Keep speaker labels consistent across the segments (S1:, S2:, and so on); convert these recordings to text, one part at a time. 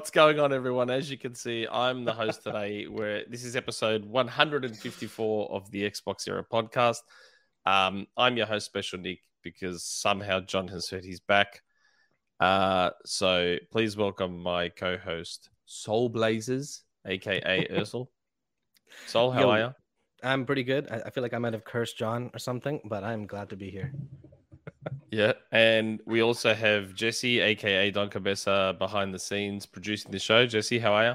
S1: what's going on, everyone? As you can see, I'm the host today. Where this is episode 154 of the Xbox Era podcast. Um, I'm your host, Special Nick, because somehow John has hurt his back. Uh, so please welcome my co-host, Soulblazerz, aka Ursel. Soul, how
S2: Yo.
S1: are you?
S2: I'm pretty good. I, I feel like I might have cursed John or something, but I'm glad to be here.
S1: Yeah, and we also have Jesse, aka Don Cabeza, behind the scenes producing the show. Jesse, how are you?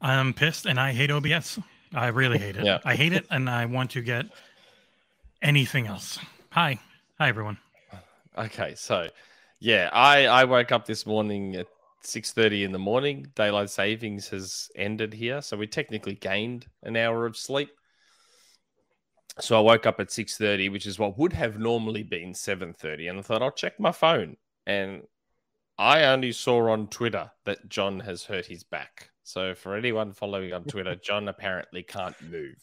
S3: I'm pissed and I hate OBS. I really hate it.
S1: Yeah.
S3: I hate it and I want to get anything else. Hi. Hi everyone.
S1: Okay, so yeah, I I woke up this morning at six thirty in the morning. Daylight savings has ended here, so we technically gained an hour of sleep. So I woke up at six thirty, which is what would have normally been seven thirty, and I thought I'll check my phone, and I only saw on Twitter that John has hurt his back. So for anyone following on Twitter, John apparently can't move,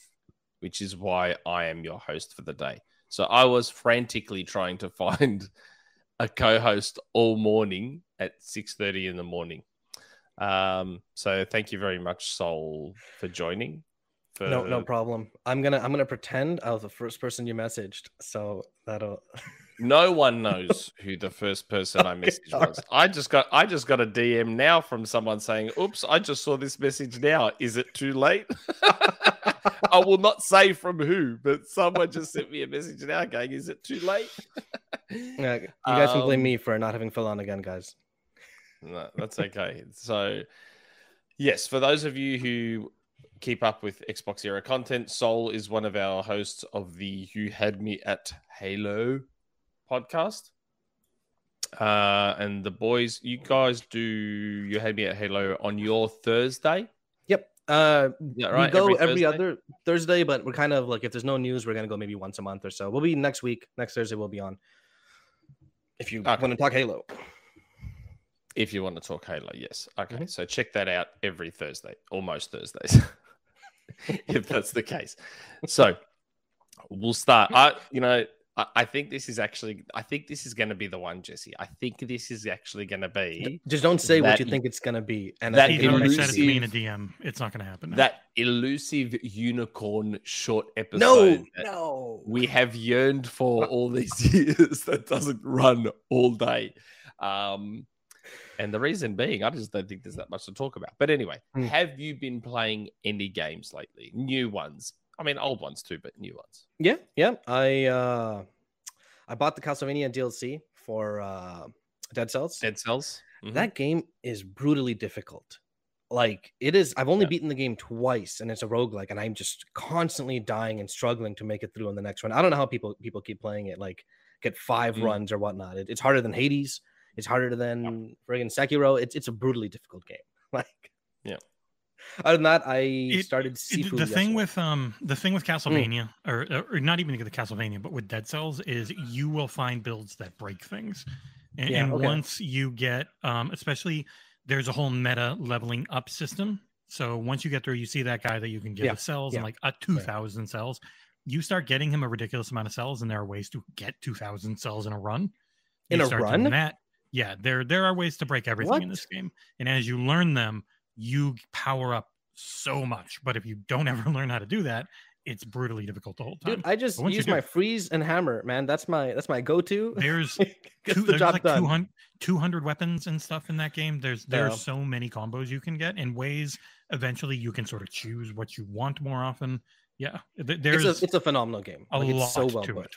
S1: which is why I am your host for the day. So I was frantically trying to find a co-host all morning at 6:30 in the morning. Um, so thank you very much, Soul, for joining. For
S2: No, no problem. I'm gonna I'm gonna pretend I was the first person you messaged, so that'll.
S1: no one knows who the first person I messaged was. I just got I just got a DM now from someone saying, "Oops, I just saw this message now. Is it too late?" I will not say from who, but someone just sent me a message now going, "Is it too late?"
S2: Yeah, you guys can blame
S1: Um,
S2: me for not having Phil on again, guys.
S1: No, that's okay. so, yes, for those of you who keep up with Xbox era content, Soul is one of our hosts of the You Had Me at Halo podcast. Uh, and the boys, you guys do You Had Me at Halo on your Thursday.
S2: Yep. Uh,
S1: Yeah, right.
S2: we go every,
S1: Thursday?
S2: other Thursday, but we're kind of like if there's no news, we're gonna go maybe once a month or so. We'll be next week. Next Thursday, we'll be on. If you
S1: Okay.
S2: want to talk Halo,
S1: If you want to talk Halo, yes. Okay,
S2: Mhm.
S1: so check that out every Thursday, almost Thursdays, if that's the case. So we'll start. I, you know, I, I think this is actually, I think this is going to be the one, Jesse. I think this is actually going to be
S2: just don't say what
S1: That-
S2: you think it's gonna be. And
S1: that
S2: I think
S3: already said
S2: might
S3: it to me in a DM. It's not going to happen. now.
S1: that elusive unicorn short episode.
S2: no,
S1: that
S2: no.
S1: we have yearned for all these years that doesn't run all day. Um, and the reason being, I just don't think there's that much to talk about. But anyway,
S2: Hmm.
S1: have you been playing any games lately? New ones? I mean, old ones too, but new ones.
S2: Yeah, yeah. I uh I bought the Castlevania DLC for uh Dead Cells.
S1: Dead Cells. Mhm.
S2: That game is brutally difficult. Like it is I've only
S1: Yeah.
S2: beaten the game twice and it's a roguelike and I'm just constantly dying and struggling to make it through on the next one. I don't know how people people keep playing it like get 5
S1: Mm.
S2: runs or whatnot. It, it's harder than Hades. It's harder than friggin' Sekiro. It's it's a brutally difficult game. Like
S1: Yeah.
S2: Other than that, I
S3: It-
S2: started
S3: It-
S2: Sifu.
S3: the thing
S2: yesterday.
S3: with um the thing with Castlevania or, or not even the Castlevania but with Dead Cells is you will find builds that break things and,
S2: Yeah,
S3: and
S2: okay.
S3: once you get um especially there's a whole meta leveling up system so once you get through you see that guy that you can give
S2: Yeah,
S3: the cells
S2: yeah.
S3: and like a 2000 cells you start getting him a ridiculous amount of cells and there are ways to get 2000 cells in a run
S2: In
S3: You
S2: a
S3: start doing
S2: run?
S3: that yeah there there are ways to break everything in this game and as you learn them you power up so much but if you don't ever learn how to do that it's brutally difficult the whole time
S2: Dude, I just
S3: But once you
S2: use
S3: do-
S2: my freeze and hammer, man. That's my that's my go-to.
S3: there's two,
S2: the
S3: there's like
S2: done.
S3: 200, 200 weapons and stuff in that game there's there's
S2: Yeah.
S3: so many combos you can get and ways eventually you can sort of choose what you want more often yeah there's
S2: It's a it's a phenomenal game.
S3: a
S2: Like,
S3: lot
S2: so well
S3: to
S2: put.
S3: it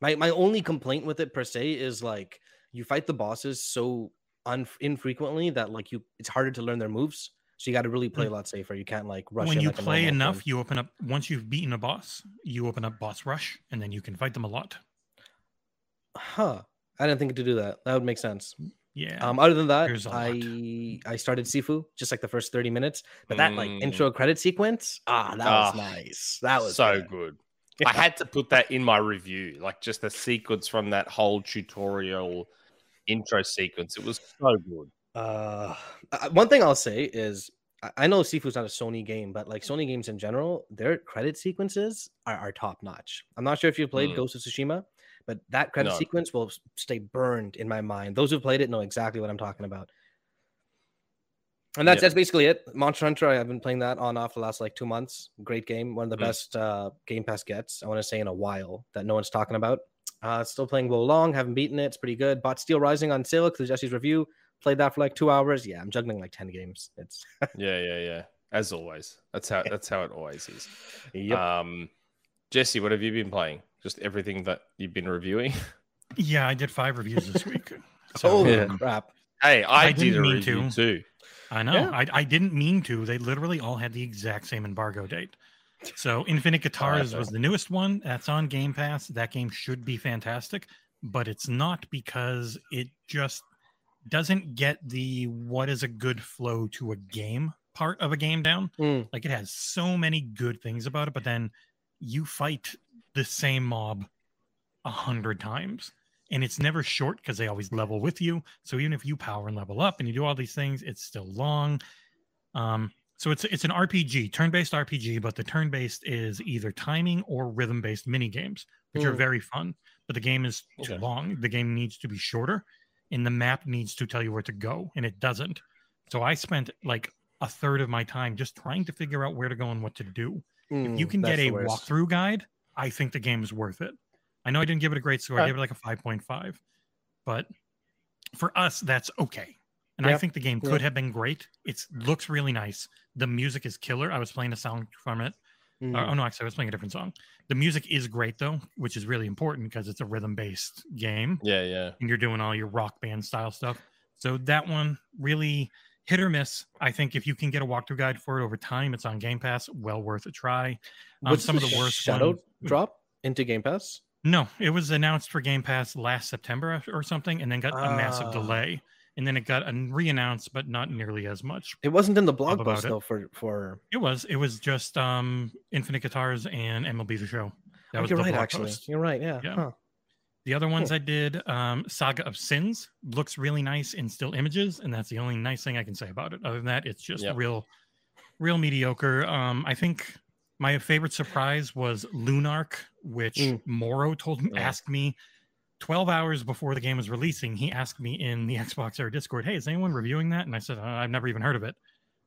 S2: My my only complaint with it per se is like you fight the bosses so un- infrequently that like you it's harder to learn their moves. So you got to really play a lot safer. You can't like rush
S3: Mm. when
S2: in
S3: you
S2: like
S3: play enough
S2: thing.
S3: you open up once you've beaten a boss you open up boss rush and then you can fight them a lot
S2: Huh. I didn't think to do that. That would make sense.
S3: yeah
S2: Um, other than that,
S3: There's lot.
S2: I I started Sifu just like the first 30 minutes, but that like
S1: Mm.
S2: intro credit sequence, ah, that
S1: Ah,
S2: was nice. That was
S1: so
S2: good.
S1: good. I had to put that in my review, like just the sequence from that whole tutorial intro sequence. It was so good.
S2: Uh, uh, one thing I'll say is I- I know Sifu's not a Sony game, but like Sony games in general, their credit sequences are, are top notch. I'm not sure if you played
S1: Mm.
S2: Ghost of Tsushima, but that credit
S1: No.
S2: sequence will stay burned in my mind. Those who played it know exactly what I'm talking about. And that's
S1: Yeah.
S2: that's basically it. Monster Hunter, I've been playing that on off the last like two months. Great game, one of the
S1: Mm.
S2: best uh, Game Pass gets. I want to say in a while that no one's talking about. Uh, still playing Wo Long, haven't beaten it. It's pretty good. Bought Steel Rising on sale because Jesse's review. Played that for like two hours. Yeah, I'm juggling like ten games. It's
S1: Yeah, yeah, yeah. As always, that's how that's how it always is.
S2: yep.
S1: Um, Jesse, what have you been playing? Just everything that you've been reviewing.
S3: Yeah, I did five reviews this week. So,
S2: Holy
S1: yeah.
S2: crap!
S1: hey, I,
S3: I
S1: did
S3: didn't
S1: a
S3: mean
S1: review
S3: to.
S1: too.
S3: I know.
S2: Yeah.
S3: I, I didn't mean to. They literally all had the exact same embargo date. So Infinite Guitars was the newest one. That's on Game Pass. That game should be fantastic, but it's not because it just doesn't get the what is a good flow to a game part of a game down.
S2: Mm.
S3: Like it has so many good things about it, but then you fight the same mob a hundred times. And it's never short because they always level with you. So even if you power and level up and you do all these things, it's still long. Um, so it's it's an RPG, turn-based RPG, but the turn-based is either timing or rhythm-based mini games, which are
S2: Hmm.
S3: very fun. But the game is too
S1: Okay.
S3: long. The game needs to be shorter, and the map needs to tell you where to go, and it doesn't. So I spent like a third of my time just trying to figure out where to go and what to do. If you
S2: Mm,
S3: can get a walkthrough guide, I think the game is worth it. I know I didn't give it a great score. I gave it like a 5.5, but for us, that's okay. And I think the game could have been great. It looks really nice. The music is killer. I was playing a song from it.
S2: Mm.
S3: Uh, oh no, actually, I was playing a different song. The music is great though, which is really important because it's a rhythm-based game
S1: Yeah, yeah.
S3: and you're doing all your rock band style stuff. So that one really hit or miss. I think if you can get a walkthrough guide for it over time, it's on Game Pass. Well worth a try. Um,
S2: What's
S3: some of
S2: the
S3: the worst
S2: Shadow
S3: ones-
S2: drop into Game Pass.
S3: No, it was announced for Game Pass last September or something, and then got a massive
S2: Ah.
S3: delay, and then it got un- re-announced, but not nearly as much.
S2: It wasn't in the blog post
S3: it.
S2: though for for.
S3: It was. It was just um Infinite Guitars and MLB the Show. That
S2: Oh,
S3: was
S2: you're
S3: the
S2: right,
S3: blog
S2: actually.
S3: post.
S2: You're right. Yeah.
S3: Yeah.
S2: Huh.
S3: The other ones I did, um, Saga of Sins looks really nice in still images, and that's the only nice thing I can say about it. Other than that, it's just
S1: Yep.
S3: real, real mediocre. Um, I think my favorite surprise was Lunark, which
S2: Mm.
S3: Moro told me,
S1: Mm.
S3: asked me 12 hours before the game was releasing. He asked me in the XboxEra Discord, "Hey, is anyone reviewing that?" And I said, uh, "I've never even heard of it."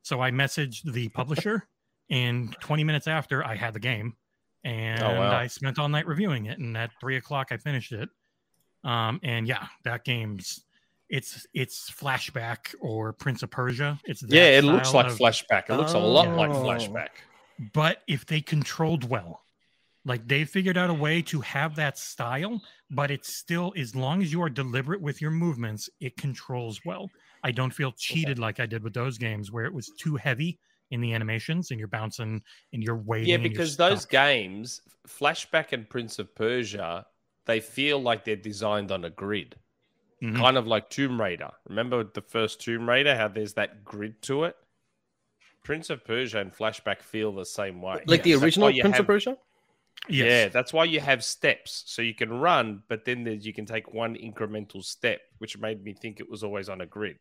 S3: So I messaged the publisher, and 20 minutes after, I had the game, and
S1: wow.
S3: I spent all night reviewing it. And at three o'clock, I finished it. Um, and yeah, that game's it's it's flashback or Prince of Persia. It's
S1: Yeah, it looks like
S3: of-
S1: flashback. It looks a lot like
S2: Oh.
S1: flashback.
S3: but if they controlled well like they figured out a way to have that style but it's still as long as you are deliberate with your movements it controls well i don't feel cheated like i did with those games where it was too heavy in the animations and you're bouncing and you're waiting
S1: Yeah, because those games, Flashback and Prince of Persia, they feel like they're designed on a grid,
S3: Mhm.
S1: kind of like Tomb Raider. Remember the first Tomb Raider, how there's that grid to it? Prince of Persia and Flashback feel the same way.
S2: Like the
S1: That's why
S2: original Prince
S1: have-
S2: of Persia.
S3: Yes.
S1: Yeah, that's why you have steps. So you can run, but then there's, you can take one incremental step, which made me think it was always on a grid.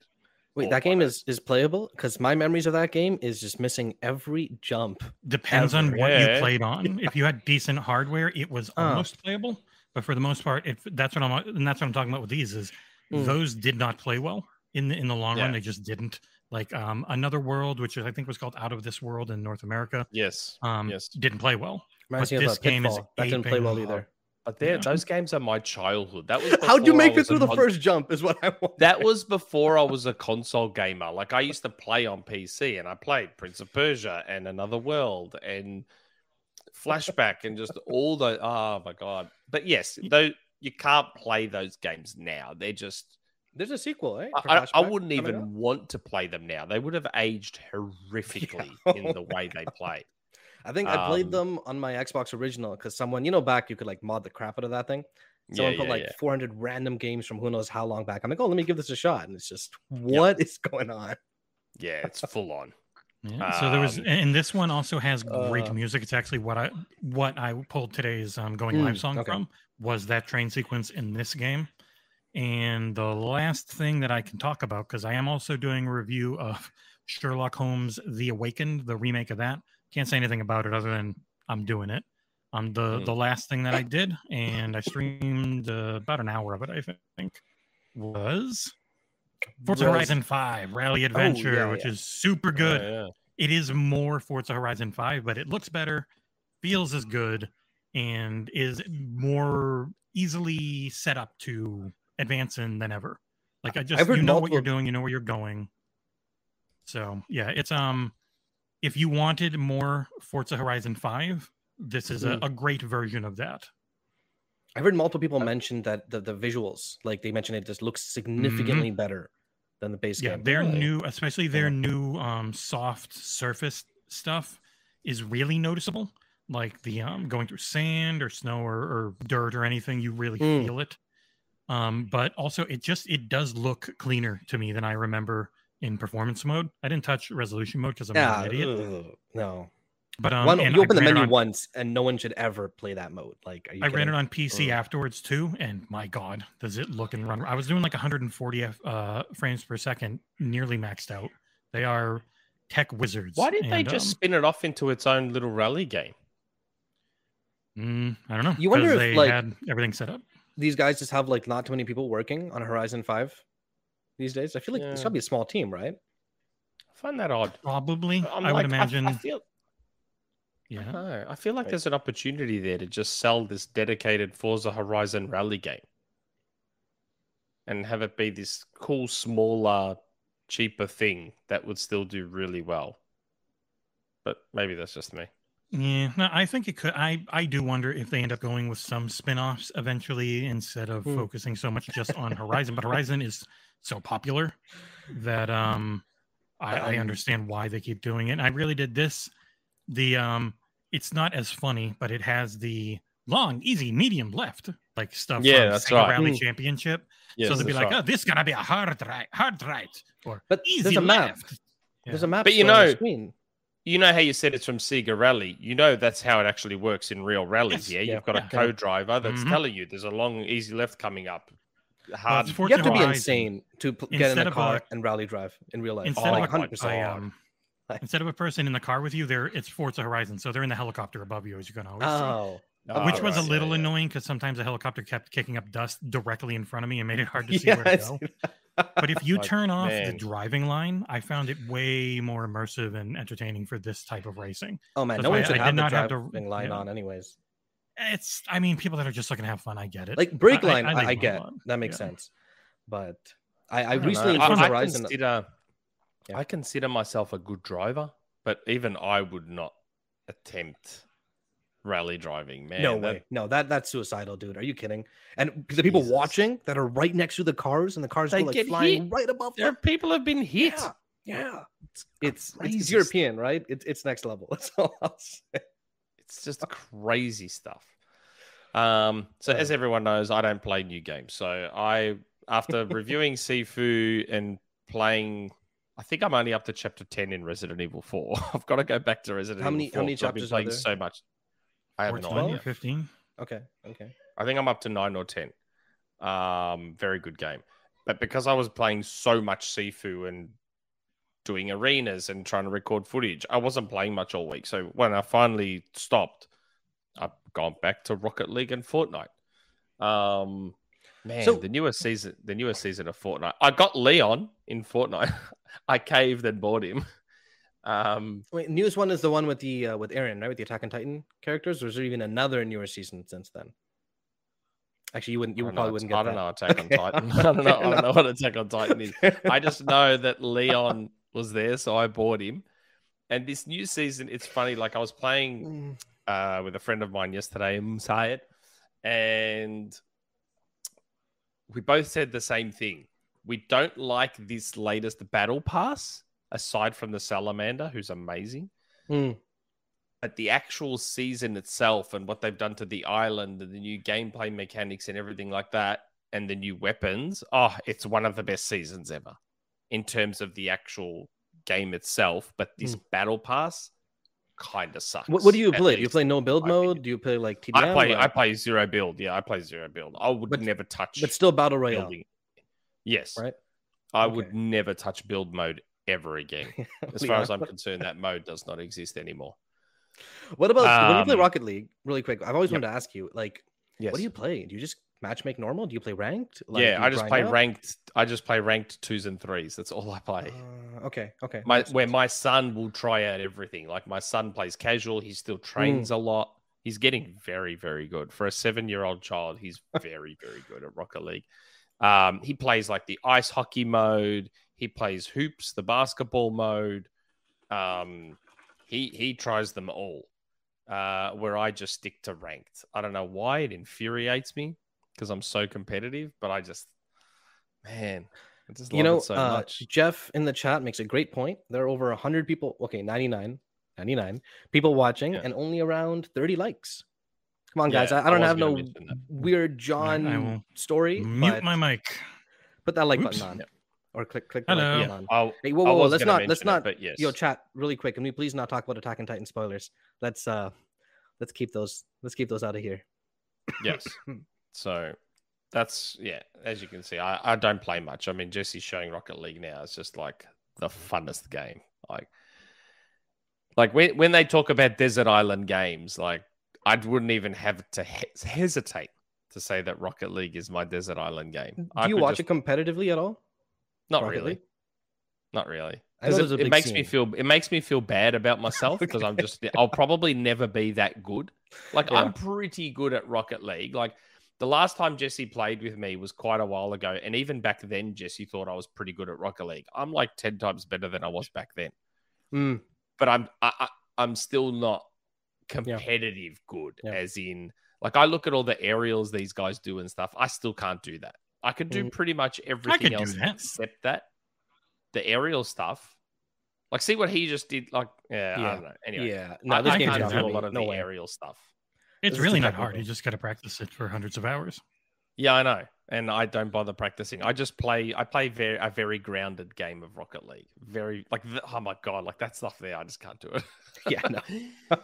S2: Wait, that game is is playable because my memories of that game is just missing every jump.
S3: depends on what
S1: Yeah.
S3: you played on if you had decent hardware it was
S2: Oh.
S3: almost playable but for the most part if that's what i'm and that's what i'm talking about with these is
S2: Mm.
S3: those did not play well in the in the long run they just didn't like um another world which i think was called out of this world in north america
S1: Yes.
S3: um
S1: Yes.
S3: didn't play well
S2: Reminds
S3: But
S2: me of
S3: this
S2: uh,
S3: game is
S2: That didn't play well
S3: aping-
S2: either.
S1: But there,
S3: Yeah.
S1: those games are my childhood. That was
S2: How'd you
S1: before I
S2: make it
S1: was
S2: through
S1: a
S2: the
S1: con-
S2: first jump? Is what I want.
S1: That was before I was a console gamer. Like I used to play on PC and I played Prince of Persia and Another World and Flashback and just all the oh my god. But yes, though you can't play those games now. They're just
S2: There's a sequel, eh?
S1: I, I wouldn't even want to play them now. They would have aged horrifically in the way they play.
S2: I think I played
S1: um,
S2: them on my Xbox original because someone, you know, back you could like mod the crap out of that thing. Someone
S1: yeah,
S2: put
S1: yeah,
S2: like
S1: yeah.
S2: 400 random games from who knows how long back. I'm like, oh, let me give this a shot, and it's just what is going on?
S1: yeah, it's full on.
S3: Yeah, so there was
S1: Um,
S3: and this one also has great
S2: uh,
S3: music it's actually what i what i pulled today's um going live
S2: Mm,
S3: song
S2: okay.
S3: from was that train sequence in this game and the last thing that i can talk about because i am also doing a review of sherlock holmes the awakened the remake of that can't say anything about it other than i'm doing it um the
S1: Mm.
S3: the last thing that i did and i streamed uh, about an hour of it i think was Forza Horizon 5 Rally Adventure,
S2: yeah,
S3: which
S2: yeah.
S3: is super good.
S1: Yeah.
S3: It is more Forza Horizon 5, but it looks better, feels as good, and is more easily set up to advance in than ever. Like I just you know what you're doing, you know where you're going. So yeah, it's um if you wanted more Forza Horizon 5, this is a, a great version of that.
S2: I've heard multiple people mention that the, the visuals, like they mentioned, it just looks significantly better than the base
S3: Yeah,
S2: game.
S3: their
S1: Really?
S3: new, especially their
S2: Yeah.
S3: new um soft surface stuff is really noticeable. Like the um going through sand or snow or, or dirt or anything, you really
S2: Mm.
S3: feel it. Um, but also it just it does look cleaner to me than I remember in performance mode. I didn't touch resolution mode because I'm
S2: yeah,
S3: an idiot.
S2: ugh, no.
S3: But um,
S2: One, you open the menu
S3: on-
S2: once, and no one should ever play that mode. Like, are you
S3: I ran it on PC
S2: Ugh.
S3: afterwards too, and my god, does it look and run? I was doing like 140 F- uh, frames per second, nearly maxed out. They are tech wizards.
S1: Why didn't they just
S3: um,
S1: spin it off into its own little rally game?
S3: Mm, I don't know.
S2: You wonder if,
S3: they
S2: like-
S3: had everything set up.
S2: These guys just have like not too many people working on Horizon Five these days. I feel like it's
S1: Yeah.
S2: gotta be a small team, right?
S1: I find that odd.
S3: Probably,
S1: I'm
S3: I would imagine.
S1: I, feel,
S3: yeah,
S1: no, I feel like
S2: Right.
S1: there's an opportunity there to just sell this dedicated Forza Horizon rally game and have it be this cool, smaller, cheaper thing that would still do really well. But maybe that's just me.
S3: yeah. No, I think it could. I I do wonder if they end up going with some spin-offs eventually instead of
S2: Hmm.
S3: focusing so much just on Horizon. But Horizon is so popular that um, I, I
S2: Um,
S3: understand why they keep doing it. And I really did this. The um, it's not as funny, but it has the long, easy, medium, left like stuff.
S1: Yeah,
S3: from
S1: that's right.
S3: Rally
S2: Hmm.
S3: Championship.
S1: Yes,
S3: so they'll be like,
S1: right.
S3: "Oh, this gonna be a hard right, hard right, or
S2: But
S3: easy
S2: there's a map.
S3: left."
S2: There's a map.
S1: But you
S2: still on the
S1: know- you know how you said it's from Sega Rally. You know that's how it actually works in real rallies.
S3: Yes.
S1: Yeah,
S2: Yeah.
S1: you've got
S3: Yeah.
S1: a co-driver that's
S3: Mhm.
S1: telling you there's a long, easy left coming up.
S3: Well,
S1: Hard.
S3: it's
S2: You have to be
S3: Horizon.
S2: insane to pl- get in a car
S3: a-
S2: and rally drive in real life.
S3: Instead
S1: Oh
S3: of
S1: my
S3: a,
S2: 100%.
S3: I, um, instead of a person in the car with you, there it's Forza Horizon, so they're in the helicopter above you, as you can always see.
S2: Oh,
S1: Oh,
S3: Which was a little
S1: yeah, yeah.
S3: annoying because sometimes the helicopter kept kicking up dust directly in front of me and made it hard to see
S2: yeah.
S3: where to
S2: I
S3: go. But if you turn off the driving line, I found it way more immersive and entertaining for this type of racing.
S2: Oh man,
S3: That's
S2: no
S3: why
S2: one should
S3: I did
S2: have the
S3: not have to-
S2: driving line
S3: yeah.
S2: on, anyways.
S3: It's, I mean, people that are just looking to have fun, I get it.
S2: Like brake
S3: I- I-
S2: line,
S3: I
S2: I, I, get
S3: lot.
S2: that makes
S3: Yeah.
S2: sense. But I, I,
S1: I
S2: recently.
S1: I- I
S2: Horizon,
S1: consider,
S2: Yeah.
S1: I consider myself a good driver, but even I would not attempt rally driving. Man,
S2: no
S1: that-
S2: way, no that that's suicidal, dude. Are you kidding? And the people
S1: Jesus.
S2: watching that are right next to the cars, and the cars
S1: They
S2: go like flying
S1: hit.
S2: right above
S1: There
S2: them.
S1: people have been hit.
S2: Yeah, yeah.
S1: It's
S2: It's, it's European, right? It's it's next level. That's all I'll say.
S1: It's just crazy stuff. Um, so as everyone knows, I don't play new games. So I, after reviewing Sifu and playing, I think I'm only up to chapter ten in Resident Evil Four. I've got to go back to Resident
S2: How
S1: Evil
S2: many- how
S1: 4
S2: many
S1: 'cause I've been
S2: chapters are
S1: playing
S2: there?
S1: so much. I have
S3: or
S1: no
S3: 20
S1: idea.
S3: 15.
S2: Okay, okay.
S1: I think I'm up to nine or ten. Um, very good game. But because I was playing so much Sifu and doing arenas and trying to record footage, I wasn't playing much all week. So when I finally stopped, I've gone back to Rocket League and Fortnite. Um, man,
S2: So-
S1: the newest season, the newest season of Fortnite. I got Leon in Fortnite. I caved and bought him. Um,
S2: Wait, newest one is the one with the uh, with Eren, right? With the Attack on Titan characters, or is there even another newer season since then? Actually, you wouldn't. You probably
S1: know,
S2: wouldn't
S1: I don't
S2: that.
S1: know Attack
S2: Okay,
S1: on Titan. I don't know. I don't know what Attack on Titan is. I just know that Leon was there, so I bought him. And this new season, it's funny. Like I was playing
S2: Mm,
S1: uh, with a friend of mine yesterday, Sayed, and we both said the same thing. We don't like this latest battle pass, aside from the Salamander, who's amazing.
S2: mm.
S1: But the actual season itself and what they've done to the island and the new gameplay mechanics and everything like that, and the new weapons, oh, it's one of the best seasons ever in terms of the actual game itself. But this battle pass kind of sucks.
S2: What, what do you play? Do you play no build mode? Do you play like TDM?
S1: I play.
S2: or-
S1: I play zero build. Yeah, I play zero build. I would
S2: But-
S1: never touch.
S2: but still battle royale,
S1: building. Yes,
S2: right?
S1: I
S2: Okay.
S1: would never touch build mode ever again. As far as I'm concerned, that mode does not exist anymore.
S2: What about when you play
S1: Um,
S2: Rocket League? Really quick, I've always
S1: yep.
S2: wanted to ask you, like,
S1: Yes.
S2: what do you play? Do you just matchmake normal? Do you play ranked? Like,
S1: yeah, I just play
S2: out?
S1: ranked. I just play ranked twos and threes. That's all I play.
S2: Uh, okay, okay.
S1: my where my son will try out everything. Like my son plays casual. He still trains a lot. He's getting very, very good for a seven-year-old child. He's very, very good at Rocket League. Um, he plays like the ice hockey mode. He plays hoops, the basketball mode. Um, he he tries them all. Uh, where I just stick to ranked. I don't know why it infuriates me because I'm so competitive, but I just, man, I just love
S2: you know,
S1: it so
S2: uh,
S1: much.
S2: Jeff in the chat makes a great point. There are over 100 people, okay, 99, 99 people watching
S1: Yeah.
S2: and only around 30 likes. Come on, guys.
S1: Yeah,
S2: I, I don't
S1: was
S2: have no weird John
S3: will
S2: story.
S3: Mute
S2: but
S3: my mic.
S2: Put that like
S3: Oops.
S2: button on.
S1: Yeah.
S2: Or click click the like
S3: Hello.
S2: button
S1: Yeah,
S2: on.
S1: I'll,
S2: Hey, whoa, whoa, whoa, let's not let's
S1: mention it,
S2: not
S1: but yes.
S2: yo chat really quick. Can we please not talk about Attack on Titan spoilers? Let's uh let's keep those let's keep those out of here.
S1: yes. So that's yeah. As you can see, I, I don't play much. I mean, Jesse's showing Rocket League now. It's just like the funnest game. Like, like when when they talk about desert island games, like I wouldn't even have to he- hesitate to say that Rocket League is my desert island game.
S2: Do
S1: I
S2: you watch
S1: just-
S2: it competitively at all?
S1: Not
S2: Rocket
S1: really.
S2: League?
S1: Not really. Because it, it makes me feel it makes me feel bad about myself because I'm just I'll probably never be that good. Like
S2: Yeah.
S1: I'm pretty good at Rocket League. Like the last time Jesse played with me was quite a while ago, and even back then Jesse thought I was pretty good at Rocket League. I'm like ten times better than I was back then,
S2: Mm,
S1: but I'm I, I, I'm still not competitive good.
S2: Yeah.
S1: As in, like I look at all the aerials these guys do and stuff. I still can't do that. I could do
S2: Mm.
S1: pretty much everything
S3: do
S1: else
S3: that.
S1: except that. The aerial stuff. Like, see what he just did. Like, yeah, I
S2: Yeah.
S1: don't know. Anyway,
S2: yeah. No,
S1: I,
S2: this
S1: I
S2: game's
S1: can't do a lot of
S2: no
S1: the
S2: way.
S1: aerial stuff.
S3: It's really not hard. You just got to practice it for hundreds of hours.
S1: Yeah, I know, and I don't bother practicing. I just play. I play very a very grounded game of Rocket League. Very like, the, oh my god, like that stuff there. I just can't do it.
S2: Yeah, no.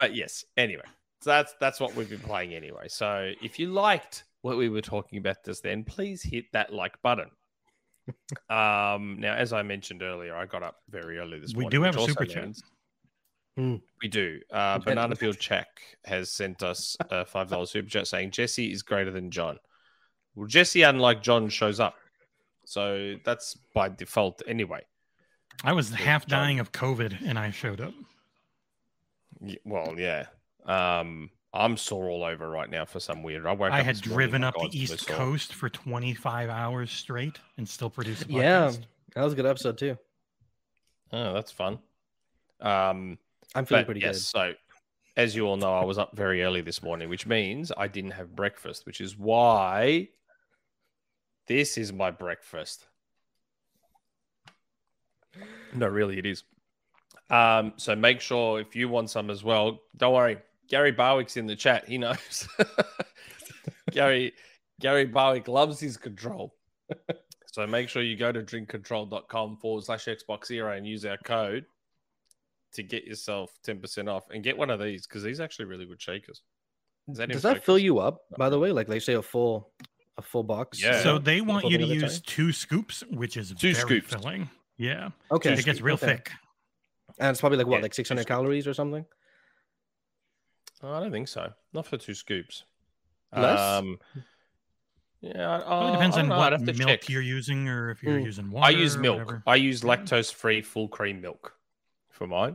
S1: but yes. Anyway, so that's that's what we've been playing anyway. So if you liked what we were talking about just then, please hit that like button. um, now, as I mentioned earlier, I got up very early this
S3: We
S1: morning.
S3: We do have a super chat.
S1: means-
S2: Hmm.
S1: We do. Uh,
S2: Gentlemen.
S1: Banana Peel Check has sent us a five dollars super chat saying Jesse is greater than John. Well, Jesse, unlike John, shows up, so that's by default anyway.
S3: I was
S1: Yeah,
S3: half
S1: John.
S3: dying of COVID and I showed up.
S1: Y- Well, yeah. Um, I'm sore all over right now for some weird. I woke
S3: I
S1: up
S3: had driven
S1: my
S3: up the East
S1: sore.
S3: Coast for 25 hours straight and still produced
S2: yeah, that was a good episode too.
S1: Oh, that's fun. Um,
S2: I'm feeling
S1: but
S2: pretty
S1: yes, so as you all know, I was up very early this morning, which means I didn't have breakfast, which is why this is my breakfast. No, really, it is. Um, so make sure if you want some as well, don't worry. Gary Barwick's in the chat. He knows. Gary Gary Barwick loves his control. so make sure you go to drinkcontrol.com forward slash XboxEra and use our code to get yourself 10% off and get one of these because these are actually really good shakers. Is that
S2: Does that fill you up? By the way, like they say, a full a full box.
S1: Yeah.
S3: So they want you to
S2: Something at a
S3: use
S2: time?
S3: two scoops, which is
S1: Two
S3: very
S1: scoops.
S3: filling. Yeah.
S2: Okay.
S3: it gets real
S2: okay.
S3: thick.
S2: And it's probably like what,
S1: Yeah,
S2: like 600 calories or something?
S1: Oh, I don't think so. Not for two scoops.
S2: Less?
S1: Um, yeah,
S3: Well,
S1: uh,
S3: it depends on
S1: know.
S3: What
S1: have
S3: milk
S1: check.
S3: you're using or if you're
S2: Mm.
S3: using water.
S1: I use milk. I use lactose free full cream milk for mine,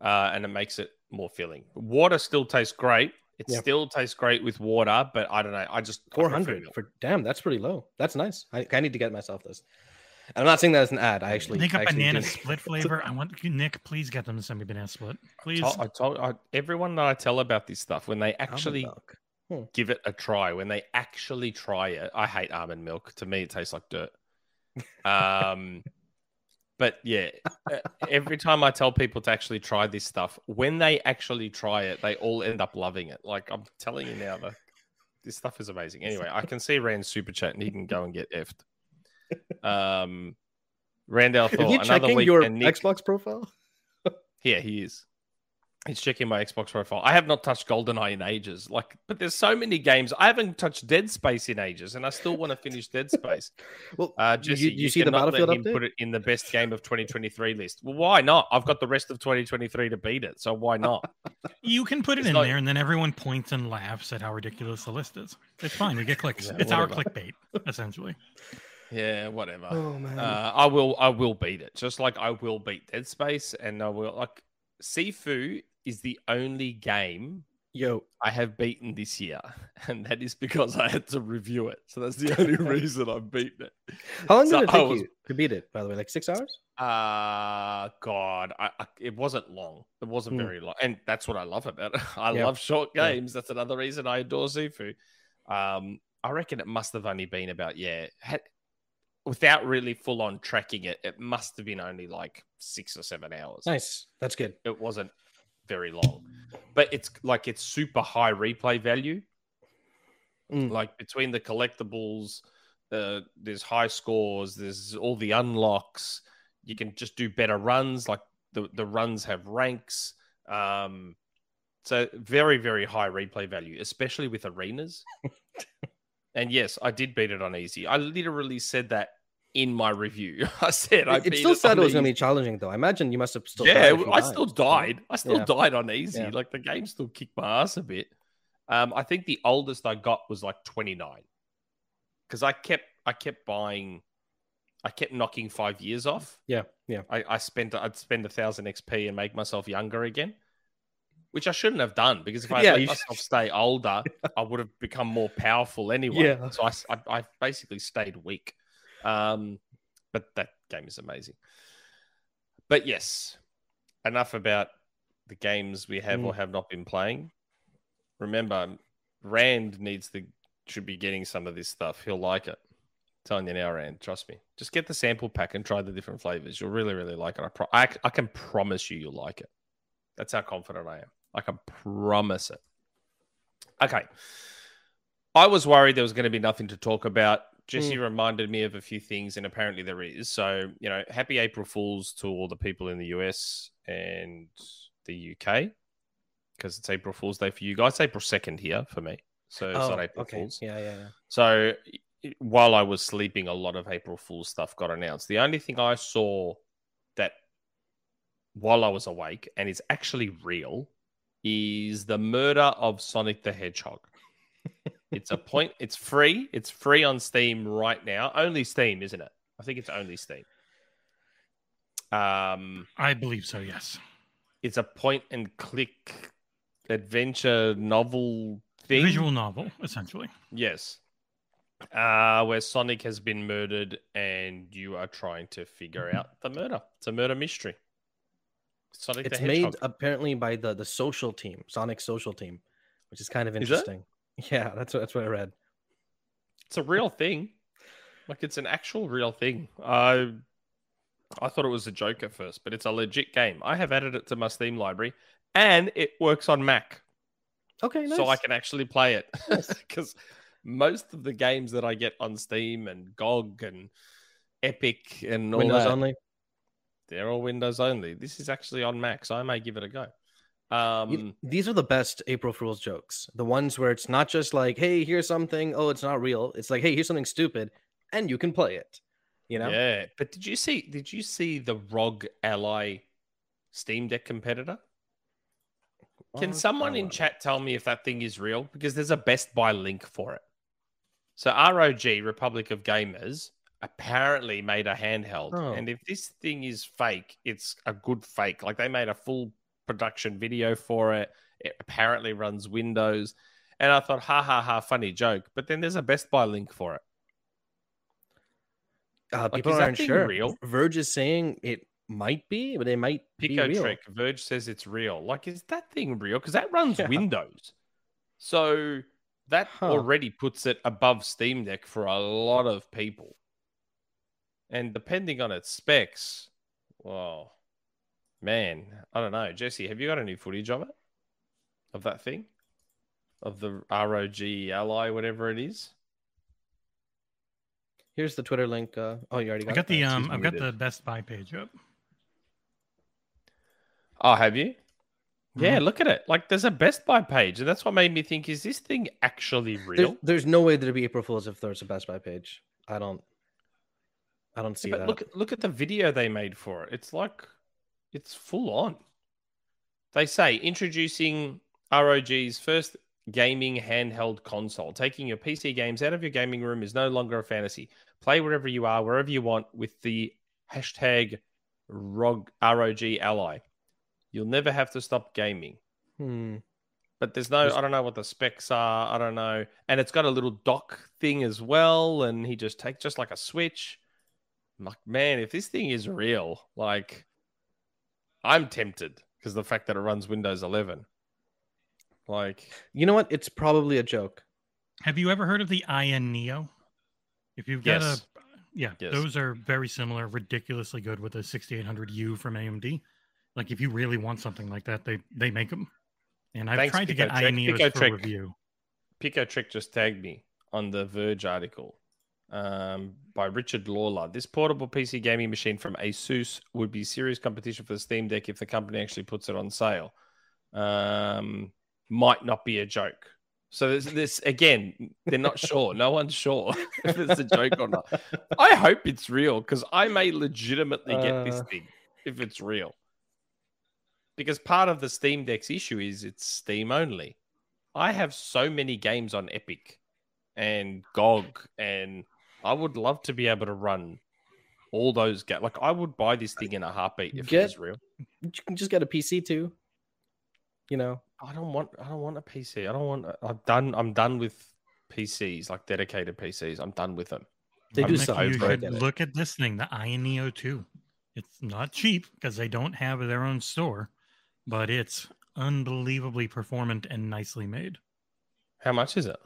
S1: uh, and it makes it more filling. Water still tastes great. It
S2: Yeah.
S1: still tastes great with water, but I don't know. I just
S2: 400 for damn, that's pretty low. That's nice. I, I need to get myself this. And I'm not saying that as an ad. I actually
S3: They got
S2: I actually
S3: banana
S2: do.
S3: split flavor. I want Nick. Please get them to send me banana split. Please.
S1: I told I, everyone that I tell about this stuff when they actually
S2: milk.
S1: give it a try. When they actually try it, I hate almond milk. To me, it tastes like dirt. Um, but yeah, uh, every time I tell people to actually try this stuff, when they actually try it, they all end up loving it. Like I'm telling you now, the, this stuff is amazing. Anyway, I can see Rand's super chat, and he can go and get effed. Um, Randall
S2: Are you
S1: another
S2: checking
S1: week,
S2: your
S1: and Nick,
S2: Xbox profile?
S1: yeah, he is. He's checking my Xbox profile. I have not touched GoldenEye in ages. Like, but there's so many games. I haven't touched Dead Space in ages, and I still want to finish Dead Space.
S2: Well,
S1: Uh,
S2: you-
S1: Jesse,
S2: you,
S1: you,
S2: see the
S1: cannot let
S2: Battlefield
S1: him
S2: update?
S1: put it in the best game of 2023 list. Well, why not? I've got the rest of 2023 to beat it, so why not?
S3: You can put it
S1: It's
S3: in
S1: not-
S3: there, and then everyone points and laughs at how ridiculous the list is. It's fine. We get clicks.
S1: Yeah,
S3: it's our clickbait, essentially.
S1: yeah, whatever.
S2: Oh man.
S1: Uh, I will. I will beat it. Just like I will beat Dead Space, and I will like Sifu is the only game
S2: Yo,
S1: I have beaten this year, and that is because I had to review it. So that's the only reason I've beaten it.
S2: how long
S1: So
S2: did it take
S1: was-
S2: you to beat it? By the way, like six hours?
S1: Uh God, I, I it wasn't long. It wasn't
S2: Mm.
S1: very long, and that's what I love about it. I
S2: Yeah.
S1: love short games. That's another reason I adore Sifu. Um, I reckon it must have only been about yeah, had, without really full on tracking it, it must have been only like six or seven hours.
S2: Nice. That's good.
S1: It wasn't very long, but it's like it's super high replay value.
S2: Mm.
S1: Like between the collectibles, uh, there's high scores, there's all the unlocks. You can just do better runs. Like the the runs have ranks. Um, so very very high replay value, especially with arenas. and yes, I did beat it on easy. I literally said that in my review. I said I
S2: It, still said it was going to be challenging, though. I imagine you must have still.
S1: yeah, I still died. I still
S2: Yeah.
S1: died on easy.
S2: Yeah.
S1: Like the game still kicked my ass a bit. Um, I think the oldest I got was like 29. Because I kept I kept buying I kept knocking five years off.
S2: Yeah, yeah.
S1: I, I spent I'd spend a thousand XP and make myself younger again. Which I shouldn't have done because if I
S2: Yeah,
S1: let myself stay older, I would have become more powerful anyway.
S2: Yeah.
S1: So I I basically stayed weak. Um, but that game is amazing. But yes, enough about the games we have or
S2: Mm.
S1: have not been playing. Remember, Rand needs to should be getting some of this stuff. He'll like it. telling you now, Rand. Trust me. Just get the sample pack and try the different flavors. You'll really, really like it. I, pro- I, I can promise you, you'll like it. That's how confident I am. I can promise it. Okay. I was worried there was going to be nothing to talk about. Jesse mm. reminded me of a few things, and apparently there is. So, you know, happy April Fools to all the people in the US and the UK because it's April Fool's Day for you guys. It's April 2nd here for me. So it's
S2: Oh,
S1: not April
S2: okay.
S1: Fool's.
S2: Yeah, yeah, yeah.
S1: So while I was sleeping, a lot of April Fool's stuff got announced. The only thing I saw that while I was awake and is actually real is the murder of Sonic the Hedgehog. it's a point, it's free. It's free on Steam right now. Only Steam, isn't it? I think it's only Steam. Um,
S3: I believe so. Yes.
S1: it's a point and click adventure novel thing.
S3: Visual novel, essentially.
S1: Yes. Uh, where Sonic has been murdered and you are trying to figure out the murder. It's a murder mystery. Sonic
S2: It's
S1: the
S2: made apparently by the the social team, Sonic social team, which is kind of
S1: Is
S2: interesting. Yeah, that's what that's what I read.
S1: It's a real thing. Like it's an actual real thing. I I thought it was a joke at first, but it's a legit game. I have added it to my Steam library and it works on Mac.
S2: Okay, nice.
S1: so I can actually play it because most of the games that I get on Steam and GOG and Epic and all
S2: Windows
S1: that,
S2: only.
S1: they're all Windows only. This is actually on Mac, so I may give it a go. Um,
S2: these are the best April Fool's jokes. The ones where it's not just like, "Hey, here's something. Oh, it's not real." It's like, "Hey, here's something stupid, and you can play it." You know?
S1: yeah. But did you see? Did you see the ROG Ally Steam Deck competitor? Can
S2: Uh,
S1: someone in chat tell me if that thing is real? Because there's a Best Buy link for it. So ROG Republic of Gamers apparently made a handheld,
S2: Oh.
S1: and if this thing is fake, it's a good fake. Like they made a full production video for it. It apparently runs Windows, and I thought, ha ha ha, funny joke. But then there's a Best Buy link for it.
S2: Uh, people aren't sure.
S1: real?
S2: Verge is saying it might be, but it might be
S1: Pico. Trick Verge says it's real. Like, is that thing real? Because that runs
S2: Yeah.
S1: Windows. So that
S2: Huh.
S1: already puts it above Steam Deck for a lot of people. And depending on its specs, well, man, I don't know. Jesse, have you got any footage of it? Of that thing? Of the ROG Ally, whatever it is?
S2: Here's the Twitter link. Uh, oh, you already got,
S3: I got
S2: it?
S3: the um.
S1: he's
S3: I've got
S1: muted.
S3: the Best Buy page up.
S1: Oh, have you? Yeah, look at it. Like there's a Best Buy page, and that's what made me think: is this thing actually
S2: There's,
S1: real?
S2: there's no way there'd be April Fools if there's a Best Buy page. I don't. I don't see
S1: but
S2: that.
S1: look, look at the video they made for it. It's like, it's full on. They say introducing ROG's first gaming handheld console. Taking your PC games out of your gaming room is no longer a fantasy. Play wherever you are, wherever you want, with the hashtag ROG, ROG Ally. You'll never have to stop gaming.
S2: Hmm.
S1: But there's no, I don't know what the specs are. I don't know. And it's got a little dock thing as well. And he just takes just like a switch. I'm like, man, if this thing is real, like, I'm tempted because the fact that it runs Windows 11. Like,
S2: You know what? It's probably a joke.
S3: Have you ever heard of the Ayaneo? If you've got
S1: Yes.
S3: a yeah,
S1: Yes.
S3: those are very similar, ridiculously good with a 6800U from AMD. Like if you really want something like that, they they make them. And I've
S1: Thanks,
S3: tried to get
S1: Pico Trick. Ayaneos
S3: for
S1: Trick.
S3: review.
S1: Pico Trick just tagged me on the Verge article um, by Richard Lawler. This portable PC gaming machine from Asus would be serious competition for the Steam Deck if the company actually puts it on sale. Um, might not be a joke. So this, this again, they're not sure. No one's sure if it's a joke or not. I hope it's real because I may legitimately get this
S2: Uh.
S1: thing if it's real. Because part of the Steam Deck's issue is it's Steam only. I have so many games on Epic and GOG, and I would love to be able to run all those games. Like I would buy this thing in a heartbeat if
S2: Get-
S1: it was real.
S2: You can just get a PC too. You know.
S1: I don't want. I don't want a PC. I don't want. I'm done. I'm done with PCs, like dedicated PCs. I'm done with them.
S2: They
S1: I'm
S2: do
S1: Nick,
S2: suck.
S3: you should look at this thing, the Ayaneo 2. It's not cheap because they don't have their own store, but it's unbelievably performant and nicely made.
S1: How much is it?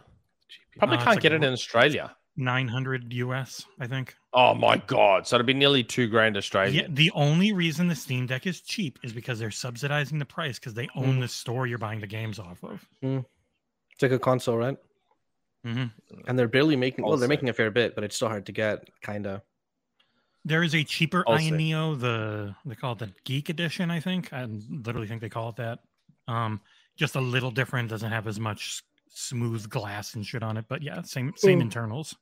S1: Probably
S3: Uh, it's
S1: can't
S3: like
S1: get it in Australia.
S3: 900 US, I think.
S1: Oh my god! So it'd be nearly two grand Australian.
S3: Yeah, the only reason the Steam Deck is cheap is because they're subsidizing the price because they own
S2: Mm.
S3: the store you're buying the games off of.
S2: It's like a console, right?
S3: hmm
S2: And they're barely making. Well, they're making a fair bit, but it's still hard to get. Kind of.
S3: There is a cheaper
S1: Also-
S3: Ayaneo, the they call it the Geek Edition, I think. I literally think they call it that. Um, just a little different, doesn't have as much s- smooth glass and shit on it, but yeah, same same
S2: Mm.
S3: internals.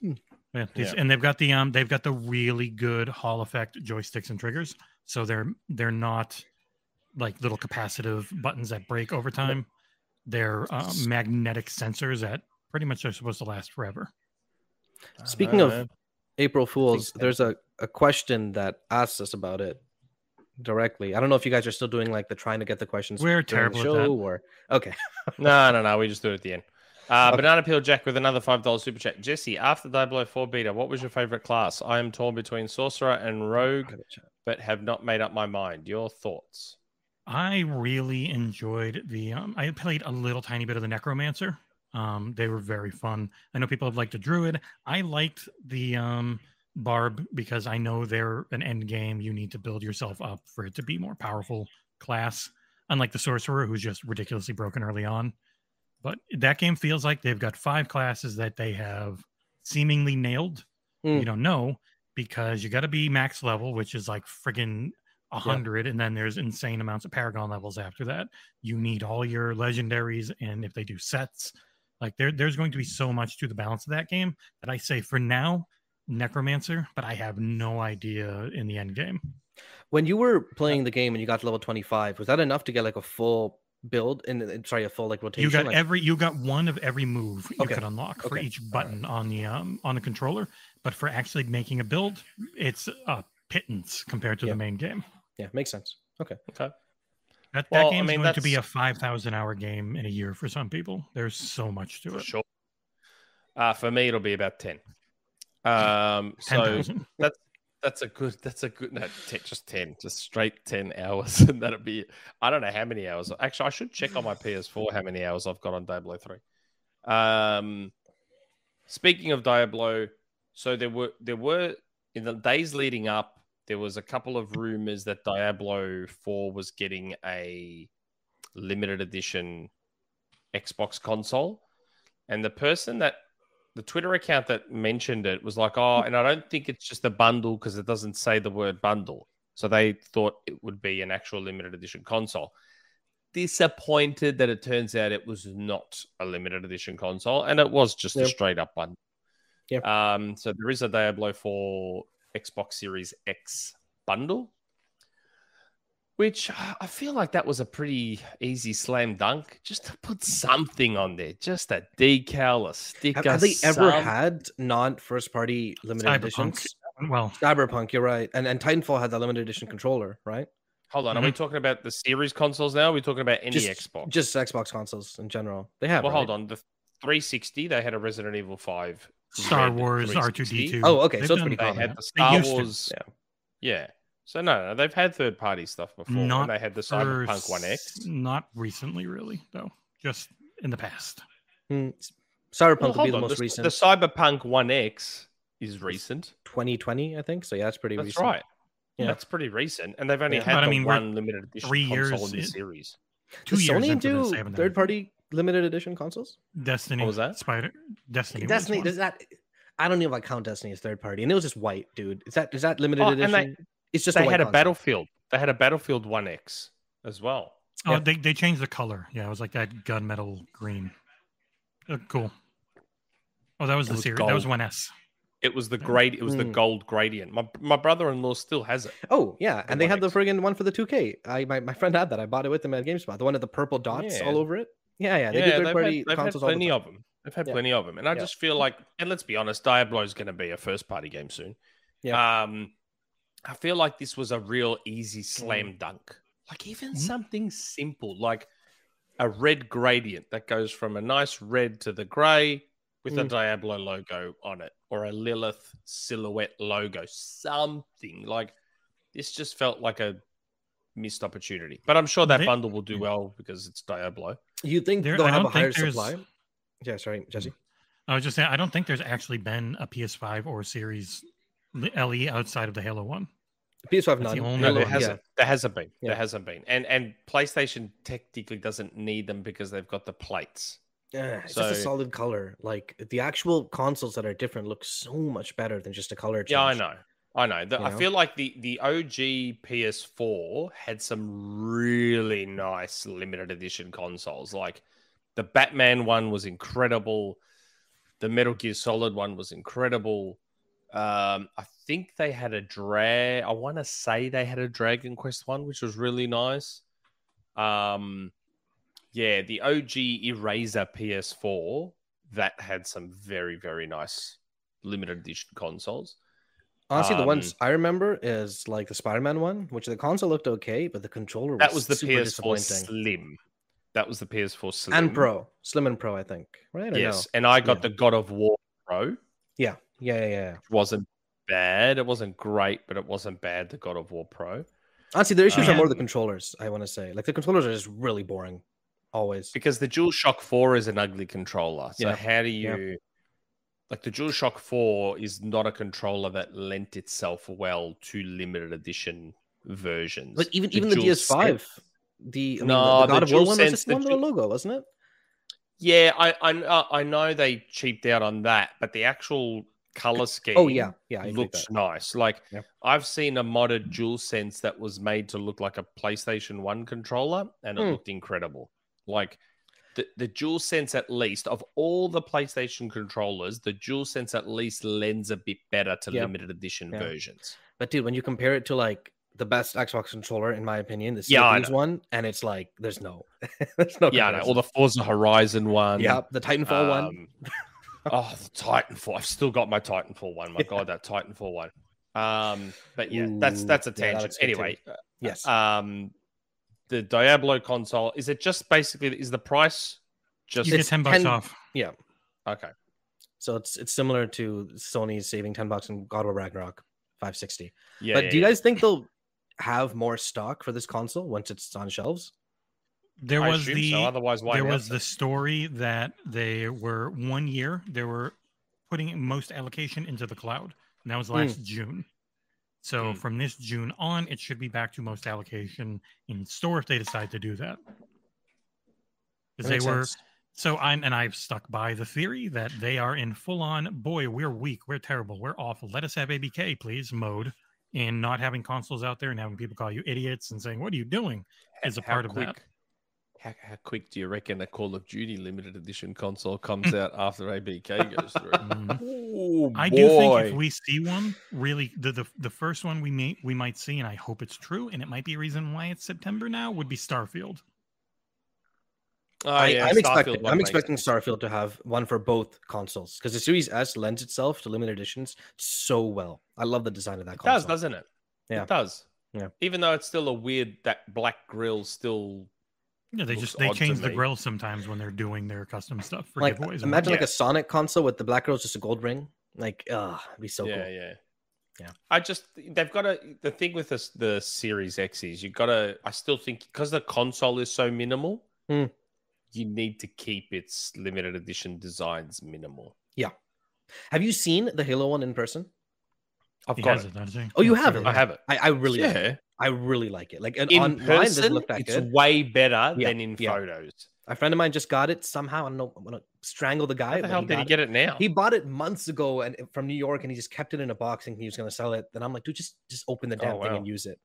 S2: Hmm.
S3: Yeah, these-
S1: Yeah.
S3: and they've got the um they've got the really good Hall effect joysticks and triggers, so they're they're not like little capacitive buttons that break over time. They're um, magnetic sensors that pretty much are supposed to last forever.
S2: Speaking of
S1: Uh,
S2: April Fools, there's a, a question that asks us about it directly. I don't know if you guys are still doing like the trying to get the questions.
S3: We're
S2: during the
S3: terrible at that.
S2: or okay.
S1: no, no, no. We just do it at the end. Uh,
S2: Okay.
S1: Banana Peel Jack with another five dollars super chat. Jesse, after Diablo Four beta, what was your favorite class? I am torn between sorcerer and rogue, but have not made up my mind. Your thoughts?
S3: I really enjoyed the. Um, I played a little tiny bit of the Necromancer. Um, they were very fun. I know people have liked the Druid. I liked the um, Barb because I know they're an end game. You need to build yourself up for it to be more powerful class. Unlike the Sorcerer, who's just ridiculously broken early on. But that game feels like they've got five classes that they have seemingly nailed.
S2: Hmm.
S3: You don't know because you got to be max level, which is like friggin' a hundred, and then there's insane amounts of Paragon levels after that. You need all your legendaries, and if they do sets, like there, there's going to be so much to the balance of that game that I say for now, Necromancer, but I have no idea in the end game.
S2: When you were playing the game and you got to level 25, was that enough to get like a full build and and- sorry, a full like rotation?
S3: You got
S2: like,
S3: every, you got one of every move you
S2: Okay.
S3: could unlock for
S2: Okay.
S3: each
S2: All right.
S3: button on the um on the controller, but for actually making a build, it's a pittance compared to
S2: Yeah.
S3: the main game.
S2: yeah, makes sense. Okay.
S1: Okay.
S3: That,
S1: Well,
S3: that
S1: I mean,
S3: going to be a 5,000 hour game in a year for some people. There's so much to
S1: For
S3: it.
S1: sure. Uh, for me, it'll be about ten. Um, so
S3: that's
S1: that's a good. That's a good. No, 10, just ten, just straight ten hours, and that'll be. I don't know how many hours. Actually, I should check on my PS4 how many hours I've got on Diablo three. Um, speaking of Diablo, so there were there were in the days leading up, there was a couple of rumors that Diablo four was getting a limited edition Xbox console, and the person that the Twitter account that mentioned it was like, oh, and I don't think it's just a bundle because it doesn't say the word bundle. So they thought it would be an actual limited edition console. disappointed that it turns out it was not a limited edition console and it was just a straight up one.
S2: Yep.
S1: Um, so there is a Diablo 4 Xbox Series X bundle, which I feel like that was a pretty easy slam dunk. Just to put something on there, just a decal, a sticker.
S2: have they ever had non first party limited
S3: Cyberpunk.
S2: editions?
S3: Well,
S2: Cyberpunk, you're right. And and Titanfall had that limited edition controller, right?
S1: Hold on, are we talking about the series consoles now? Are we talking about any
S2: Mm-hmm. just,
S1: Xbox?
S2: Just Xbox consoles in general. They have.
S1: well, hold on. The 360, they had a Resident Evil 5.
S3: Star Wars R2D2.
S2: Oh, okay,
S3: They've
S2: so it's
S3: done-
S2: pretty
S1: They had the Star
S3: used to,
S1: Wars.
S2: yeah.
S1: Yeah. So no, no, they've had third party stuff before. and
S3: Not
S1: they had the Cyberpunk One X.
S3: Not recently, really, though. Just in the past.
S2: Hmm, Cyberpunk
S1: Well,
S2: would be
S1: hold
S2: the
S1: on.
S2: most
S1: The,
S2: recent.
S1: the Cyberpunk One X is recent.
S2: 2020, I think. So yeah, that's pretty
S1: That's
S2: recent.
S1: right.
S2: Yeah.
S1: That's pretty recent, and they've only
S2: Yeah.
S1: had
S3: But I mean,
S1: one limited edition
S3: three
S1: console
S3: years
S1: in the series.
S3: Two
S2: Does
S3: years
S2: Sony
S3: into
S2: do
S3: they haven't done
S2: third
S3: it.
S2: party limited edition consoles?
S3: Destiny.
S1: What was that?
S3: Spider. Destiny. was
S2: Destiny does that? I don't know if I count Destiny as third party, and it was just white, dude. Is that is that limited
S1: Oh, and
S2: edition?
S1: They-
S2: it's just
S1: they
S2: white
S1: had a
S2: console.
S1: Battlefield. They had a Battlefield One X as well.
S3: Oh,
S2: Yeah.
S3: they, they changed the color. Yeah, it was like that gunmetal green. Uh, cool. Oh, that was
S1: It
S3: the
S1: was
S3: series. That was
S1: gold.
S3: one S.
S1: It was the grade. It was the
S2: Mm.
S1: gold gradient. My my brother in law still has it.
S2: Oh yeah,
S1: The
S2: and they
S1: One
S2: had the friggin' one for the 2K. I my, my friend had that. I bought it with him at GameSpot. The one with the purple dots
S1: Yeah.
S2: all over it. Yeah, yeah. They
S1: yeah,
S2: do
S1: they've,
S2: third party
S1: had, they've had
S2: consoles all the
S1: plenty
S2: time.
S1: of them. They've had
S2: Yeah.
S1: plenty of them, and I
S2: Yeah.
S1: just feel like, and let's be honest, Diablo is going to be a first party game soon.
S2: Yeah.
S1: Um, I feel like this was a real easy
S2: Mm.
S1: slam dunk. Like even
S3: Mhm.
S1: something simple, like a red gradient that goes from a nice red to the grey with a
S2: Mm.
S1: Diablo logo on it, or a Lilith silhouette logo, something like this. Just felt like a missed opportunity, but I'm sure that
S3: They-
S1: bundle will do well because it's Diablo.
S2: You think
S3: There-
S2: they'll
S3: I
S2: have a
S3: don't
S2: higher supply? Yeah, sorry, Jesse.
S3: I was just saying, I don't think there's actually been a PS5 or Series LE outside of the Halo one.
S2: PS5
S3: That's
S2: none.
S3: the only
S1: No,
S3: Halo,
S1: there hasn't. There hasn't been.
S2: Yeah.
S1: There hasn't been. And and PlayStation technically doesn't need them because they've got the plates.
S2: Yeah, it's just a solid color. Like the actual consoles that are different look so much better than just a color change.
S1: Yeah, I know. I know. The, I
S2: know?
S1: feel like the the OG PS4 had some really nice limited edition consoles. Like the Batman one was incredible. The Metal Gear Solid one was incredible. Um, I think they had a drag. I want to say they had a Dragon Quest one, which was really nice. Um, yeah, the OG Eraser PS4 that had some very very nice limited edition consoles.
S2: Honestly, the
S1: Um,
S2: ones I remember is like the Spider-Man one, which the console looked okay, but the controller was
S1: That was the
S2: super
S1: PS4. Slim. That was the PS4 Slim.
S2: and Pro, Slim and Pro, I think. Right? Or
S1: Yes,
S2: No?
S1: and I got
S2: Yeah.
S1: the God of War Pro.
S2: Yeah. Yeah. Yeah. yeah.
S1: Which wasn't bad. It wasn't great, but it wasn't bad. The God of War Pro
S2: Honestly, the issues are more the
S1: Um,
S2: controllers. I want to say, like the controllers are just really boring, always.
S1: because the DualShock 4 is an ugly controller. So
S2: Yeah.
S1: how do
S2: Yeah.
S1: you like the DualShock 4 is not a controller that lent itself well to limited edition versions.
S2: But even even the DS5, the I mean,
S1: No,
S2: the, the God
S1: the
S2: of War one was just
S1: the
S2: one little logo, wasn't it?
S1: Yeah, I I kn- I know they cheaped out on that, but the actual color scheme
S2: Oh yeah, yeah. I
S1: looks nice. Like. I've seen a modded Dual Sense that was made to look like a PlayStation 1 controller and it
S2: Hmm.
S1: looked incredible. Like the, the Dual Sense, at least of all the PlayStation controllers, the Dual Sense at least lends a bit better to limited edition
S2: Yeah.
S1: versions.
S2: But dude, when you compare it to like the best Xbox controller, in my opinion, the
S1: Yeah,
S2: Series one, and it's like there's no, there's no.
S1: Yeah. Or the Forza Horizon one.
S2: yeah, the Titanfall one.
S1: Oh, the Titanfall. I've still got my Titanfall one. My God, that Titanfall one. Um, but yeah, that's
S2: Ooh,
S1: that's a tangent.
S2: looks good too.
S1: anyway,
S2: Yes.
S1: um, the Diablo console is it just basically is the price just
S3: You get 10 bucks
S2: 10
S3: off. Yeah.
S1: Okay?
S2: so it's it's similar to Sony's saving ten bucks in God of Ragnarok, five sixty.
S1: Yeah.
S2: but
S1: yeah,
S2: do you guys think they'll have more stock for this console once it's on shelves?
S3: There was the
S1: so. Otherwise, why
S3: there was the story that they were one year they were putting most allocation into the cloud and that was last june so
S1: Hmm.
S3: from this june on it should be back to most allocation in store if they decide to do that because they were
S2: sense.
S3: so i'm and i've stuck by the theory that they are in full on boy we're weak we're terrible we're awful let us have abk please mode and not having consoles out there and having people call you idiots and saying what are you doing is a
S1: How
S3: part of
S1: quick,
S3: that
S1: How, how quick do you reckon a Call of Duty limited edition console comes out after ABK goes through?
S3: Mhm.
S1: Ooh,
S3: I do think if we see one, really, the, the the first one we may we might see, and I hope it's true, and it might be a reason why it's September now, would be Starfield.
S1: Oh,
S2: I,
S1: yeah,
S2: I'm
S1: Starfield
S2: expecting. I'm expecting. Starfield to have one for both consoles because the Series S lends itself to limited editions so well. I love the design of that
S1: It
S2: console.
S1: does, doesn't it?
S2: Yeah.
S1: It does.
S2: Yeah.
S1: Even though it's still a weird that black grill still
S3: Yeah, they just they
S1: odd
S3: change the grill sometimes when they're doing their custom stuff for
S2: like
S3: giveaways. and
S2: imagine like
S1: Yeah.
S2: a Sonic console with the black girl's just a gold ring. Like, ugh, it'd be so cool.
S1: yeah,
S2: cool.
S1: yeah.
S2: Yeah.
S1: I just they've got to the thing with this the Series X is you gotta I still think because the console is so minimal,
S2: Hmm.
S1: you need to keep its limited edition designs minimal. Yeah.
S2: Have you seen the Halo one in person?
S1: I've
S3: He
S1: got it.
S3: it?
S2: Oh, you have it?
S1: I have it.
S2: I, I really, like it.
S1: yeah.
S2: I really like it. Like and
S1: In person,
S2: look that
S1: it's
S2: good.
S1: way better
S2: Yeah,
S1: than in
S2: yeah.
S1: photos.
S2: A friend of mine just got it somehow. I don't know. I'm gonna strangle the guy.
S1: How the hell
S2: he
S1: did he get it now?
S2: He bought it months ago and uh, from New York, and he just kept it in a box thinking he was gonna sell it. Then I'm like, dude, just just open the
S1: Oh,
S2: damn thing
S1: wow.
S2: and use it.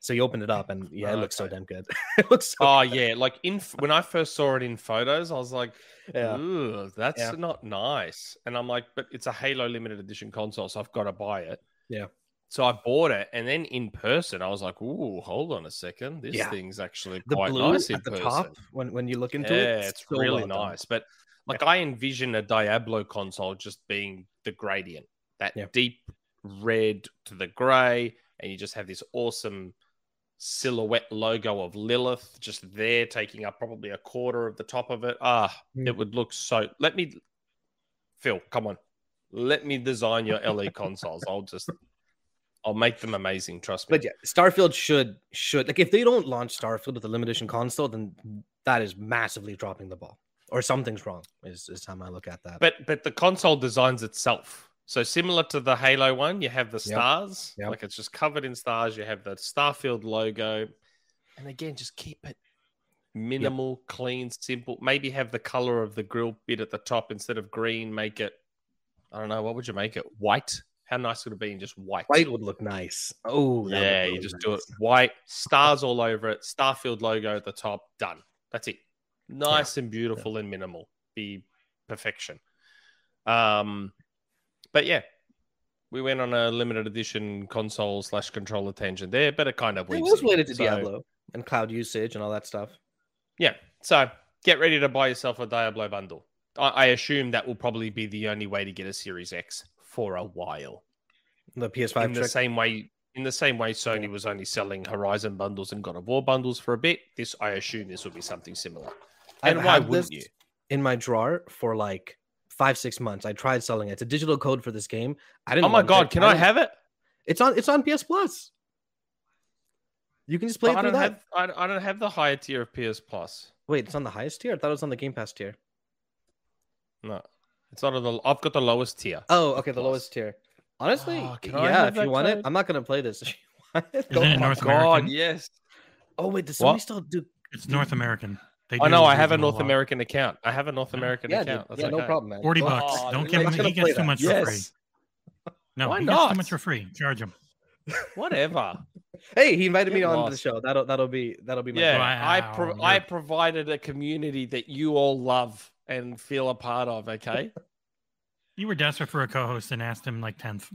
S2: So he opened it up, and yeah, it
S1: Oh,
S2: looks so damn good. it looks so
S1: Oh yeah, like in when I first saw it in photos, I was like,
S2: Yeah.
S1: "Ooh, that's
S2: Yeah.
S1: not nice." And I'm like, "But it's a Halo limited edition console, so I've got to buy it."
S2: Yeah.
S1: So I bought it, and then in person, I was like, "Ooh, hold on a second, this
S2: Yeah.
S1: thing's actually
S2: the
S1: quite
S2: blue
S1: nice
S2: at the
S1: person."
S2: top when when you look into it.
S1: yeah,
S2: it.
S1: it's
S2: so
S1: really
S2: well
S1: nice. But like, I envision a Diablo console just being the gradient, that
S2: Yeah.
S1: deep red to the grey, and you just have this awesome silhouette logo of Lilith just there, taking up probably a quarter of the top of it. Ah,
S2: Mm.
S1: it would look so. Let me, Phil, come on, let me design your LE consoles. I'll just, I'll make them amazing. Trust me.
S2: But yeah, Starfield should should like if they don't launch Starfield with a limited edition console, then that is massively dropping the ball, or something's wrong. Is is how I look at that.
S1: But but the console designs itself. So similar to the Halo one, you have the stars,
S2: Yep.
S1: like it's just covered in stars. You have the Starfield logo, and again, just keep it minimal, clean, simple. Maybe have the color of the grill bit at the top instead of green. Make it, I don't know, what would you make it? White. How nice would it be in just white?
S2: White would look nice. Oh,
S1: yeah, you just do it white, stars all over it, Starfield logo at the top, done. That's it. Nice and beautiful and minimal. Be perfection. Um, but yeah, we went on a limited edition console slash controller tangent there, but it kind of
S2: It was related to
S1: So,
S2: Diablo and cloud usage and all that stuff.
S1: Yeah, so get ready to buy yourself a Diablo bundle. I, I assume that will probably be the only way to get a Series X for a while.
S2: The PS5
S1: in the
S2: trick.
S1: same way in the same way Sony was only selling Horizon bundles and God of War bundles for a bit, this I assume this will be something similar.
S2: I've
S1: And why
S2: had
S1: wouldn't
S2: this
S1: you?
S2: in my drawer for like five, six months. I tried selling it. It's a digital code for this game. I didn't.
S1: Oh my god,
S2: it.
S1: can I
S2: didn't-
S1: have it?
S2: It's on. It's on PS Plus. You can just play
S1: But
S2: it
S1: I
S2: through
S1: don't
S2: that.
S1: have I, I don't have the higher tier of PS Plus.
S2: Wait, it's on the highest tier. I thought it was on the Game Pass tier.
S1: No. It's not on the I've got the lowest tier.
S2: Oh, okay, the
S1: Plus.
S2: lowest tier. Honestly,
S1: Oh,
S2: yeah. If you
S1: that
S2: want it. I'm not gonna play this. If you want it, go
S3: Isn't it
S2: oh
S3: North
S1: God,
S3: American?
S1: yes.
S2: Oh wait, does
S1: What?
S2: still do?
S3: It's North American. They
S1: I
S3: do
S1: know I have a North
S3: lot.
S1: American account. I have a North American
S2: Yeah, dude.
S1: account. That's
S2: yeah, no problem, man.
S3: Forty bucks.
S1: Oh,
S3: Don't give him. He
S2: play
S3: gets too
S2: that.
S3: much for free. No,
S1: Why
S3: he
S1: not?
S3: gets too much for free. Charge him.
S1: Whatever.
S2: Hey, he invited me
S1: Get
S2: on the show. That'll that'll be that'll be my
S1: Yeah,
S2: plan.
S1: I pro- I provided a community that you all love and feel a part of, okay?
S3: You were desperate for a co-host and asked him like tenth.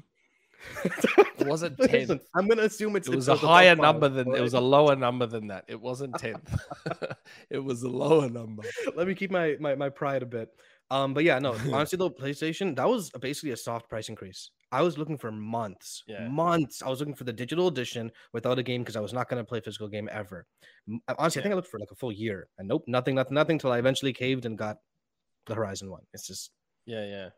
S1: It wasn't
S2: Listen, I'm gonna assume it's
S1: It was a higher number than it was a lower number than that. It wasn't 10th. it was a lower number.
S2: Let me keep my, my my pride a bit. Um, but yeah, no, honestly though, PlayStation that was basically a soft price increase. I was looking for months,
S1: Yeah.
S2: months. I was looking for the digital edition without a game because I was not gonna play a physical game ever. M- Honestly, I think I looked for like a full year, and nope, nothing, nothing, nothing, till I eventually caved and got the Horizon one. It's just.
S1: Yeah, yeah.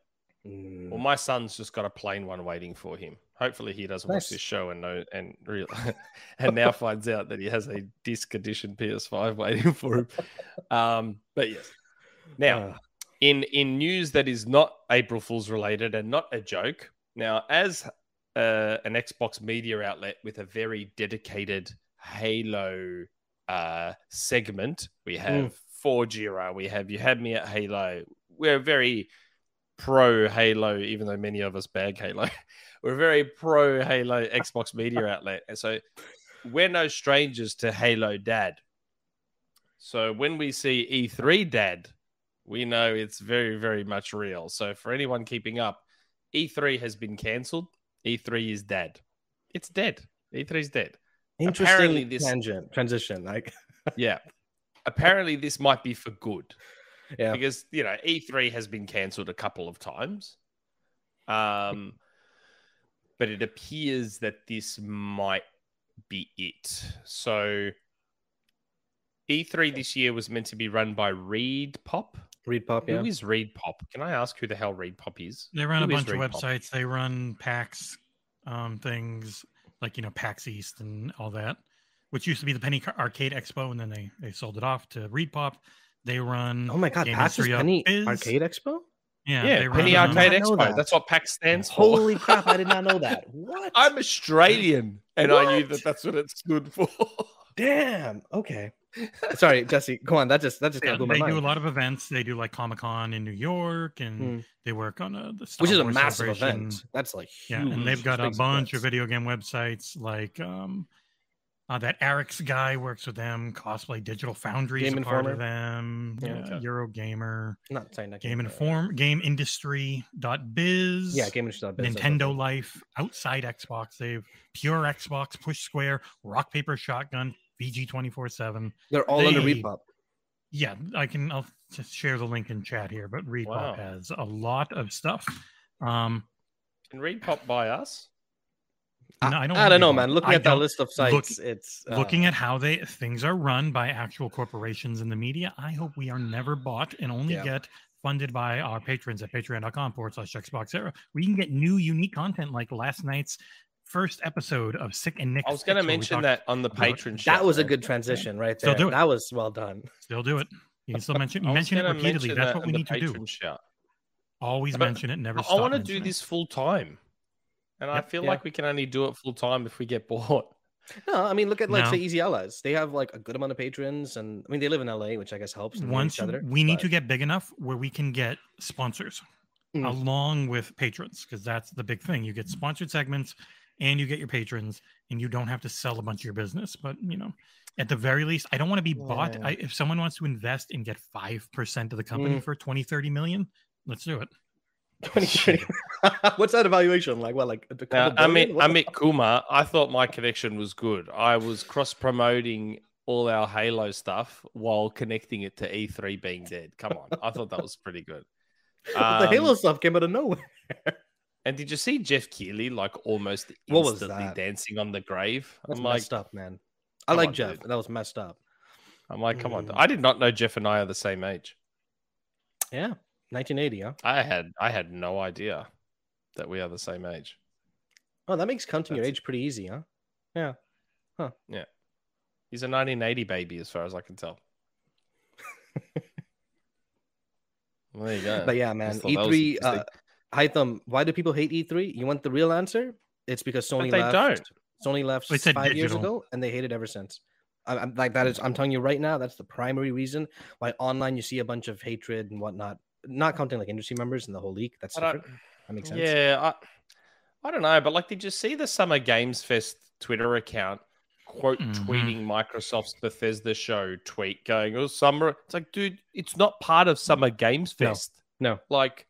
S2: mm,
S1: Well, my son's just got a plain one waiting for him. Hopefully, he doesn't watch this show and know and real and now finds out that he has a disc edition PS5 waiting for him. Um, but yes, now
S2: uh,
S1: in in news that is not April Fool's related and not a joke. Now, as uh, an Xbox media outlet with a very dedicated Halo uh, segment, we have Four Jira, we have You Had Me at Halo. We're very pro Halo, even though many of us bag Halo. We're very pro Halo Xbox media outlet, and so we're no strangers to Halo Dad. So when we see E3 dad, we know it's very, very much real. So for anyone keeping up, E3 has been cancelled. E3 is dead. It's dead. E3 is dead.
S2: Interesting
S1: Apparently this-
S2: tangent transition. Like,
S1: Yeah. Apparently, this might be for good.
S2: yeah,
S1: because you know E3 has been cancelled a couple of times. Um, but it appears that this might be it. So E3 this year was meant to be run by ReedPop.
S2: read pop. Yeah,
S1: Who is ReedPop? Can I ask who the hell ReedPop is?
S3: They run a bunch of
S1: ReedPop?
S3: websites. They run PAX um, things like you know PAX East and all that, which used to be the Penny Arcade Expo, and then they they sold it off to ReedPop. They run.
S2: Oh my god,
S3: Game
S2: PAX is Penny
S3: Biz.
S2: Arcade Expo.
S3: Yeah,
S1: Yeah,
S3: they
S1: Penny
S3: run,
S1: Arcade
S2: I
S1: Expo.
S2: that.
S1: That's what PAX stands for.
S2: Holy crap! I did not know that. What?
S1: I'm Australian, and I knew that that's what it stood for.
S2: Damn. Okay. Sorry, Jesse. Go on. That just that just
S3: Yeah,
S2: kind of blew
S3: they
S2: my
S3: do a lot of events. They do like Comic Con in New York, and
S2: Hmm.
S3: they work on a the Star
S2: Which is a massive event. That's like
S3: Yeah, and they've got a
S2: Big
S3: bunch of video game websites like um uh, that Eric's guy works with them. Cosplay Digital Foundry is
S2: Game
S3: a part of them.
S2: Yeah,
S3: Yeah,
S1: okay.
S3: Eurogamer,
S2: Not saying that
S3: Game Inform, Game Industry.biz.
S2: Yeah, Game Industry. Biz,
S3: Nintendo. Life, Outside Xbox, they've Pure Xbox, Push Square, Rock Paper Shotgun, VG twenty four seven.
S2: They're all under
S3: they-
S2: ReedPop.
S3: Yeah, I can. I'll just share the link in chat here. But ReedPop
S1: Wow.
S3: has a lot of stuff. Um,
S1: Can ReedPop by us?
S2: I,
S3: no, I don't
S2: I don't know, man. Looking
S3: I
S2: at that list of
S3: look-
S2: sites, it's uh,
S3: looking at how they things are run by actual corporations in the media, I hope we are never bought and only
S2: Yeah.
S3: get funded by our patrons at patreon.com forward slash XboxEra. We can get new unique content like last night's first episode of Sik and Nick.
S1: I was going to
S3: Sticks,
S1: mention that on the
S3: about-
S1: patron show.
S2: that was a good transition right
S3: Still
S2: there.
S3: do it.
S2: That was well done.
S3: Still do it. You can still mention
S1: I was
S3: mention it repeatedly.
S1: mention
S3: That's
S1: that
S3: what we need to do.
S1: show.
S3: Always
S1: But
S3: mention it. Never.
S1: I,
S3: stop
S1: want to do this full time, and I feel
S2: Yeah.
S1: like we can only do it full time if we get bored.
S2: No, I mean, look at like
S3: No.
S2: say Easy Allies. They have like a good amount of patrons, and I mean they live in LA, which I guess helps. and they know
S3: Once
S2: each other,
S3: we need to get big enough where we can get sponsors
S2: Mm.
S3: along with patrons because that's the big thing. You get sponsored segments and you get your patrons, and you don't have to sell a bunch of your business. But you know, at the very least, I don't want to be bought.
S2: Yeah.
S3: I, if someone wants to invest and get five percent of the company
S2: Mm.
S3: for 20, 30 million, let's do it.
S2: 2030. What's that evaluation like? What like a
S1: Now, Amit? Amit Kumar, I thought my connection was good. I was cross promoting all our Halo stuff while connecting it to E3 being dead. Come on, I thought that was pretty good.
S2: fuck? the Halo
S1: Um,
S2: stuff came out of nowhere.
S1: And did you see Geoff Keighley like almost
S2: What was
S1: instantly
S2: that?
S1: dancing on the grave?
S2: That's
S1: I'm like,
S2: messed up, man. I like
S1: on,
S2: Jeff.
S1: dude.
S2: That was messed up.
S1: I'm like, come on.
S2: Mm.
S1: I did not know Jeff and I are the same age.
S2: Yeah, 1980. Huh?
S1: I had I had no idea that we are the same age.
S2: Oh, that makes counting your age pretty easy, huh? Yeah. Huh. Yeah.
S1: He's a 1980 baby, as far as I can tell. well, there you go.
S2: But yeah, man,
S1: thought that was
S2: E3. Uh,
S1: interesting.
S2: Hytham, why do people hate E3? You want the real answer? It's because Sony
S1: they
S2: left.
S1: don't.
S2: Sony left
S3: They said
S2: five years ago, and they hate it ever since. I'm like that is. I'm telling you right now, that's the primary reason why online you see a bunch of hatred and whatnot. Not counting like industry members and the whole league. That's
S1: don't-
S2: different. That makes sense.
S1: Yeah, I, I don't know, but like, did you see the Summer Games Fest Twitter account quote
S3: Mhm.
S1: tweeting Microsoft's Bethesda show tweet going, "Oh, summer." It's like, dude, it's not part of Summer Games
S2: No,
S1: Fest.
S2: no.
S1: like,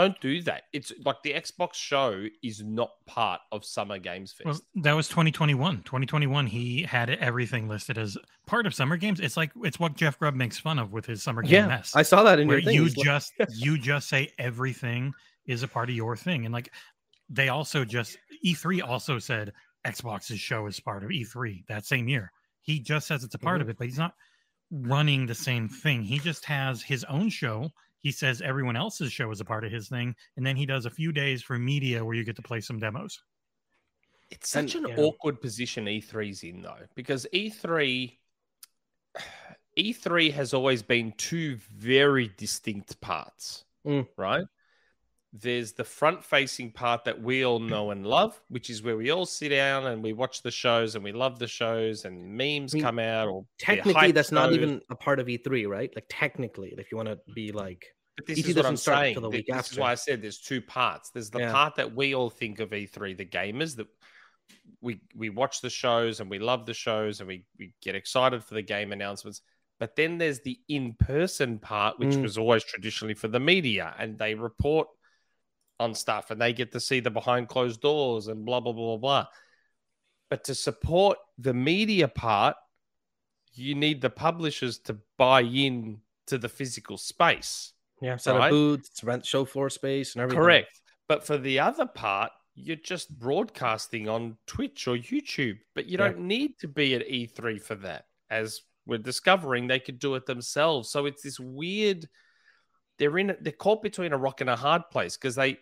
S1: don't do that. It's like the Xbox show is not part of Summer Games Fest.
S3: Well, that was 2021. 2021, he had everything listed as part of summer games. It's like it's what Jeff Grubb makes fun of with his summer game
S2: Yeah,
S3: mess.
S2: I saw that in
S3: where
S2: your thing.
S3: you
S2: He's like-
S3: just you just say everything is a part of your thing, and like they also just E3 also said Xbox's show is part of E3 that same year. He just says it's a part
S2: Mm-hmm.
S3: of it, but he's not running the same thing. He just has his own show. He says everyone else's show is a part of his thing, and then he does a few days for media where you get to play some demos.
S1: It's such
S2: And-
S1: an
S2: yeah.
S1: awkward position E3's in though, because E3 E3 has always been two very distinct parts,
S2: Mm.
S1: right? There's the front facing part that we all know and love, which is where we all sit down and we watch the shows and we love the shows and memes
S2: I mean,
S1: come out or
S2: technically that's not even a part of E3, right? Like technically, if you want to be like,
S1: But this
S2: E3
S1: is what I'm saying.
S2: the
S1: This is why I said there's two parts. There's the
S2: Yeah.
S1: part that we all think of E3, the gamers that we we watch the shows and we love the shows and we we get excited for the game announcements. But then there's the in person part, which
S2: Mm.
S1: was always traditionally for the media, and they report on stuff and they get to see the behind closed doors and blah, blah, blah, blah, blah. But to support the media part, you need the publishers to buy in to the physical space.
S2: Yeah, set
S1: Right.
S2: up booths, rent show floor space, and everything.
S1: Correct. But for the other part, you're just broadcasting on Twitch or YouTube, but you
S2: Yeah.
S1: don't need to be at E3 for that. As we're discovering, they could do it themselves. So it's this weird. They're in. They're caught between a rock and a hard place because they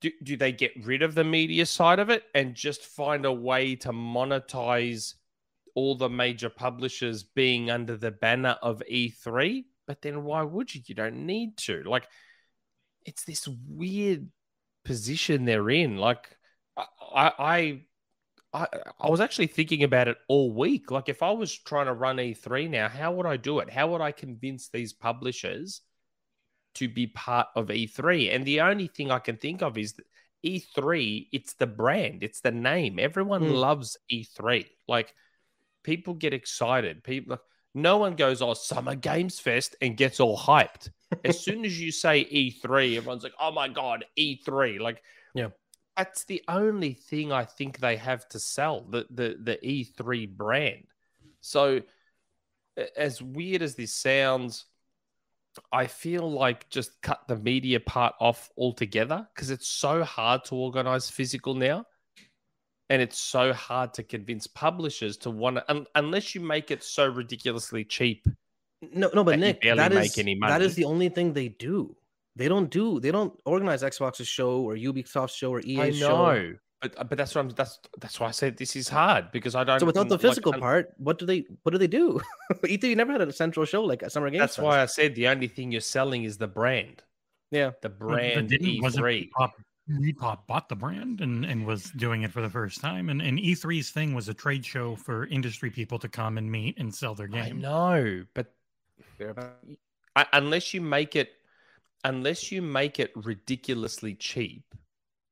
S1: do. Do they get rid of the media side of it and just find a way to monetize all the major publishers being under the banner of E3? But then why would you? You don't need to. Like, it's this weird position they're in. Like, I, I, I, I was actually thinking about it all week. Like, if I was trying to run E3 now, how would I do it? How would I convince these publishers to be part of E3? And the only thing I can think of is E3. It's the brand. It's the name. Everyone
S2: Hmm.
S1: loves E3. Like, people get excited. People. No one goes, oh, Summer Games Fest and gets all hyped. As soon as you say E3, everyone's like, oh my God, E3. Like,
S2: Yeah.
S1: that's the only thing I think they have to sell the, the, the E3 brand. So, as weird as this sounds, I feel like just cut the media part off altogether because it's so hard to organize physical now and it's so hard to convince publishers to want to un- unless you make it so ridiculously cheap
S2: No, no, but
S1: that
S2: Nick,
S1: barely
S2: that
S1: make
S2: is
S1: any
S2: that is the only thing they do. They don't do. They don't organize Xbox's show or Ubisoft's show or EA's
S1: i
S2: show.
S1: Know but uh, but that's what i'm that's that's why i said this is hard because i don't
S2: So without the physical
S1: un-
S2: part, what do they what do they do? E3 never had a central show like a Summer Games
S1: that's
S2: Fest.
S1: why i said the only thing you're selling is the brand
S2: Yeah.
S1: the
S3: But- but
S1: brand
S3: didn't-
S1: e3
S3: wasn't ReedPop, ReedPop bought the brand and, and was doing it for the first time. And, and E3's thing was a trade show for industry people to come and meet and sell their
S1: i
S3: game.
S1: know but I, unless you make it unless you make it ridiculously cheap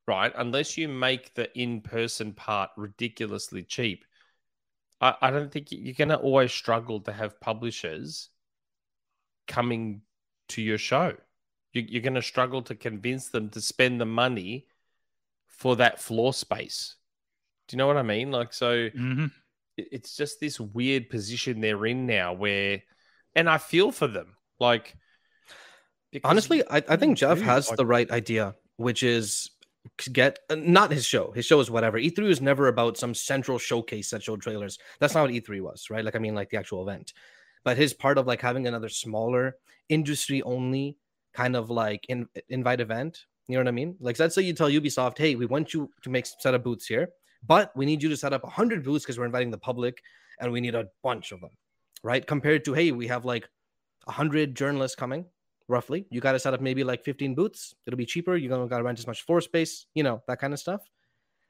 S1: right? Unless you make the in-person part ridiculously cheap. I, I don't think you're going to always struggle to have publishers coming to your show. You, you're going to struggle to convince them to spend the money for that floor space. Do you know what i mean? Like so
S3: hmm
S1: it- it's just this weird position they're in now where and i feel for them like because
S2: Honestly, I, I think Jeff
S1: do,
S2: has
S1: like-
S2: the right idea, which is to get uh, not his show. His show is whatever. E3 was never about some central showcase that showed trailers. That's not what E3 was, right? Like I mean, like the actual event. But his part of like having another smaller industry only kind of like in, invite event. You know what I mean? Like let's say you tell Ubisoft, hey, we want you to make set up booths here, but we need you to set up hundred booths because we're inviting the public and we need a bunch of them, right? Compared to hey, we have like hundred journalists coming roughly. You got to set up maybe like 15 booths. It'll be cheaper. You don't got to rent as much floor space, you know, that kind of stuff.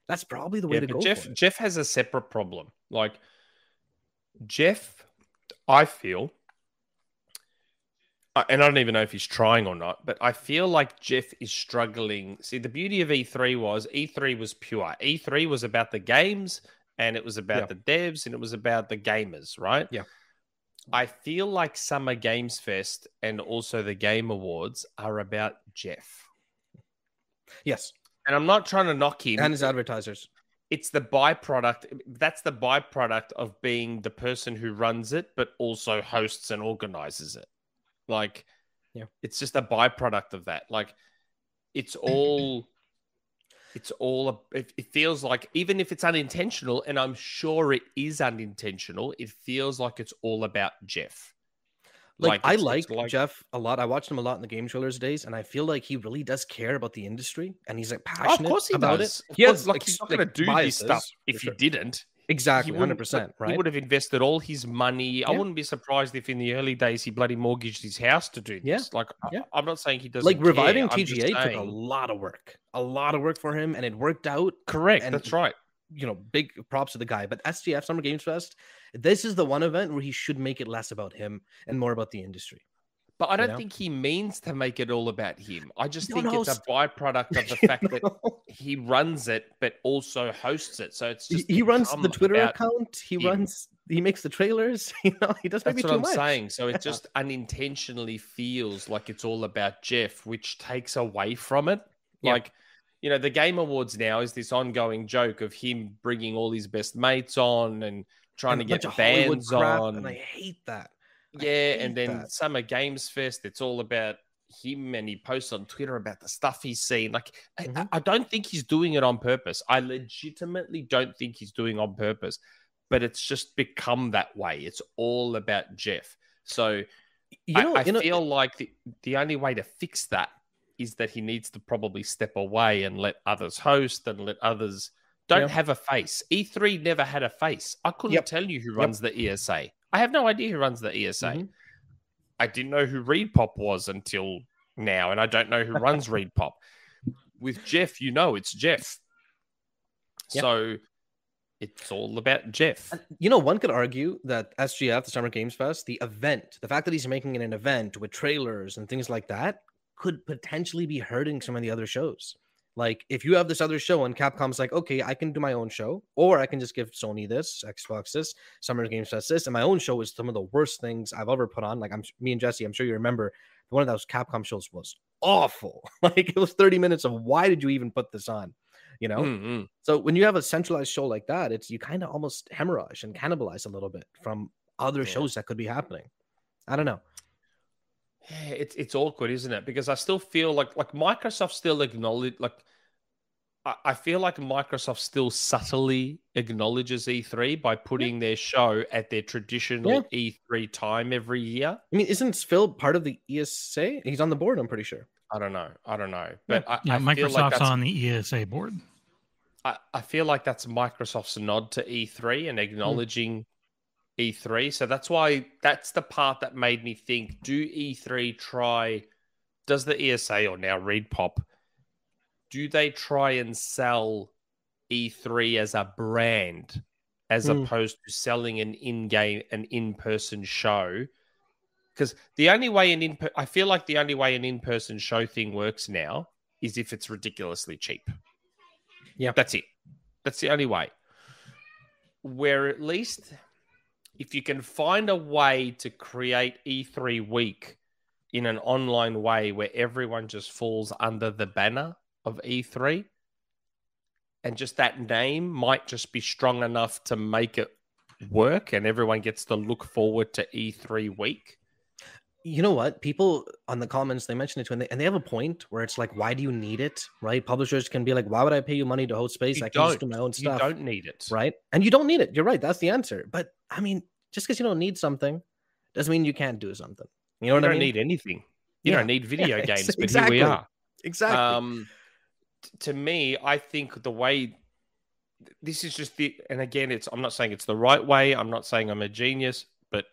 S2: That's probably the way
S1: yeah,
S2: to go.
S1: jeff jeff has a separate problem like jeff i feel and I don't even know if he's trying or not, but I feel like Jeff is struggling. See, the beauty of E3 was E3 was pure. E3 was about the games and it was about
S2: Yeah.
S1: the devs and it was about the gamers, right?
S2: Yeah.
S1: I feel like Summer Games Fest and also the Game Awards are about Jeff.
S2: Yes,
S1: And I'm not trying to knock him.
S2: and his advertisers.
S1: it's the byproduct. That's the byproduct of being the person who runs it, but also hosts and organizes it. Like,
S2: Yeah.
S1: it's just a byproduct of that. Like, it's all, it's all. a- It, it feels like even if it's unintentional, and I'm sure it is unintentional, it feels like it's all about Jeff.
S2: Like, I
S1: it's- it's
S2: like, Jeff a lot. I watched him a lot in the game trailers days, and I feel like he really does care about the industry, and he's like
S1: Oh,
S2: passionate
S1: of course he
S2: about
S1: does.
S2: it.
S1: Of
S2: He
S1: course,
S2: has
S1: like
S2: like,
S1: he's not
S2: like,
S1: going to do this stuff if
S2: sure.
S1: he didn't.
S2: Exactly, hundred percent. right?
S1: He would have invested all his money. I wouldn't be surprised if in the early days he bloody mortgaged his house to do this.
S2: Yeah.
S1: Like, I-
S2: Yeah.
S1: I'm not saying he doesn't.
S2: Like reviving
S1: care.
S2: TGA took a lot of work, a lot of work for him, and it worked out.
S1: Correct.
S2: and-
S1: that's right.
S2: You know, big props to the guy. But SGF Summer Games Fest, this is the one event where he should make it less about him and more about the industry.
S1: But I don't
S2: know?
S1: think he means to make it all about him. I just
S2: No,
S1: think
S2: no,
S1: it's a byproduct of the fact that he runs it, but also hosts it. So it's just
S2: he runs the Twitter account. He
S1: him.
S2: runs he makes the trailers. You know, he does
S1: That's
S2: maybe
S1: what
S2: too
S1: I'm
S2: much.
S1: saying. So it just unintentionally feels like it's all about Jeff, which takes away from it. Like, you know, the Game Awards now is this ongoing joke of him bringing all his best mates on and trying
S2: And
S1: to get bands on.
S2: and I hate that. I
S1: yeah, and then
S2: that.
S1: Summer Games Fest, it's all about him and he posts on Twitter about the stuff he's seen. Like, I-
S2: Mhm.
S1: I, I don't think he's doing it on purpose. I legitimately don't think he's doing on purpose, but it's just become that way. It's all about Jeff. So
S2: You
S1: I-
S2: know,
S1: I,
S2: you know,
S1: feel like the, the only way to fix that is that he needs to probably step away and let others host and let others don't
S2: Yeah.
S1: have a face. E3 never had a face. I couldn't
S2: Yep.
S1: tell you who runs the ESA. I have no idea who runs the ESA.
S2: Mhm.
S1: I didn't know who ReedPop was until now, and I don't know who runs ReedPop. With Jeff, you know it's Jeff.
S2: Yep.
S1: So it's all about Jeff.
S2: You know, one could argue that SGF, the Summer Games Fest, the event, the fact that he's making it an event with trailers and things like that, could potentially be hurting some of the other shows. Like, if you have this other show and Capcom's like, okay, I can do my own show, or I can just give Sony this, Xbox this, Summer Games Fest this, and my own show is some of the worst things I've ever put on. Like, I'm me and Jesse, I'm sure you remember one of those Capcom shows was awful. like, it was 30 minutes of why did you even put this on? You know,
S1: Mm, mm.
S2: so when you have a centralized show like that, it's you kind of almost hemorrhage and cannibalize a little bit from other
S1: Yeah.
S2: shows that could be happening. I don't know.
S1: Yeah, it's it's awkward, isn't it? Because I still feel like like Microsoft still acknowledge like I, I feel like Microsoft still subtly acknowledges E3 by putting their show at their traditional E3 time every year.
S2: I mean, isn't Phil part of the ESA? He's on the board, I'm pretty sure.
S1: I don't know. I don't know. But I,
S3: Yeah,
S1: I feel
S3: Microsoft's
S1: like that's,
S3: on the ESA board.
S1: I, I feel like that's Microsoft's nod to E3 and hmm. acknowledging E3. So that's why that's the part that made me think: Do E3 try? Does the ESA or now ReedPop? Do they try and sell E3 as a brand, as
S2: Hmm.
S1: opposed to selling an in-game, an in-person show? Because the only way an in, I feel like the only way an in-person show thing works now is if it's ridiculously cheap.
S2: Yeah.
S1: That's it. That's the only way. Where at least if you can find a way to create E3 week in an online way where everyone just falls under the banner of E3 and just that name might just be strong enough to make it work and everyone gets to look forward to E3 week.
S2: You know what? People on the comments they mention it to, and they, and they have a point where it's like, why do you need it? Right? Publishers can be like, why would I pay you money to host space?
S1: You
S2: I can just do my own stuff.
S1: You don't need it.
S2: right? And you don't need it. You're right. That's the answer. But I mean, just because you don't need something doesn't mean you can't do something. You know
S1: You
S2: what
S1: don't need anything. You
S2: Yeah.
S1: don't need video
S2: Yeah,
S1: games,
S2: ex-
S1: but
S2: exactly.
S1: here we are.
S2: exactly.
S1: Um, t- to me, I think the way this is just the, and again, it's I'm not saying it's the right way. I'm not saying I'm a genius, but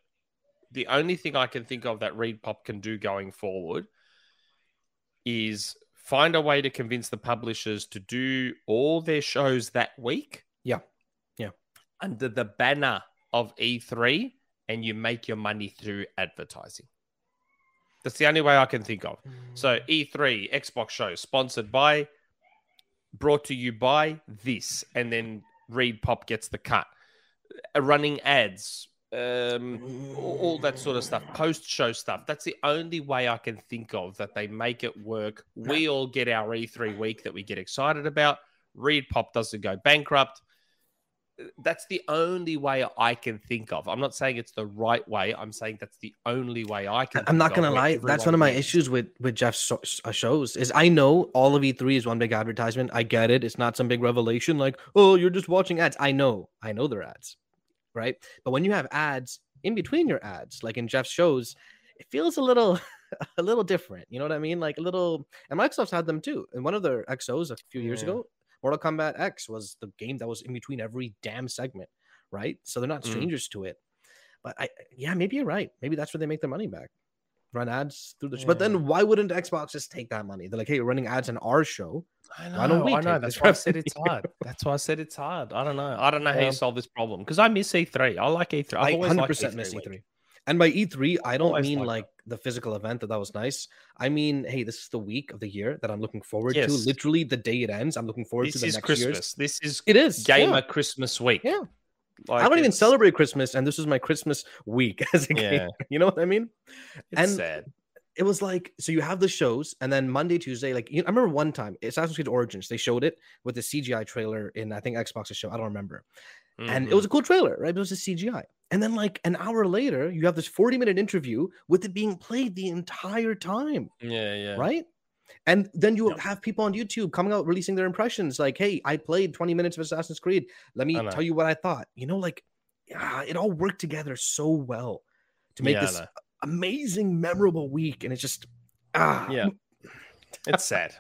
S1: the only thing I can think of that ReedPop can do going forward is find a way to convince the publishers to do all their shows that week.
S2: Yeah. Yeah.
S1: Under the banner of E3, and you make your money through advertising. That's the only way I can think of. So E3 Xbox show sponsored by, brought to you by this, and then ReedPop gets the cut. Uh, running ads, um, all, all that sort of stuff, post show stuff. That's the only way I can think of that they make it work. We all get our E3 week that we get excited about. ReedPop doesn't go bankrupt. That's the only way I can think of. I'm not saying it's the right way. I'm saying that's the only way I can.
S2: I'm not gonna lie. That's one of my issues with with Jeff's so- uh, shows. Is I know all of E3 is one big advertisement. I get it. It's not some big revelation like, oh, you're just watching ads. I know. I know they're ads, right? But when you have ads in between your ads, like in Jeff's shows, it feels a little a little different. You know what I mean? Like a little. And Microsoft's had them too. In one of their XOs a few years
S1: Yeah.
S2: ago, Mortal Kombat X was the game that was in between every damn segment, right? So they're not
S1: Mm.
S2: strangers to it. But I, yeah, maybe you're right. Maybe that's where they make their money back. Run ads through the. But then why wouldn't Xbox just take that money? They're like, hey, we're running ads on our show.
S1: I know.
S2: Why don't we
S1: I know. That's why I said it's hard. That's why I said it's hard. I don't know. I don't know how you solve this problem because I miss E3. I like E3. I've
S2: I
S1: always
S2: hundred
S1: liked
S2: percent
S1: E3
S2: miss
S1: week.
S2: E3. And by E3, I don't
S1: Always
S2: mean
S1: liked
S2: like the physical event that that was nice. I mean, hey, this is the week of the year that I'm looking forward to. Literally, the day it ends, I'm looking forward
S1: This
S2: to the next
S1: Christmas.
S2: year's.
S1: This is
S2: It is
S1: gamer
S2: yeah.
S1: Christmas week.
S2: Yeah.
S1: Like,
S2: I don't even celebrate Christmas, and this is my Christmas week as a.
S1: Yeah.
S2: You know what I mean?
S1: It's
S2: and-
S1: sad.
S2: It was like so you have the shows, and then Monday, Tuesday, like you, I remember one time Assassin's Creed Origins, they showed it with the CGI trailer in I think Xbox's show. I don't remember, and it
S1: Mhm.
S2: was a cool trailer, right? It was a CGI, and then like an hour later, you have this forty minute interview with it being played the entire time.
S1: yeah, yeah.
S2: right? And then you
S1: Yep.
S2: have people on YouTube coming out releasing their impressions, like, "Hey, I played 20 minutes of Assassin's Creed. Let me tell you what I thought." You know, like, yeah, it all worked together so well to make
S1: Yeah,
S2: this amazing, memorable week, and it's just ah,
S1: Yeah. It's sad.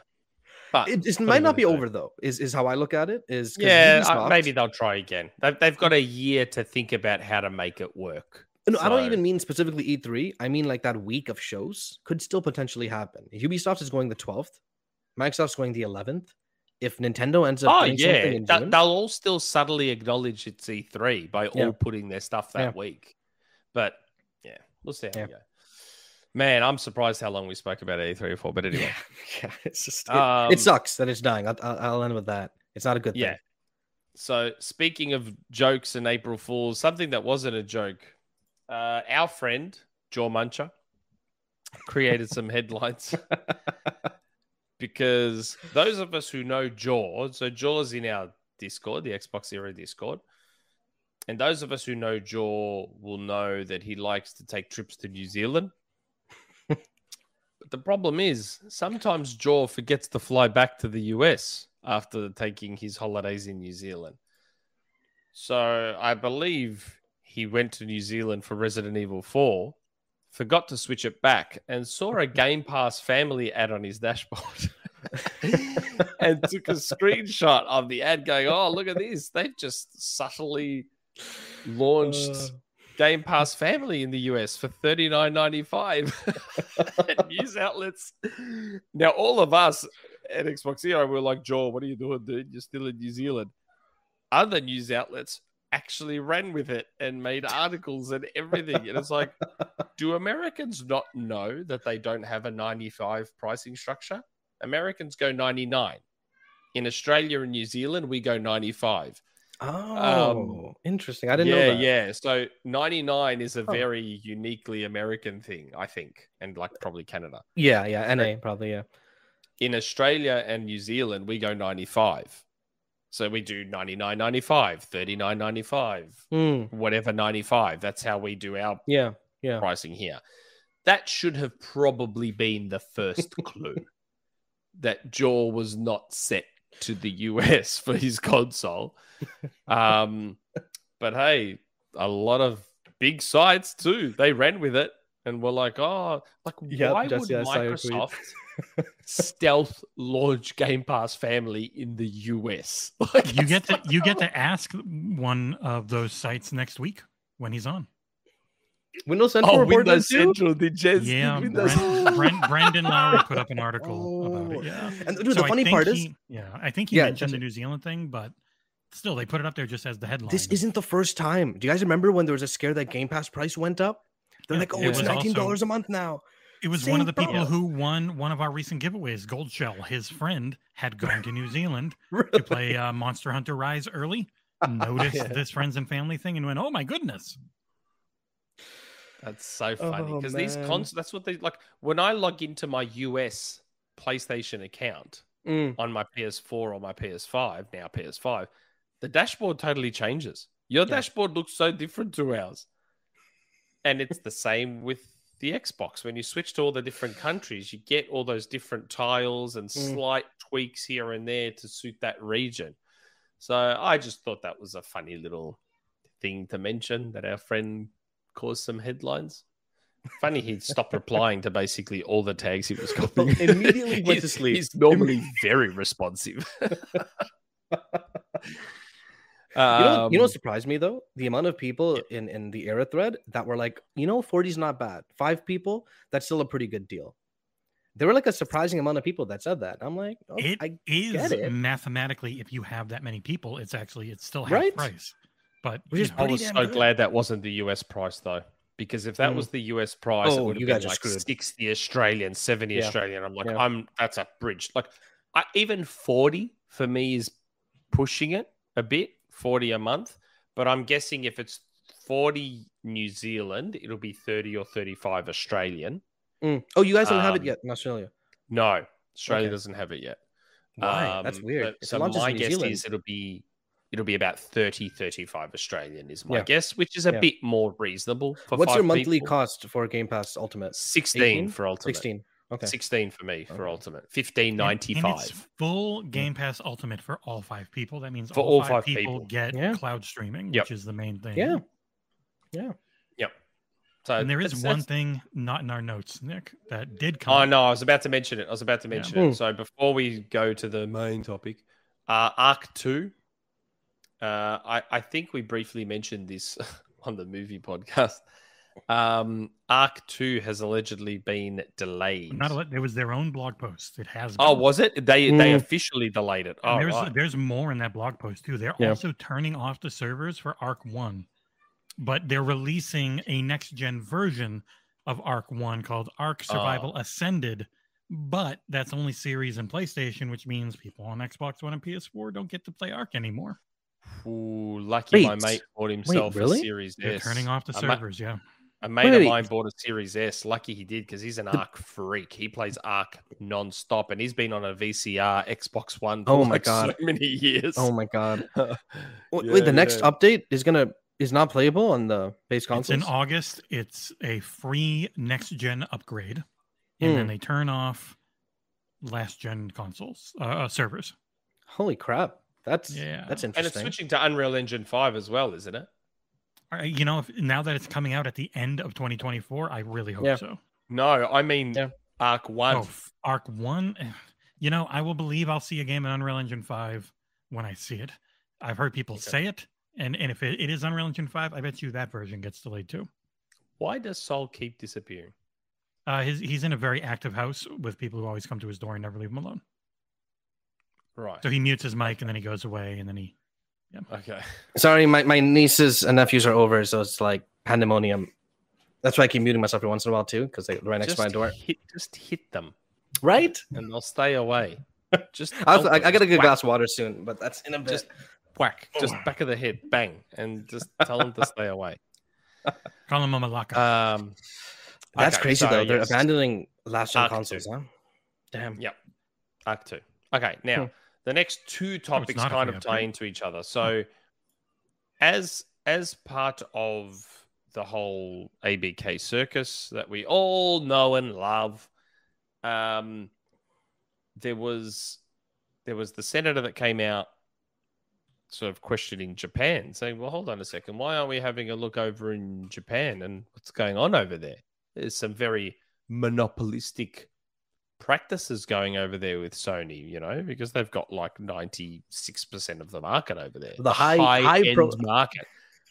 S1: But
S2: It, it might not be over though. Is is how I look at it. Is
S1: Yeah, maybe they'll try again. They've, they've got a year to think about how to make it work.
S2: No, I don't even mean specifically E3. I mean like that week of shows could still potentially happen. Ubisoft is going the 12th. Microsoft's going the 11th. If Nintendo ends up
S1: Oh
S2: doing
S1: yeah,
S2: something in
S1: Th-
S2: June,
S1: they'll all still subtly acknowledge it's E3 by
S2: Yeah.
S1: all putting their stuff that
S2: Yeah.
S1: week. But yeah, we'll see how
S2: Yeah.
S1: we go. Man, I'm surprised how long we spoke about E3 for. But anyway,
S2: yeah, it's just it,
S1: Um,
S2: it sucks that it's dying. I'll, I'll, I'll end with that. It's not a good
S1: yeah.
S2: thing.
S1: So speaking of jokes and April Fools, something that wasn't a joke, uh, our friend Jaw Muncher created some headlines because those of us who know Jaw, so Jaw is in our Discord, the XboxEra Discord, and those of us who know Jaw will know that he likes to take trips to New Zealand. The problem is sometimes Jaw forgets to fly back to the US after taking his holidays in New Zealand. So I believe he went to New Zealand for Resident Evil 4, forgot to switch it back, and saw a Game Pass family ad on his dashboard. and took a screenshot of the ad going, Oh, look at this. They've just subtly launched
S2: Uh,
S1: Game Pass Family in the US for thirty nine ninety five news outlets. Now, all of us at XboxEra were like, Joe, what are you doing, dude? You're still in New Zealand. Other news outlets actually ran with it and made articles and everything. And it's like, do Americans not know that they don't have a 95 pricing structure? Americans go 99. In Australia and New Zealand, we go 95.
S2: Oh, interesting. I didn't
S1: Um, yeah,
S2: know that.
S1: yeah. So 99 is a
S2: Huh.
S1: very uniquely American thing, I think, and like probably Canada.
S2: Yeah, yeah. NA probably. Yeah.
S1: In Australia and New Zealand, we go 95. So we do 99, 95, 39, 95,
S2: Mm,
S1: whatever 95. That's how we do our
S2: yeah. Yeah.
S1: pricing here. That should have probably been the first clue that Jaw was not set to the US for his console. Um, but hey, a lot of big sites too. They ran with it and were like, oh, like
S2: Yep,
S1: why
S2: Jesse,
S1: would
S2: I saw your tweet.
S1: Microsoft stealth launch Game Pass Family in the US? Like,
S3: You get to you get to ask one of those sites next week when he's on.
S2: Windows Central
S1: Oh,
S2: report
S1: Windows
S2: that too?
S1: Central did Jez
S3: Yeah,
S1: Windows
S3: Bren, Bren, Brendan Lowry put up an article about
S2: Oh.
S3: it. Yeah,
S2: And dude,
S3: So
S2: the funny
S3: think
S2: part is,
S3: yeah, I think he
S2: Yeah,
S3: mentioned the New Zealand thing, but still, they put it up there just as the headline.
S2: this isn't the first time. Do you guys remember when there was a scare that Game Pass price went up? They're
S3: Yeah,
S2: like, oh,
S3: it
S2: it's nineteen dollars a month now.
S3: It was
S2: Same
S3: one of the people
S2: problem.
S3: who won one of our recent giveaways, Gold Shell. His friend had gone to New Zealand to play uh, Monster Hunter Rise early, noticed
S2: Yeah.
S3: this friends and family thing, and went, "Oh my goodness!"
S1: That's so funny
S2: Oh,
S1: because these
S2: man.
S1: cons that's what they like when I log into my US PlayStation account
S2: Mm,
S1: on my PS4 or my PS5, now PS5, the dashboard totally changes. Your
S2: Yeah.
S1: dashboard looks so different to ours. And it's the same with the Xbox. When you switch to all the different countries, you get all those different tiles and
S2: Mm.
S1: slight tweaks here and there to suit that region. So I just thought that was a funny little thing to mention that our friend caused some headlines. Funny he stopped replying to basically all the tags he was copying.
S2: Immediately went to
S1: He's-
S2: sleep.
S1: He's normally very responsive.
S2: You know, you know
S1: Um,
S2: what surprised me though? The amount of people in in the era thread that were like, you know, 40 is not bad. Five people, that's still a pretty good deal. There were like a surprising amount of people that said that. I'm like, oh,
S3: It
S2: I
S3: is
S2: get it.
S3: mathematically, if you have that many people, it's actually it's still half
S2: Right?
S3: price. But
S2: Which
S3: you
S2: is
S1: I was so
S2: good.
S1: glad that wasn't the US price though, because if that
S2: Mm.
S1: was the US price, it
S2: Oh,
S1: would have
S2: you
S1: been
S2: guys are
S1: like
S2: screwed.
S1: 60 Australian, 70
S2: Yeah.
S1: Australian. I'm like,
S2: Yeah.
S1: I'm that's a bridge. Like I, even 40 for me is pushing it a bit, 40 a month. but I'm guessing if it's 40 New Zealand, it'll be 30 or 35 Australian.
S2: Mm. Oh, you guys don't have it
S1: Um,
S2: yet in Australia.
S1: No, Australia
S2: Okay.
S1: doesn't have it yet.
S2: Why? That's
S1: Um,
S2: weird.
S1: but- So
S2: not just
S1: my
S2: New
S1: guess
S2: Zealand.
S1: is it'll be it'll be about 30, 35 Australian is my
S2: Yeah.
S1: guess, which is a
S2: Yeah.
S1: bit more reasonable for
S2: What's your monthly
S1: people.
S2: cost for Game Pass Ultimate?
S1: 16
S2: 18?
S1: for Ultimate.
S2: 16. Okay.
S1: 16 for me for
S2: Okay.
S1: Ultimate.
S3: And- and
S1: 15.95.
S3: it's full Game Pass Ultimate for all five people. That means
S1: For
S3: all,
S1: all
S3: five,
S1: five
S3: people,
S1: people.
S3: get
S2: Yeah.
S3: cloud streaming,
S1: Yep.
S3: which is the main thing.
S2: Yeah. Yeah.
S1: So
S3: And there is
S1: that's-
S3: one
S1: that's-
S3: thing not in our notes, Nick, that did come.
S1: Oh
S3: up.
S1: no, I was about to mention it. I was about to
S3: Yeah.
S1: mention
S2: Mm.
S1: it. So before we go to the main topic, uh, ARK Two. Uh, I I think we briefly mentioned this on the movie podcast. Um, ARK Two has allegedly been delayed.
S3: Not a, it was their own blog post. It has.
S1: oh, was it? They they
S2: Mm.
S1: officially delayed it. Oh,
S3: there's
S1: right.
S3: there's more in that blog post too. They're
S2: Yeah.
S3: also turning off the servers for ARK One, but they're releasing a next gen version of ARK One called ARK Survival
S1: Oh.
S3: Ascended. But that's only series and PlayStation, which means people on Xbox One and PS4 don't get to play ARK anymore.
S1: Ooh, lucky my mate bought himself
S2: really?
S1: a Series
S3: They're
S1: S.
S3: turning off the
S1: A ma-
S3: servers. yeah,
S1: A mate
S2: Wait.
S1: of mine bought a Series S. Lucky he did because he's an ARK freak. He plays ARK non-stop and he's been on a VCR Xbox One for
S2: Oh my
S1: like
S2: God.
S1: so many years.
S2: Oh my god.
S1: Yeah,
S2: wait, the next
S1: yeah.
S2: update is gonna is not playable on the base
S3: it's
S2: consoles.
S3: in August. It's a free next gen upgrade, and then
S2: Hmm.
S3: they turn off last gen consoles uh, uh, servers.
S2: Holy crap. That's
S3: Yeah.
S2: that's interesting.
S1: And it's switching to Unreal Engine 5 as well, isn't it?
S3: Uh, you know, if, now that it's coming out at the end of 2024, I really hope
S2: Yeah.
S3: so.
S1: No, I mean
S2: Yeah.
S1: ARK 1.
S3: Oh, ARK One. You know, I will believe I'll see a game in Unreal Engine Five when I see it. I've heard people
S1: Okay.
S3: say it, and and if it, it is Unreal Engine Five, I bet you that version gets delayed too.
S1: Why does Soul keep disappearing?
S3: Uh, his, he's in a very active house with people who always come to his door and never leave him alone.
S1: Right.
S3: So he mutes his mic and then he goes away and then he. Yeah.
S1: Okay.
S2: Sorry, my, my nieces and nephews are over, so it's like pandemonium. That's why I keep muting myself every once in a while too, because they're right next to my door.
S1: Hit, just hit them
S2: Right?
S1: and they'll stay away. Just
S2: I, was, I, I gotta get a
S1: Whack,
S2: glass of water soon, but that's in a bit.
S1: Just whack. Just back of the head. Bang. And just tell them to stay away.
S3: Call them a malaka.
S1: Um,
S2: that's
S1: okay,
S2: crazy
S1: so,
S2: though. They're
S1: yes.
S2: abandoning last gen consoles,
S1: two.
S2: huh? Damn.
S1: Yep. ARK 2. Okay, now
S2: Hmm.
S1: The next two topics
S3: not a
S1: kind of tie into each other. So as as part of the whole ABK circus that we all know and love, um there was there was the senator that came out sort of questioning Japan, saying, Well, hold on a second, why aren't we having a look over in Japan and what's going on over there? There's some very monopolistic practices going over there with Sony, you know, because they've got like 96% of the market over there.
S2: The high- high
S1: end
S2: pro-
S1: market.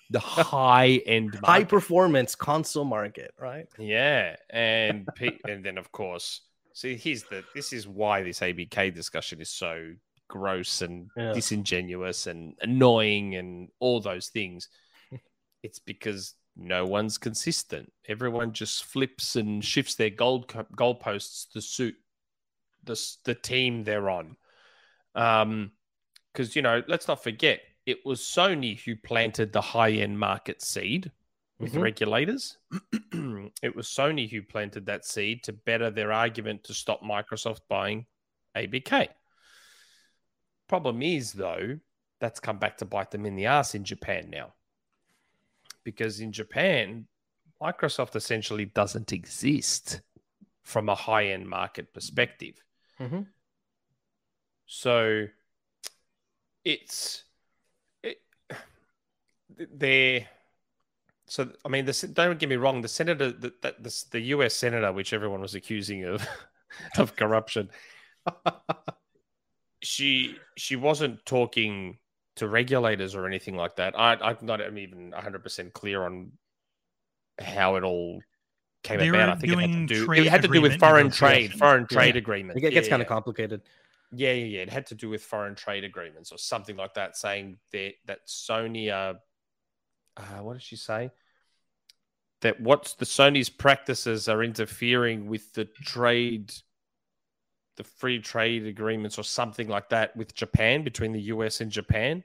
S1: The high end market.
S2: High performance console market, right?
S1: Yeah, and pe- and then of course, see, here's the this is why this ABK discussion is so gross and
S2: Yeah.
S1: disingenuous and annoying and all those things. it's because no one's consistent. Everyone just flips and shifts their gold co- goalposts to suit the the team they're on. Um, because you know, let's not forget, it was Sony who planted the high end market seed with
S2: Mhm.
S1: regulators. it was Sony who planted that seed to better their argument to stop Microsoft buying ABK. Problem is, though, that's come back to bite them in the ass in Japan now. Because in Japan, Microsoft essentially doesn't exist from a high end market perspective.
S2: Mhm.
S1: So it's it, they're so I mean, the, don't get me wrong. The senator, the, the the the U.S. senator, which everyone was accusing of of corruption, she she wasn't talking to regulators or anything like that. I, I'm not even 100 percent clear on how it all came
S3: They
S1: about. I think it had to do it had to do with foreign trade,
S3: negotiations.
S1: foreign
S2: Yeah.
S1: trade agreement.
S2: It gets
S1: Yeah,
S2: kind of complicated.
S1: Yeah, yeah, yeah. It had to do with foreign trade agreements or something like that, saying that that Sony, uh, uh, what did she say? That what's the Sony's practices are interfering with the trade, the free trade agreements or something like that with Japan between the US and Japan.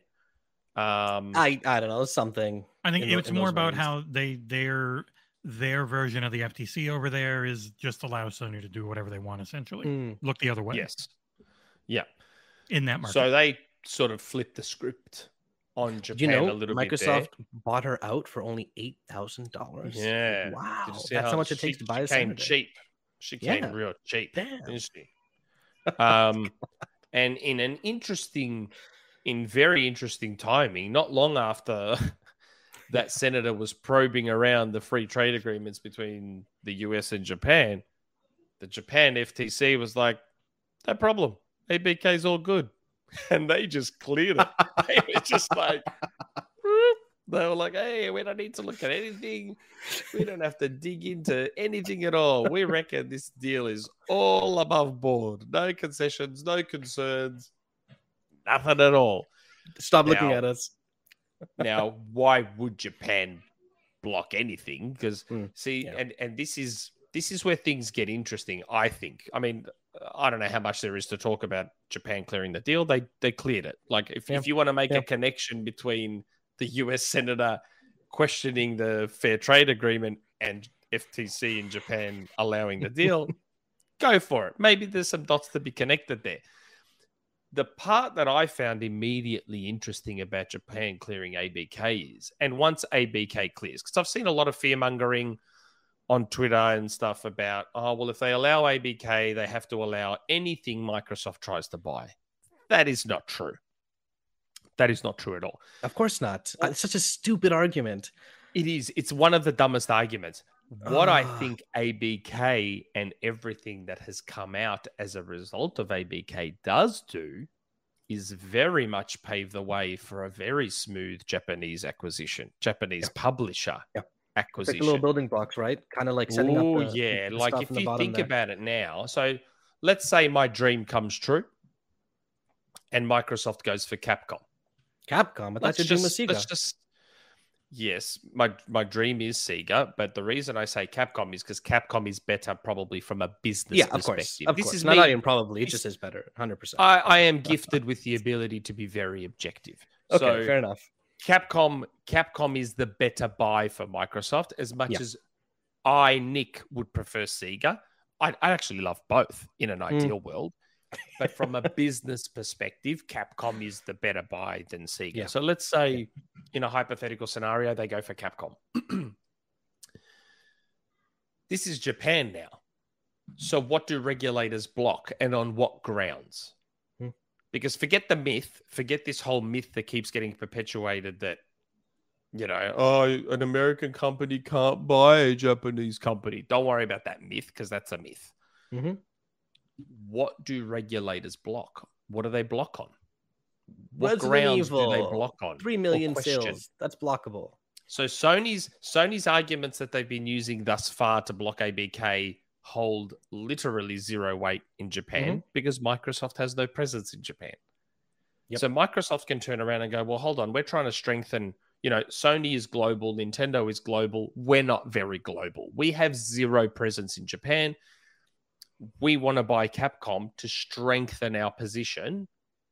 S1: Um,
S2: I I don't know something.
S3: I think it's
S2: in
S3: more about
S2: lanes.
S3: how they their their version of the FTC over there is just allow Sony to do whatever they want essentially.
S2: Mm,
S3: Look the other way
S1: yes. Yeah.
S3: in that market.
S1: So they sort of flipped the script on Japan
S2: you know,
S1: a little bit.
S2: Microsoft bought her out for only eight thousand dollars.
S1: Yeah.
S2: Wow,
S1: Did you see
S2: that's how much it takes to buy
S1: she
S2: a
S1: came
S2: senator.
S1: cheap. She came
S2: Yeah.
S1: real cheap.
S2: Damn.
S1: didn't she? Um, and in an interesting, in very interesting timing, not long after that senator was probing around the free trade agreements between the US and Japan, the Japan FTC was like, no problem. ABK is all good. And they just cleared it. They were just like. They were like, hey, we don't need to look at anything. We don't have to dig into anything at all. We reckon this deal is all above board. No concessions, no concerns, nothing at all.
S2: Stop looking at us.
S1: Now, why would Japan block anything? Because
S2: Mm,
S1: see,
S2: yeah.
S1: and and this is this is where things get interesting. I think. I mean, I don't know how much there is to talk about Japan clearing the deal. They they cleared it. Like if,
S2: Yeah.
S1: if you want to make
S2: Yeah.
S1: a connection between the U.S. senator questioning the fair trade agreement and FTC in Japan allowing the deal, go for it. Maybe there's some dots to be connected there. The part that I found immediately interesting about Japan clearing ABK is, and once ABK clears, because I've seen a lot of fear mongering on Twitter and stuff about, oh, well, if they allow ABK, they have to allow anything Microsoft tries to buy. That is not true. That is not true at all.
S2: Of course not. Uh, It's such a stupid argument.
S1: It is. It's one of the dumbest arguments. What I
S2: Ah.
S1: think ABK and everything that has come out as a result of ABK does do is very much pave the way for a very smooth Japanese acquisition, Japanese publisher
S2: Yeah.
S1: Acquisition.
S2: like little building blocks, right? Kind of like setting
S1: Oh
S2: up. The,
S1: yeah,
S2: the
S1: like if you think
S2: there.
S1: about it now, so let's say my dream comes true, and Microsoft goes for Capcom.
S2: Capcom, but that's your
S1: Let's
S2: dream with
S1: just- let's just yes, my my dream is Sega, but the reason I say Capcom is because Capcom is better probably from a business
S2: yeah, of course, of
S1: this
S2: course.
S1: is
S2: not,
S1: me.
S2: not even probably. It just is better, hundred percent.
S1: I, I am gifted with the ability to be very objective.
S2: Okay,
S1: so
S2: fair enough.
S1: Capcom Capcom is the better buy for Microsoft as much
S2: Yeah.
S1: as I Nick would prefer Sega. I, I actually love both in an
S2: Mm.
S1: ideal world. But from a business perspective, Capcom is the better buy than Sega.
S2: Yeah.
S1: So let's say in a hypothetical scenario, they go for Capcom. this is Japan now. So what do regulators block and on what grounds?
S2: Hmm.
S1: Because forget the myth, forget this whole myth that keeps getting perpetuated that you know, oh, an American company can't buy a Japanese company. Don't worry about that myth because that's a myth.
S2: Mhm.
S1: What do regulators block? What do they block on? What
S2: Resident
S1: grounds do they block on?
S2: Three sales. That's blockable.
S1: So Sony's Sony's arguments that they've been using thus far to block ABK hold literally zero weight in Japan mm-hmm. because Microsoft has no presence in Japan.
S2: Yep.
S1: So Microsoft can turn around and go, well, hold on, we're trying to strengthen. You know, Sony is global, Nintendo is global. We're not very global. We have zero presence in Japan. We want to buy Capcom to strengthen our position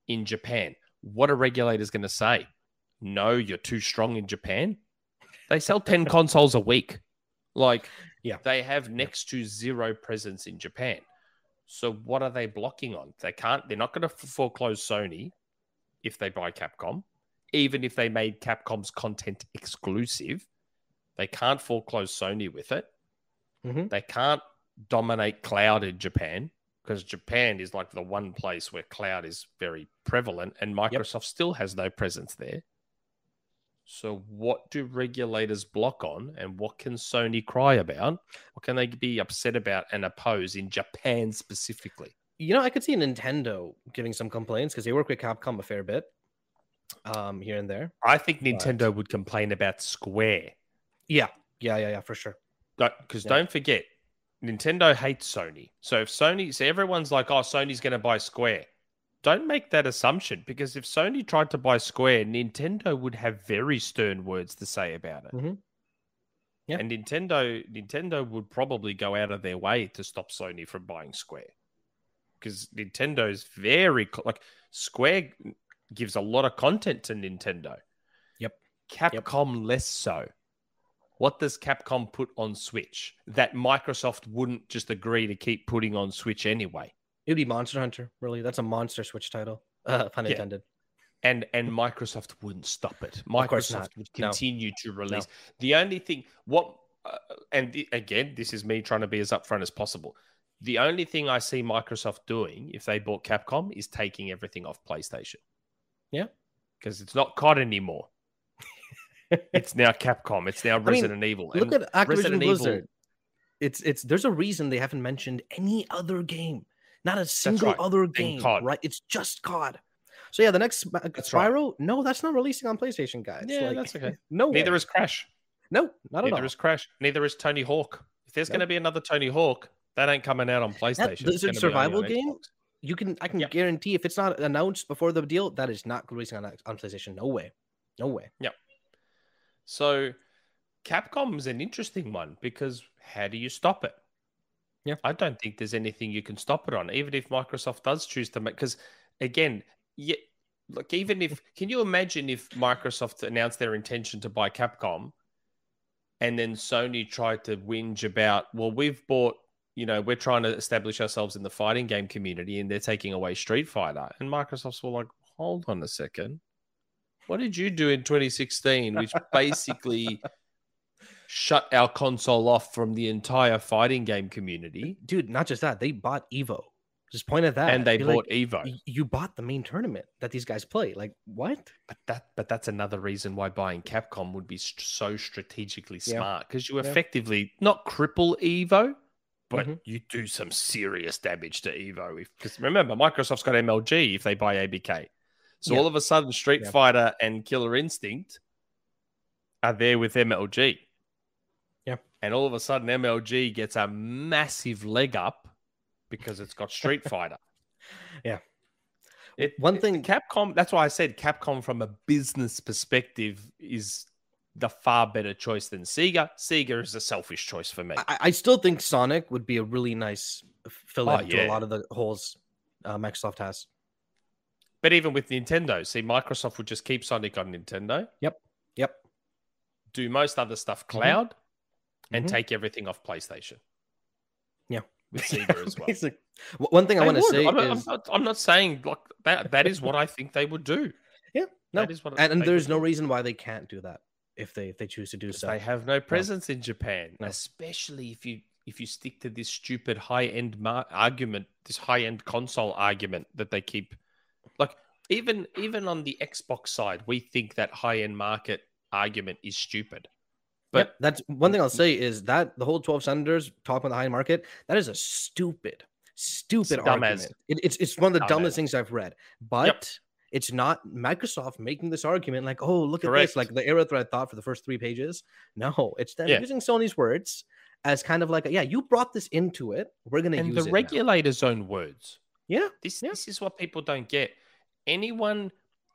S1: in Japan. What are regulators going to say? No, you're too strong in Japan. They sell 10 consoles a week. Like,
S2: Yeah.
S1: they have next to zero presence in Japan. So, what are they blocking on? They can't, they're not going to foreclose Sony if they buy Capcom, even if they made Capcom's content exclusive. They can't foreclose Sony with it.
S2: Mhm.
S1: They can't dominate cloud in Japan because Japan is like the one place where cloud is very prevalent and Microsoft still has no presence there. So, what do regulators block on and what can Sony cry about? What can they be upset about and oppose in Japan specifically?
S2: You know, I could see Nintendo giving some complaints because they work with Capcom a fair bit, um, here and there.
S1: I think Nintendo would complain about Square.
S2: Yeah, yeah, yeah, yeah, for sure.
S1: Because
S2: Yeah.
S1: don't forget, Nintendo hates Sony. So if Sony, so everyone's like, oh, Sony's going to buy Square. Don't make that assumption because if Sony tried to buy Square, Nintendo would have very stern words to say about it.
S2: Mhm. Yeah.
S1: And Nintendo, Nintendo would probably go out of their way to stop Sony from buying Square because Nintendo's very like Square gives a lot of content to Nintendo. Yep. Capcom less so. What does Capcom put on Switch that Microsoft wouldn't just agree to keep putting on Switch anyway?
S2: It would be Monster Hunter, really. That's a monster Switch title. Uh, pun
S1: Yeah.
S2: intended.
S1: and and Microsoft wouldn't stop it. Microsoft would
S2: No.
S1: continue to release. The only thing, what, uh, and the, again, this is me trying to be as upfront as possible. The only thing I see Microsoft doing if they bought Capcom is taking everything off PlayStation.
S2: Yeah.
S1: because it's not COD anymore. it's now Capcom. It's now
S2: mean,
S1: Resident Evil.
S2: Look
S1: And
S2: at Activision
S1: Resident Evil-
S2: It's it's there's a reason they haven't mentioned any other game, not a single
S1: right.
S2: other game.
S1: COD.
S2: Right? It's just COD. So yeah, the next Sp- uh,
S1: That's right.
S2: Spyro, no, that's not releasing on PlayStation, guys.
S1: Yeah,
S2: Like,
S1: that's okay.
S2: No,
S1: Neither is Crash.
S2: no, not at
S1: Neither
S2: all.
S1: is Crash. Neither is Tony Hawk. If there's
S2: Nope.
S1: going to be another Tony Hawk, that ain't coming out on PlayStation. It's
S2: Blizzard
S1: be only
S2: survival game?
S1: Xbox.
S2: You can I can
S1: Yeah.
S2: guarantee if it's not announced before the deal, that is not releasing on on PlayStation. No way, no way.
S1: So Capcom's an interesting one because how do you stop it?
S2: Yeah.
S1: I don't think there's anything you can stop it on, even if Microsoft does choose to make because again, yeah, look, even if can you imagine if Microsoft announced their intention to buy Capcom and then Sony tried to whinge about, well, we've bought, you know, we're trying to establish ourselves in the fighting game community and they're taking away Street Fighter. And Microsoft's were like, hold on a second. What did you do in 2016, which basically shut our console off from the entire fighting game community?
S2: Dude, not just that, they bought Evo. Just point at that.
S1: and they
S2: Be like,
S1: bought Evo.
S2: You bought the main tournament that these guys play. Like what?
S1: But that, but that's another reason why buying Capcom would be st- so strategically smart because you
S2: Yeah.
S1: effectively not cripple Evo, but
S2: Mhm.
S1: you do some serious damage to Evo. Because remember, Microsoft's got MLG if they buy ABK, so
S2: Yeah.
S1: all of a sudden, Street
S2: Yeah.
S1: Fighter and Killer Instinct are there with MLG.
S2: Yeah.
S1: and all of a sudden, MLG gets a massive leg up because it's got Street Fighter.
S2: Yeah.
S1: It,
S2: One
S1: it-
S2: thing-
S1: Capcom, that's why I said Capcom from a business perspective is the far better choice than Sega. Sega is a selfish choice for me.
S2: I, I still think Sonic would be a really nice fill
S1: Oh,
S2: in to a lot of the holes uh, Microsoft has.
S1: But even with Nintendo, see, Microsoft would just keep Sonic on Nintendo,
S2: Yep. Yep.
S1: Do most other stuff
S2: Mm-hmm.
S1: cloud, and
S2: Mhm.
S1: take everything off PlayStation.
S2: Yeah.
S1: With Sega as well.
S2: Basic- W- One thing I want to say
S1: I'm,
S2: is
S1: I'm not, I'm not saying like that. That is what I think they would do.
S2: Yeah, no,
S1: that is what
S2: and, and there's no
S1: do.
S2: reason why they can't do that if they if they choose to do so.
S1: They have no presence in Japan,
S2: No.
S1: especially if you if you stick to this stupid high end mar- argument, this high end console argument that they keep. Even even on the Xbox side, we think that high end market argument is stupid.
S2: But
S1: But
S2: that's one thing I'll say is that the whole 12 senators talking about the high market, that is a stupid, stupid
S1: as-
S2: argument. It, it's it's one of the
S1: dumb
S2: dumbest
S1: as.
S2: things I've read. But it's not Microsoft making this argument like, oh, look at
S1: Correct.
S2: this, like the Era thread thought for the first three pages. No, it's them
S1: Yeah.
S2: using Sony's words as kind of like, yeah, you brought this into it. We're gonna
S1: and
S2: use
S1: the
S2: it. now."
S1: regulator's own words.
S2: Yeah,
S1: This
S2: Yeah.
S1: this is what people don't get. Anyone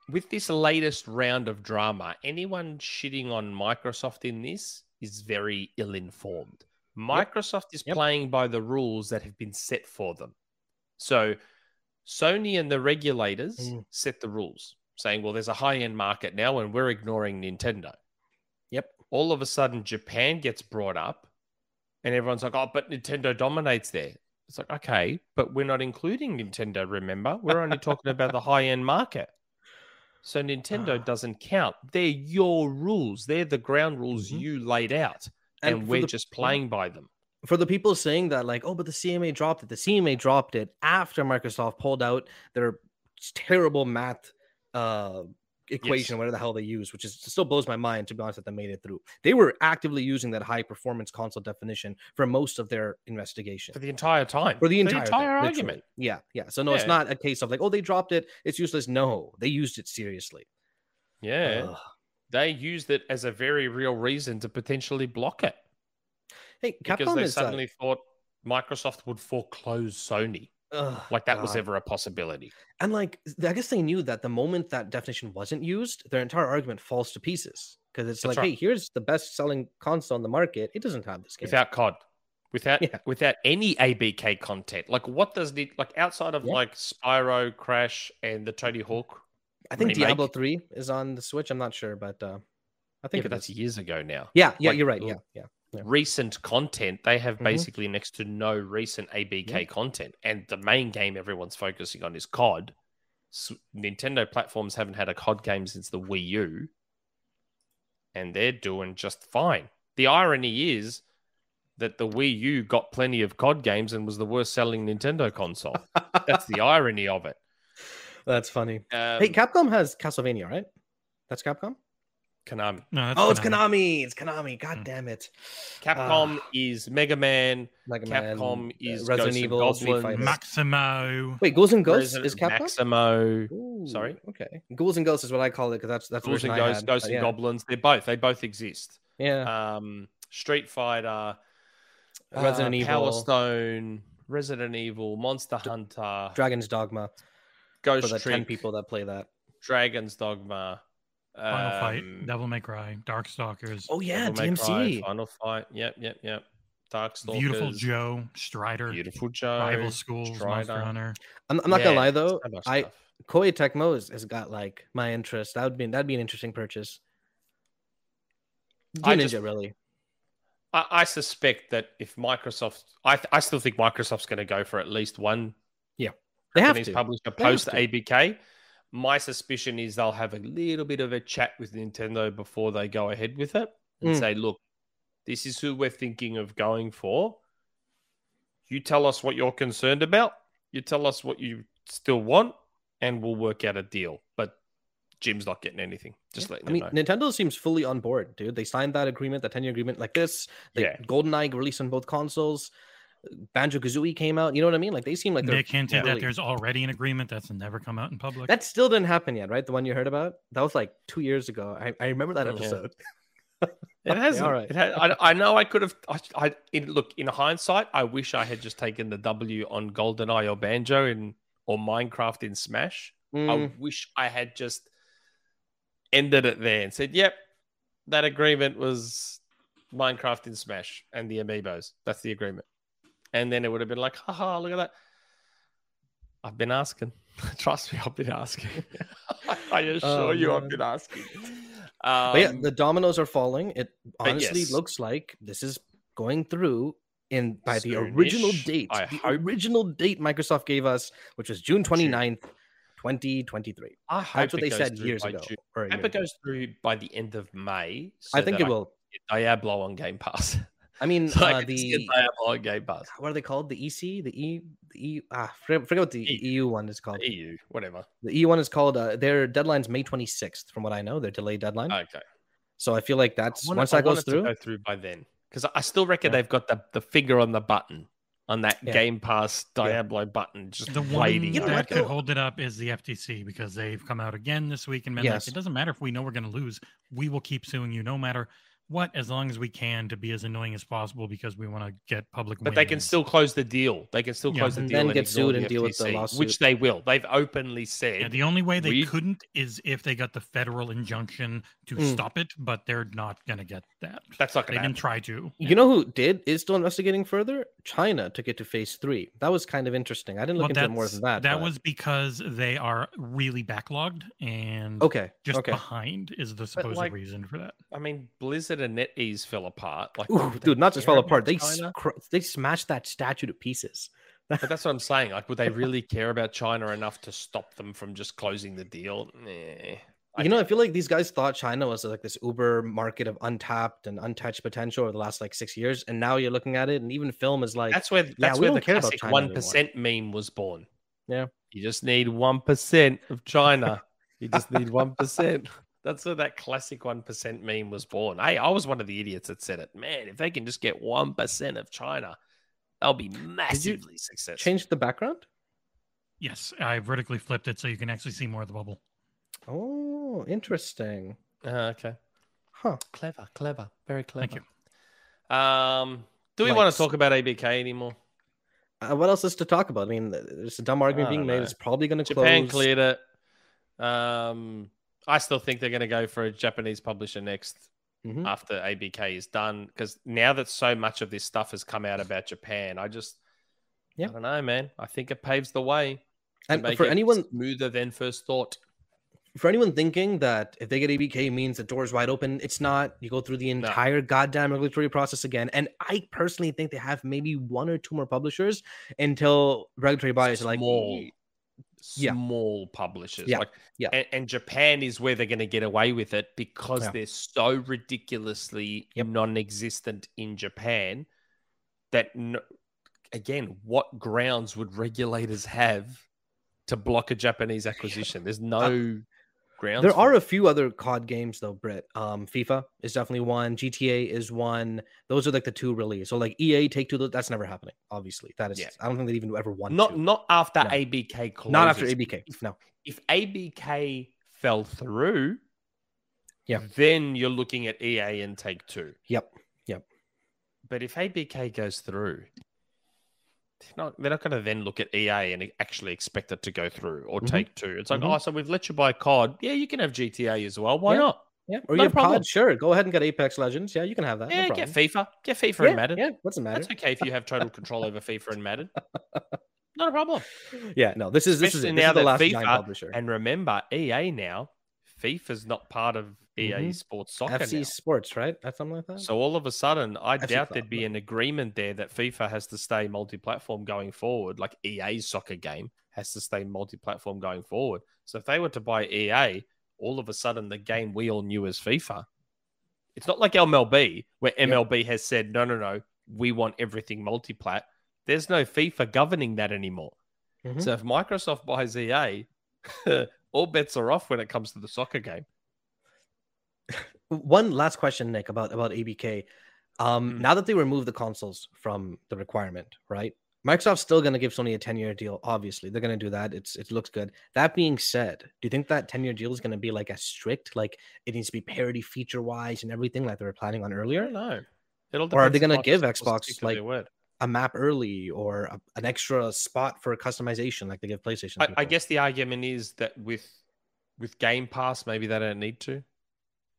S1: with this latest round of drama, anyone shitting on Microsoft in this is very ill-informed. Microsoft is
S2: Yep.
S1: playing by the rules that have been set for them. So Sony and the regulators
S2: Mm.
S1: set the rules, saying, well, there's a high-end market now and we're ignoring Nintendo.
S2: Yep.
S1: All of a sudden Japan gets brought up and everyone's like, oh, but Nintendo dominates there. It's like, okay, but we're not including Nintendo, remember? We're only talking about the high end market. So Nintendo doesn't count. They're your rules. They're the ground rules
S2: Mhm.
S1: you laid out. And,
S2: for
S1: we're
S2: the-
S1: just playing by them.
S2: for the people saying that, like, oh, but the CMA dropped it. The CMA dropped it after Microsoft pulled out their terrible math uh, equation, whatever the hell they use, which is still blows my mind to be honest that they made it through. They were actively using that high performance console definition for most of their investigation.
S1: For the entire time.
S2: For the entire, thing,
S1: argument.
S2: literally. Yeah, yeah. So no, it's not a case of like, oh, they dropped it, it's useless. No, they used it seriously.
S1: Yeah.
S2: Ugh.
S1: They used it as a very real reason to potentially block it.
S2: Hey,
S1: Because they
S2: uh,
S1: suddenly thought Microsoft would foreclose Sony.
S2: Ugh,
S1: Like that was ever a possibility.
S2: And like, I guess they knew that the moment that definition wasn't used, their entire argument falls to pieces. Because it's
S1: That's
S2: like,
S1: right.
S2: hey, here's the best selling console on the market. It doesn't have this game.
S1: without COD, without
S2: Yeah.
S1: without any ABK content. Like, what does the like outside of
S2: Yeah.
S1: like Spyro, Crash, and the Tony Hawk?
S2: I think
S1: remake.
S2: Diablo 3 is on the Switch. I'm not sure, but uh, I
S1: Yeah,
S2: think
S1: but that's
S2: is.
S1: years ago now.
S2: Yeah, yeah,
S1: like,
S2: you're right. Yeah, yeah. Yeah.
S1: Recent content, they have
S2: Mhm.
S1: basically next to no recent ABK content, and the main game everyone's focusing on is COD. S- Nintendo platforms haven't had a COD game since the Wii U, and they're doing just fine. The irony is that the Wii U got plenty of COD games and was the worst selling Nintendo console. That's the irony of it.
S2: That's funny.
S1: Um,
S2: hey, Capcom has Castlevania, right? That's Capcom.
S1: Konami.
S3: No, that's
S2: oh, it's
S3: Konami.
S2: Konami. It's Konami. God
S3: Mm.
S2: damn it.
S1: Capcom
S2: Ah.
S1: is Mega Man.
S2: Mega Man,
S1: Capcom
S2: uh,
S1: is
S2: Resident
S1: Ghosts
S2: Evil, Street
S1: Goblins.
S2: Fighter.
S3: Maximo.
S2: Wait, Ghouls and Ghosts
S1: Resident
S2: is Capcom.
S1: Maximo.
S2: Ooh,
S1: Sorry?
S2: Okay. Ghouls and Ghosts is what I call it because that's that's the
S1: Ghouls and Ghosts,
S2: had,
S1: Ghosts and
S2: yeah.
S1: Goblins. They're both. They both exist.
S2: Yeah.
S1: Um, Street Fighter,
S2: Resident
S1: uh,
S2: Evil.
S1: Power Stone, Resident Evil, Monster Hunter,
S2: Dragon's Dogma
S1: Ghost
S2: for the
S1: Trick,
S2: ten people that play that.
S1: Dragon's Dogma,
S3: Final
S1: um,
S3: Fight, Devil May Cry, Darkstalkers,
S2: Oh yeah,
S1: Devil May Cry,
S2: DMC.
S1: Final Fight. Yep, yep, yep. Darkstalkers,
S3: Beautiful Joe, Strider,
S1: Beautiful Joe,
S3: Rival Schools, Monster Hunter.
S2: I'm, I'm not gonna lie though. I
S1: stuff.
S2: Koei Tecmo has, has got like my interest. That would be that'd be an interesting purchase.
S1: I
S2: Ninja
S1: just-
S2: really.
S1: I, I suspect that if Microsoft, I, I still think Microsoft's going to go for at least one Yeah,
S2: They have
S1: Japanese
S2: to.
S1: publisher
S2: have
S1: post
S2: to.
S1: ABK. My suspicion is they'll have a little bit of a chat with Nintendo before they go ahead with it and
S2: Mm.
S1: say, look, this is who we're thinking of going for. You tell us what you're concerned about. You tell us what you still want, and we'll work out a deal. But Jim's not getting anything. Just letting
S2: I mean,
S1: know.
S2: Nintendo seems fully on board, dude. They signed that agreement, that 10 year agreement like this. They,
S1: Yeah.
S2: GoldenEye released on both consoles. Banjo Kazooie came out. You know what I mean? Like they seem like
S3: Nick hinted
S2: really-
S3: that there's already an agreement that's never come out in public.
S2: That still didn't happen yet, right? The one you heard about? That was like two years ago. I, I remember that
S1: Yeah.
S2: episode.
S1: It hasn't.
S2: all right.
S1: It ha- I, I know I could have. I, I in, look in hindsight. I wish I had just taken the W on GoldenEye or Banjo in or Minecraft in Smash. I
S2: Mm,
S1: wish I had just ended it there and said, "Yep, that agreement was Minecraft in Smash and the amiibos. That's the agreement." And then it would have been like, "Haha, look at that." I've been asking. Trust me, I've been asking. I assure
S2: Oh,
S1: you, I've been asking.
S2: but yeah,
S1: Um,
S2: the dominoes are falling. It honestly
S1: yes.
S2: looks like this is going through in by the original date.
S1: I
S2: the
S1: hope.
S2: original date Microsoft gave us, which was June 29th, 2023.
S1: I hope
S2: That's what they said years ago.
S1: June.
S2: or
S1: I hope it goes through by the end of May.
S2: I think it will.
S1: get Diablo on Game Pass.
S2: I mean,
S1: so
S2: uh,
S1: can just get
S2: the
S1: Diablo on Game Pass.
S2: what are they called? The EC, the E, the E. Ah, forget, forget what the
S1: EU.
S2: EU one is called.
S1: EU, whatever.
S2: The EU one is called. Uh, their deadline's May 26th, from what I know. Their delayed deadline.
S1: Okay.
S2: so I feel like that's
S1: I want
S2: once
S1: it- I
S2: that goes
S1: it to
S2: through.
S1: go through by then because I still reckon
S2: Yeah.
S1: they've got the, the finger on the button on that
S2: Yeah.
S1: Game Pass Diablo button, just
S3: the one
S1: waiting.
S2: You know
S3: that could hold it up is the FTC because they've come out again this week and been
S2: Yes.
S3: like, it doesn't matter if we know we're going to lose, we will keep suing you no matter what, as long as we can to be as annoying as possible because we want to get public.
S1: But they can still close the deal. They can still
S3: Yeah.
S1: close the deal And
S2: then
S1: and
S2: get sued
S1: the
S2: and deal with the
S1: FTC,
S2: lawsuit.
S1: which they will. They've openly said.
S3: Yeah, the only way they
S1: we-
S3: couldn't is if they got the federal injunction to
S2: Mm.
S3: stop it, but they're not going to get that.
S1: that's not
S3: They
S1: going to
S3: didn't try to.
S2: You know who did is still investigating further? China took it to phase three. That was kind of interesting. I didn't look
S3: Well,
S2: into it more than that.
S3: That
S2: but-
S3: was because they are really backlogged and
S2: okay.
S3: just
S2: okay.
S3: behind is the supposed
S1: like,
S3: reason for that.
S1: I mean, Blizzard and NetEase fell apart. Like,
S2: Ooh, dude, not just fell apart. They scr- they smashed that statue to pieces.
S1: But that's what I'm saying. Like, would they really care about China enough to stop them from just closing the deal? Nah. I
S2: you know, I feel like these guys thought China was like this uber market of untapped and untouched potential over the last like six years, and now you're looking at it, and even film is like,
S1: That's where that's
S2: we
S1: where the classic one meme was born.
S2: Yeah.
S1: you just need one percent of China. you just need one percent. That's where that classic one percent meme was born. Hey, I was one of the idiots that said it. Man, if they can just get one percent of China, they'll be massively successful.
S2: change the background.
S3: Yes, I vertically flipped it so you can actually see more of the bubble.
S2: Oh, interesting.
S1: Uh, okay,
S2: Huh.
S1: clever, clever, very clever.
S3: Thank
S1: you. Um, do we
S2: Like
S1: want to talk about ABK anymore?
S2: Uh, what else is to talk about? I mean, there's a dumb argument being
S1: don't
S2: made. It's probably going to
S1: Japan cleared it. Um, I still think they're going to go for a Japanese publisher next
S2: Mhm.
S1: after ABK is done because now that so much of this stuff has come out about Japan, I just,
S2: Yeah.
S1: I don't know, man. I think it paves the way
S2: And for anyone,
S1: smoother than first thought.
S2: for anyone thinking that if they get ABK means the door's wide open, it's not. You go through the entire goddamn regulatory process again. And I personally think they have maybe one or two more publishers until regulatory bodies are like,
S1: small,
S2: Yeah.
S1: publishers.
S2: Yeah,
S1: Like,
S2: yeah.
S1: And, and Japan is where they're going to get away with it because
S2: Yeah.
S1: they're so ridiculously
S2: Yep.
S1: non-existent in Japan that no, again, what grounds would regulators have to block a Japanese acquisition? There's uh, no grounds.
S2: There are a few other COD games though, Britt. Um, FIFA is definitely one. GTA is one. Those are like the two really. So like EA, Take Two, that's never happening. Obviously, that is.
S1: Yeah.
S2: I don't think they even ever want
S1: not
S2: to.
S1: not after
S2: No.
S1: ABK closes.
S2: Not after ABK. If, No.
S1: if ABK fell through,
S2: Yeah.
S1: then you're looking at EA and Take Two.
S2: Yep. Yep.
S1: But if ABK goes through, they're not they're not going to then look at EA and actually expect it to go through or
S2: Mhm.
S1: Take Two. It's like,
S2: Mhm.
S1: oh, so we've let you buy COD. Yeah, you can have GTA as well. Why
S2: Yeah.
S1: not?
S2: Yeah. Or you have
S1: problem.
S2: COD. Sure. Go ahead and get Apex Legends. Yeah, you can have that.
S1: yeah,
S2: problem.
S1: get FIFA, get FIFA
S2: yeah,
S1: and Madden.
S2: Yeah. What's the matter?
S1: That's okay if you have total control over FIFA and Madden. Not a problem.
S2: Yeah. No. This is this is
S1: Especially
S2: it. This
S1: now
S2: is the last
S1: FIFA
S2: publisher.
S1: And remember, EA now, FIFA's not part of EA
S2: Mhm.
S1: Sports Soccer
S2: FC
S1: now.
S2: Sports, right? That's something like that.
S1: So all of a sudden, I
S2: FC
S1: doubt
S2: Club,
S1: there'd be
S2: yeah.
S1: an agreement there that FIFA has to stay multi-platform going forward, like EA's soccer game has to stay multi-platform going forward. So if they were to buy EA, all of a sudden the game we all knew as FIFA, it's not like MLB where MLB has said no, no, no, we want everything multi-plat. There's no FIFA governing that anymore.
S2: Mhm.
S1: So if Microsoft buys EA, all bets are off when it comes to the soccer game.
S2: One last question, Nick, about about ABK. Um,
S1: Mm.
S2: now that they removed the consoles from the requirement, right? Microsoft's still going to give Sony a 10 year deal. Obviously, they're going to do that. It's it looks good. That being said, do you think that 10 year deal is going to be like as strict, like it needs to be parity feature wise and everything, like they were planning on earlier?
S1: don't. It'll
S2: Or are they
S1: if
S2: gonna give Xbox, like. A map early or a, an extra spot for customization, like they give PlayStation.
S1: I, I guess the argument is that with with Game Pass, maybe they don't need to.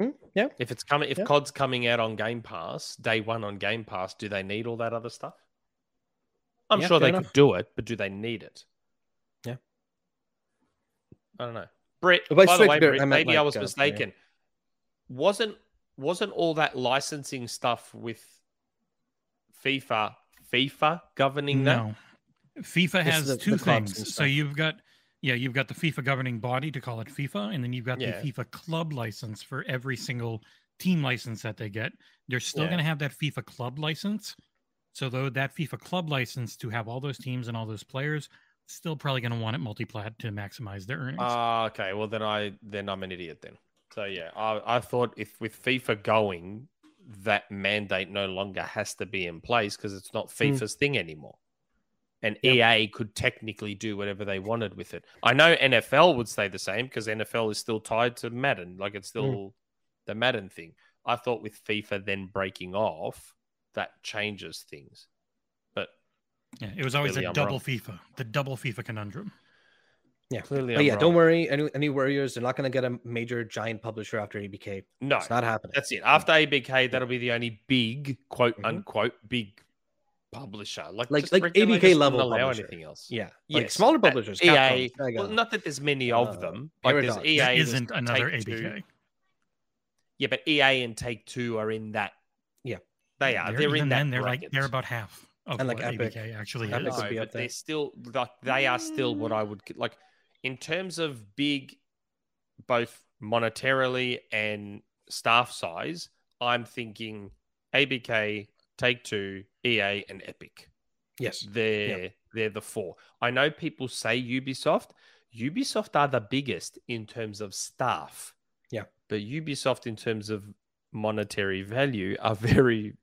S2: Hmm, yeah.
S1: If it's coming, if
S2: Yeah.
S1: COD's coming out on Game Pass day one on Game Pass, do they need all that other stuff? I'm
S2: Yeah,
S1: sure they
S2: enough.
S1: could do it, but do they need it?
S2: Yeah.
S1: I don't know. Brett,
S2: By
S1: by the way,
S2: Brett,
S1: Brett,
S2: I meant
S1: maybe I
S2: like,
S1: was
S2: uh, yeah.
S1: mistaken. Wasn't wasn't all that licensing stuff with FIFA FIFA governing that?
S3: No. FIFA has two
S2: clubs
S3: things. So you've got yeah, you've got the FIFA governing body to call it FIFA, and then you've got
S1: Yeah.
S3: the FIFA club license for every single team license that they get. They're still
S1: Yeah.
S3: going to have that FIFA club license. So though that FIFA club license to have all those teams and all those players, still probably going to want it multi-plat to maximize their earnings.
S1: Ah, okay. Well, then I then I'm an idiot then. So yeah, I, I thought if with FIFA going, that mandate no longer has to be in place because it's not
S2: Hmm.
S1: FIFA's thing anymore, and
S2: Yep.
S1: EA could technically do whatever they wanted with it. I know NFL would stay the same because NFL is still tied to Madden, like it's
S2: Hmm.
S1: still the Madden thing. I thought with FIFA then breaking off, that changes things. But
S3: yeah, it was always
S1: clearly
S3: a
S1: I'm
S3: double
S1: wrong.
S3: FIFA, the double FIFA conundrum.
S2: Yeah.
S1: clearly,
S2: But
S1: I'm
S2: yeah,
S1: wrong.
S2: don't worry. Any any Warriors, they're not going to get a major giant publisher after ABK.
S1: No,
S2: It's not happening.
S1: That's it. After ABK, that'll be the only big quote
S2: Mhm.
S1: unquote big publisher. Like
S2: Like- like ABK level
S1: allow
S2: publisher.
S1: anything else.
S2: Yeah. Like
S1: Yes,
S2: smaller
S1: uh,
S2: publishers.
S1: EA. Well, not that there's many
S2: uh,
S1: of them. Like there's
S2: Paradox.
S1: EA.
S3: There
S1: there's
S3: isn't another
S1: Take-Two. Yeah, but EA and Take Two are in that.
S2: Yeah.
S1: they are.
S3: They're,
S1: They're, in that.
S3: then, they're like they're about half of
S2: And, like,
S3: what
S2: Epic.
S3: ABK actually
S2: Epic
S3: is.
S1: No, but they're still like they are still what I would like in terms of big, both monetarily and staff size. I'm thinking ABK, Take Two, EA, and Epic.
S2: Yes.
S1: They're they're the four. I know people say Ubisoft. Ubisoft are the biggest in terms of staff.
S2: Yeah.
S1: But Ubisoft in terms of monetary value are very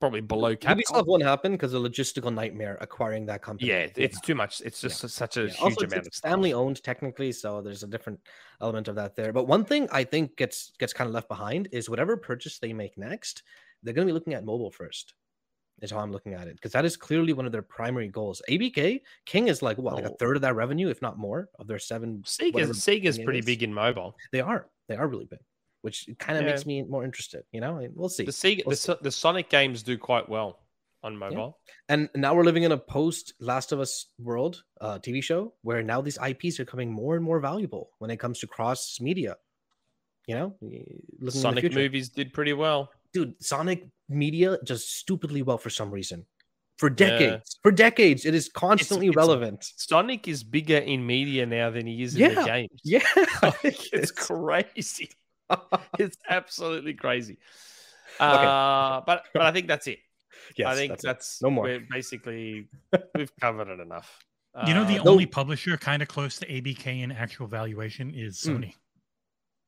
S1: probably below Capcom.
S2: Ubisoft won't happen because a logistical nightmare acquiring that company.
S1: Yeah, it's too much. It's just such a
S2: Yeah.
S1: huge
S2: Also, it's,
S1: amount
S2: it's family owned technically, so there's a different element of that there. But one thing I think gets gets kind of left behind is whatever purchase they make next, they're going to be looking at mobile first. Is how I'm looking at it because that is clearly one of their primary goals. ABK King is like what, like a
S1: Oh.
S2: third of that revenue, if not more, of their seven. Sega
S1: Sega's pretty
S2: is.
S1: big in mobile.
S2: They are. They are really big, which kind of
S1: Yeah.
S2: makes me more interested. You know, we'll see.
S1: The Sega,
S2: We'll
S1: the, So- the Sonic games do quite well. on mobile.
S2: And now we're living in a post Last of Us world uh, TV show where now these IPs are becoming more and more valuable when it comes to cross media. You know, looking in the
S1: Sonic movies did pretty well.
S2: Dude, Sonic media does stupidly well for some reason. For decades, for decades, it is constantly
S1: it's-
S2: relevant.
S1: Sonic is bigger in media now than he is in the games.
S2: Yeah,
S1: Like, it's crazy. It's absolutely crazy. Uh, but but I think that's it.
S2: yes,
S1: I think
S2: that's
S1: that's.
S2: No more.
S1: We're basically we've covered it enough.
S3: You know, the
S1: Um,
S3: only publisher kind of close to ABK in actual valuation is
S2: Mm.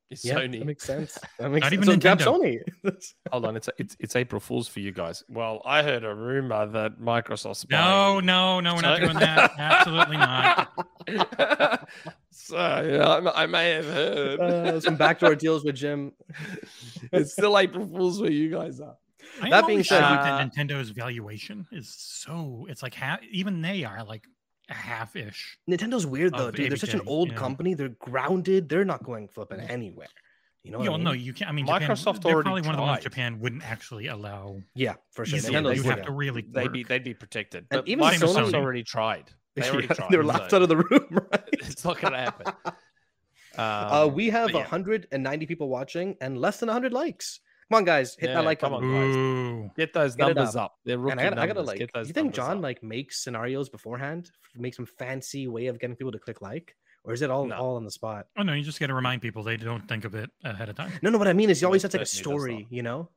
S3: Sony.
S1: it's
S2: yeah,
S1: Sony.
S2: that makes sense. That makes
S3: Not
S2: sense.
S3: even
S2: So
S3: Nintendo.
S2: Sony.
S1: Hold on, it's it's it's April Fool's for you guys. Well, I heard a rumor that Microsoft's
S3: No,
S1: buying-
S3: no, no, we're not doing that. Absolutely not.
S1: so yeah, I, I may have heard.
S2: uh, some backdoor deals with Jim.
S1: it's still April Fool's where you guys are.
S3: I
S2: That being said-
S1: Uh,
S3: that Nintendo's valuation is so it's like half even they are like a half ish.
S2: Nintendo's weird though,
S3: Of
S2: dude. They're such an old
S3: yeah.
S2: company. They're grounded. They're not going flipping anywhere. You know what
S3: You
S2: I
S3: know, no, you can't. I mean,
S1: Microsoft
S3: Japan,
S1: already
S3: probably one of the ones
S1: tried.
S3: Japan wouldn't actually allow.
S2: Yeah, for sure.
S3: Easily.
S2: Nintendo's
S3: You have to really.
S1: They'd be they'd be protected.
S2: And
S1: But
S2: even
S1: Microsoft's
S3: Sony-
S1: already tried. They already
S2: Yeah,
S1: tried.
S2: they were laughed
S1: so
S2: out of the room, right?
S1: It's not going to happen.
S2: uh,
S1: Um,
S2: we have
S1: but yeah.
S2: 190 people watching and less than 100 likes. Come on, guys, hit
S1: Yeah,
S2: that like
S1: come
S2: button.
S1: on. guys.
S3: Ooh,
S1: Get those
S2: Get
S1: numbers up. They're rookie
S2: And I gotta, I gotta like.
S1: Get those
S2: You think John
S1: up.
S2: like makes scenarios beforehand, makes some fancy way of getting people to click like, or is it all
S1: No.
S2: all on the spot?
S3: oh no, you just got to remind people they don't think of it ahead of time.
S2: No, no. What I mean is, he always
S1: Most
S2: has like a story, you know.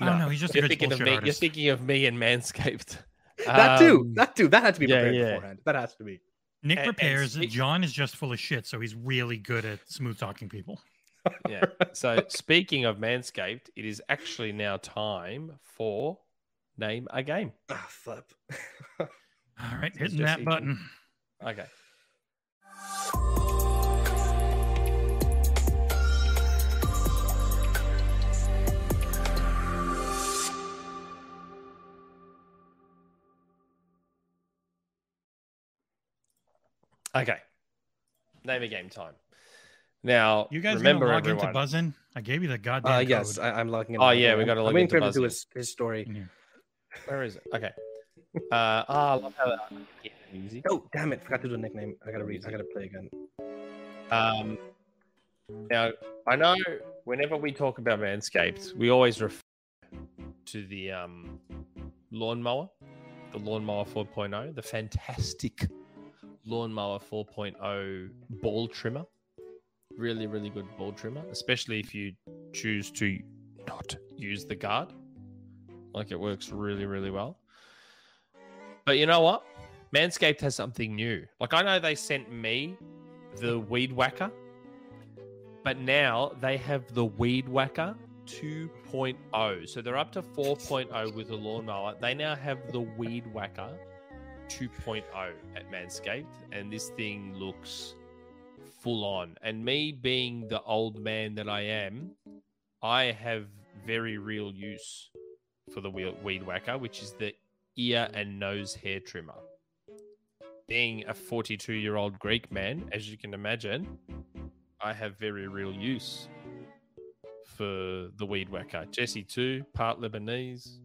S3: Oh no, he's just a
S1: You're
S3: good
S1: thinking of
S3: bullshit
S1: me. You're thinking of me and Manscaped.
S2: That too.
S1: Um,
S2: That too. That had to be prepared
S1: yeah.
S2: beforehand. That has to be.
S3: Nick
S1: and- and
S3: John is just full of shit, so he's really good at smooth talking people.
S1: Yeah. So speaking of Manscaped, it is actually now time for name a game.
S2: Ah, flip.
S3: All right,
S1: It's
S3: hitting that
S1: easy.
S3: button.
S1: Okay. Okay. Name a game time. Now,
S3: You guys
S1: remember
S3: gonna log
S1: everyone.
S3: into Buzzin? I gave you the goddamn
S2: Uh,
S3: code.
S2: yes, I, I'm logging in.
S1: Oh, yeah, we gotta
S2: I'm
S1: log
S2: waiting
S1: into
S2: for him to do his, his story.
S3: Yeah.
S1: Where is it? Okay. Uh, ah, I love how that yeah, easy.
S2: Oh, damn it! Forgot to do the nickname. I gotta read. I gotta play again.
S1: Um, now, I know whenever we talk about Manscaped, we always refer to the um, lawnmower, the lawnmower 4.0, the fantastic lawnmower 4.0 ball trimmer. Really, really good ball trimmer, especially if you choose to not use the guard. Like it works really, really well. But you know what? Manscaped has something new. Like I know they sent me the Weed Whacker, but now they have the Weed Whacker 2.0. So they're up to 4.0 with the lawnmower. They now have the Weed Whacker 2.0 at Manscaped, and this thing looks full on. And me being the old man that I am, I have very real use for the Weed Whacker, which is the ear and nose hair trimmer being a 42 year old Greek man, as you can imagine, I have very real use for the weed whacker. Jesse, too, part Lebanese.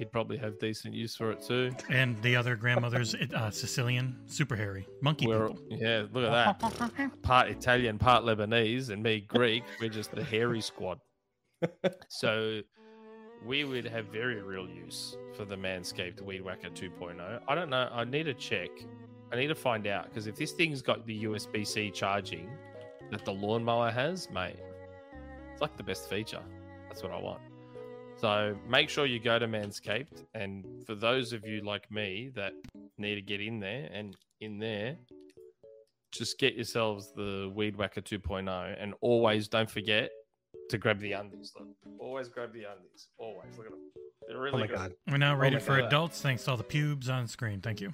S1: He'd probably have decent use for it too.
S3: And the other grandmother's uh, Sicilian, super hairy, monkey
S1: We're,
S3: people.
S1: yeah, look at that. Part Italian, part Lebanese, and me Greek. We're just the hairy squad. So we would have very real use for the Manscaped Weed Whacker 2.0. I don't know. I need to check. I need to find out because if this thing's got the USB C charging that the lawnmower has, mate, it's like the best feature. That's what I want. So make sure you go to Manscaped. And for those of you like me that need to get in there and in there, just get yourselves the Weed Whacker 2.0 and always don't forget to grab the undies. Look, always grab the undies. Always. Look at them. They're really
S2: Oh my
S1: good.
S2: god.
S3: We're now oh
S2: my
S3: rated for
S1: God.
S3: adults. Thanks to all the pubes on screen. Thank you.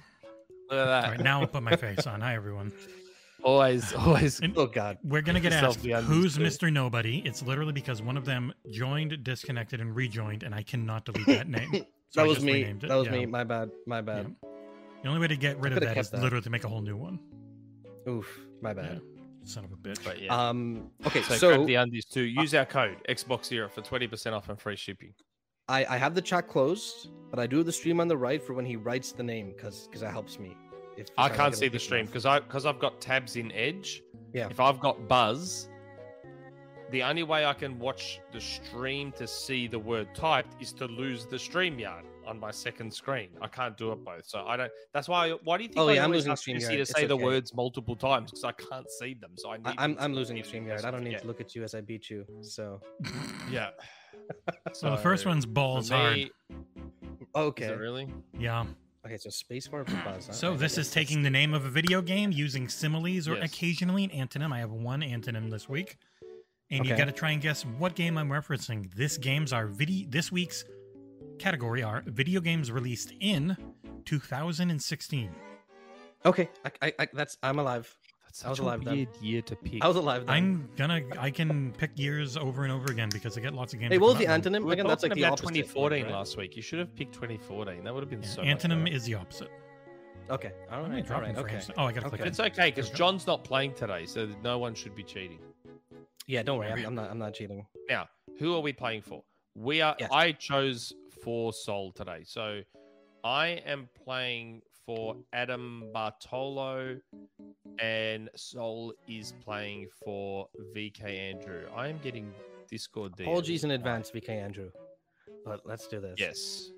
S1: Look at that.
S3: All right, now I'll put my face on. Hi, everyone.
S1: Always, always.
S3: And-
S2: Oh god.
S3: We're gonna get asked who's
S1: too.
S3: Mr. Nobody. It's literally because one of them joined, disconnected, and rejoined, and I cannot delete that name. So
S2: that
S3: I
S2: was me.
S3: it,
S2: That was
S3: yeah.
S2: me. My bad. My bad.
S3: The only way to get rid of
S2: could've
S3: that
S2: kept
S3: is
S2: that.
S3: literally to make a whole new one.
S2: Oof. My
S3: Yeah.
S2: bad.
S3: Son of a bitch.
S1: But yeah.
S2: Um. Okay.
S1: so,
S2: So,
S1: grab the undies too. Use our code XboxEra for twenty percent off and free shipping.
S2: I I have the chat closed, but I do the stream on the right for when he writes the name because because that helps me. If, if
S1: I can't see the stream because I because I've got tabs in Edge.
S2: Yeah.
S1: If I've got Buzz, the only way I can watch the stream to see the word typed is to lose the StreamYard on my second screen. I can't do it both, so I don't. That's why. Why do you think?
S2: Oh,
S1: I
S2: yeah, I'm losing
S1: ask Chrissy
S2: StreamYard.
S1: to
S2: It's
S1: say the
S2: okay.
S1: words multiple times because I can't see them. So I need.
S2: I, I'm I'm losing the
S1: be
S2: StreamYard. I don't need
S1: forget.
S2: to look at you as I beat you. So
S1: Yeah.
S3: So the first one's balls
S1: for
S3: hard.
S2: okay.
S1: Is it really?
S3: Yeah.
S2: Okay, so spacebar for buzz.
S3: So
S2: Okay,
S3: this is taking the name of a video game using similes or
S1: Yes.
S3: occasionally an antonym. I have one antonym this week. And you got to try and guess what game I'm referencing. This games are video this week's category are video games released in 2016.
S2: Okay, I, I, I, that's I'm alive.
S1: That's
S2: I was
S1: such a
S2: alive then.
S1: year to pick.
S2: I was alive. Then.
S3: I'm gonna I can pick years over and over again because I get lots of games.
S2: Hey, what was the antonym?
S1: We were
S2: Again, that's like
S1: talking
S2: the
S1: about
S2: opposite.
S1: 2014
S2: right?
S1: last week. You should have picked 2014. That would have been
S3: Yeah,
S1: so.
S3: antonym
S1: better.
S3: is the opposite.
S2: Okay, all
S3: Let me
S2: right,
S3: drop
S2: all right,
S3: them for
S2: okay.
S3: you. Oh, I gotta
S2: Okay.
S3: click
S1: It's okay because
S3: There we go.
S1: John's not playing today, so no one should be cheating.
S2: Yeah, don't worry. I'm, I'm not. I'm not cheating.
S1: Now, who are we playing for? We are.
S2: Yes.
S1: I chose for Soul today, so I am playing for Adam Bartolo, and Soul is playing for VK Andrew. I am getting Discord. there.
S2: Apologies in advance, VK Andrew. But let's do this.
S1: Yes,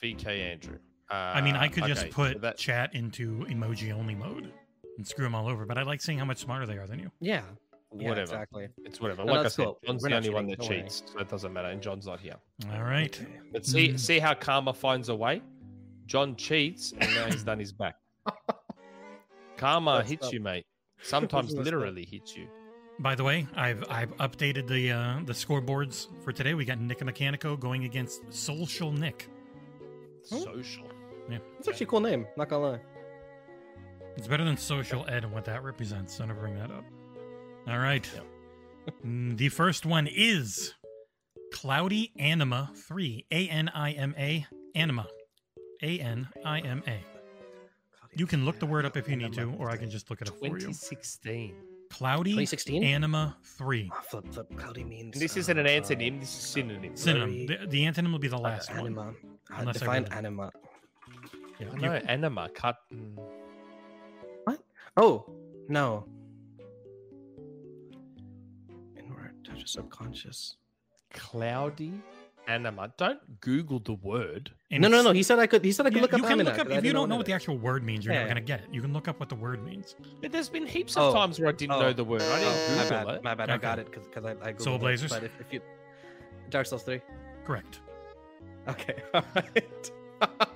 S1: VK Andrew. Uh,
S3: I mean, I could just put
S1: so that.
S3: chat into emoji only mode and screw them all over, but I like seeing how much smarter they are than you.
S2: Yeah. Yeah,
S1: Whatever.
S2: exactly.
S1: It's whatever.
S2: No,
S1: Like I said,
S2: cool.
S1: John's
S2: We're
S1: the
S2: not
S1: only one that
S2: don't worry.
S1: cheats, so it doesn't matter. And John's not here.
S3: All right.
S2: Okay.
S1: But see,
S3: Mm.
S1: see how karma finds a way. John cheats, and now he's done his back. Karma
S2: That's
S1: hits
S2: up.
S1: you, mate. Sometimes
S2: messed up.
S1: literally hits you.
S3: By the way, I've I've updated the uh, the scoreboards for today. We got Nick Mechanico going against Social Nick.
S2: Social.
S1: Social.
S2: It's actually a cool name. Not gonna lie.
S3: It's better than Social Ed and what that represents. So never bring that up. All right. Mm, the first one is Cloudy Anima 3. A N I M A Anima. A N I M A. You can look the word up if you need to, or I can just look it up for you.
S1: 2016.
S3: Cloudy
S2: 2016.
S3: Anima 3.
S2: Ah, flip, flip. Cloudy means.
S1: And this isn't an
S2: uh,
S1: antonym, this is synonym.
S3: Synonym. The, the antonym will be the
S2: uh,
S3: last one.
S2: anima. Uh,
S3: Unless I
S2: define
S3: read
S2: anima.
S3: Yeah,
S1: I
S3: you-
S1: know, anima, cut. What?
S2: Oh no. Inward touch of subconscious.
S1: Cloudy anima. Don't Google the word.
S3: and
S2: no, no, no. He said I could. He said I could
S3: Yeah,
S2: look up.
S3: you can
S2: Amina,
S3: look up
S2: 'cause I
S3: if you don't know what the actual word means. You're
S2: Yeah,
S3: never
S2: yeah.
S3: gonna get it. You can look up what the word means.
S1: But there's been heaps of
S2: Oh.
S1: times where I didn't
S2: Oh.
S1: know the word. I didn't
S2: Oh, my bad.
S1: it.
S2: My bad. I got it because I I Googled
S3: Soul
S2: it, But if, if you Dark Souls three.
S3: Correct.
S2: Okay. All right.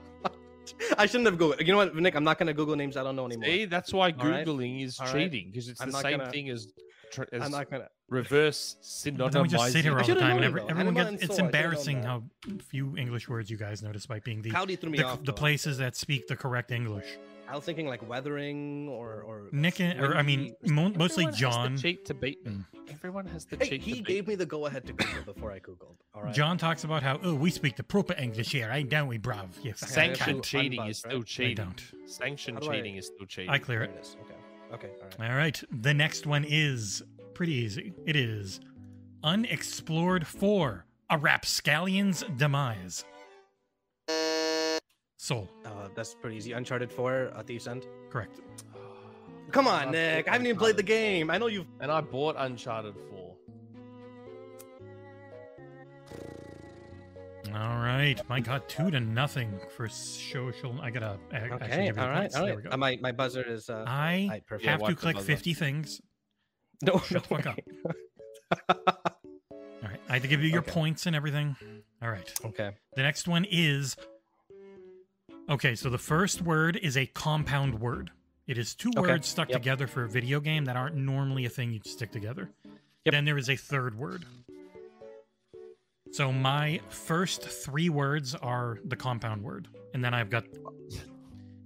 S2: I shouldn't have Googled. You know what, Nick? I'm not gonna Google names I don't know anymore.
S1: See, that's why
S2: All right.
S1: Googling is
S2: All right.
S1: cheating because it's
S2: I'm
S1: the same
S2: gonna-
S1: thing as, tr- as
S2: I'm not gonna.
S1: Reverse
S3: But then we just sit here all the time, and every, everyone
S2: Anima
S3: gets. It's
S2: Soul, I should've known
S3: embarrassing how few English words you guys know, despite being the
S2: Cloudy threw me
S3: the,
S2: off.
S3: the places that speak the correct English.
S2: I was thinking like weathering or or.
S3: Nick, and, or I mean, mo- mostly
S1: Everyone has
S3: John.
S1: the cheat to beat me. Everyone has the
S2: Hey,
S1: cheat.
S2: he
S1: to beat
S2: gave me the go ahead to Google before I googled. All right.
S3: John talks about how oh we speak the proper English here, ain't don't we, bruv? You fucking
S1: Sanctioned
S3: cunt."
S1: cheating
S2: Unbuzz,
S1: is still
S2: right?
S3: I don't.
S1: Sanctioned
S2: How do I-
S1: cheating is still cheating.
S3: I clear it.
S2: it is. Okay. Okay. All right.
S3: All right. The next one is pretty easy. It is Unexplored 4 A Rapscallion's Demise. Soul.
S2: Uh, that's pretty easy. Uncharted 4, A Thief's End.
S3: Correct.
S2: Come
S1: I
S2: on, Nick.
S1: bought
S2: I haven't even played the game. I know you've.
S1: And I bought Uncharted 4.
S3: All right. My God, two to nothing for social. I gotta a-
S2: Okay.
S3: give you
S2: All
S3: the
S2: right.
S3: points.
S2: All
S3: There
S2: right.
S3: we
S2: Uh, my my buzzer is. Uh,
S3: I
S2: Alright, perfect.
S1: Yeah,
S3: have to click 50 things.
S2: No,
S3: Shut the fuck up. All right. I had to give you your
S2: Okay.
S3: points and everything. All right.
S2: okay.
S3: The next one is okay. So the first word is a compound word. It is two
S2: Okay,
S3: words stuck
S2: yep.
S3: together for a video game that aren't normally a thing you'd stick together.
S2: Yep.
S3: Then there is a third word. So my first three words are the compound word, and then I've got.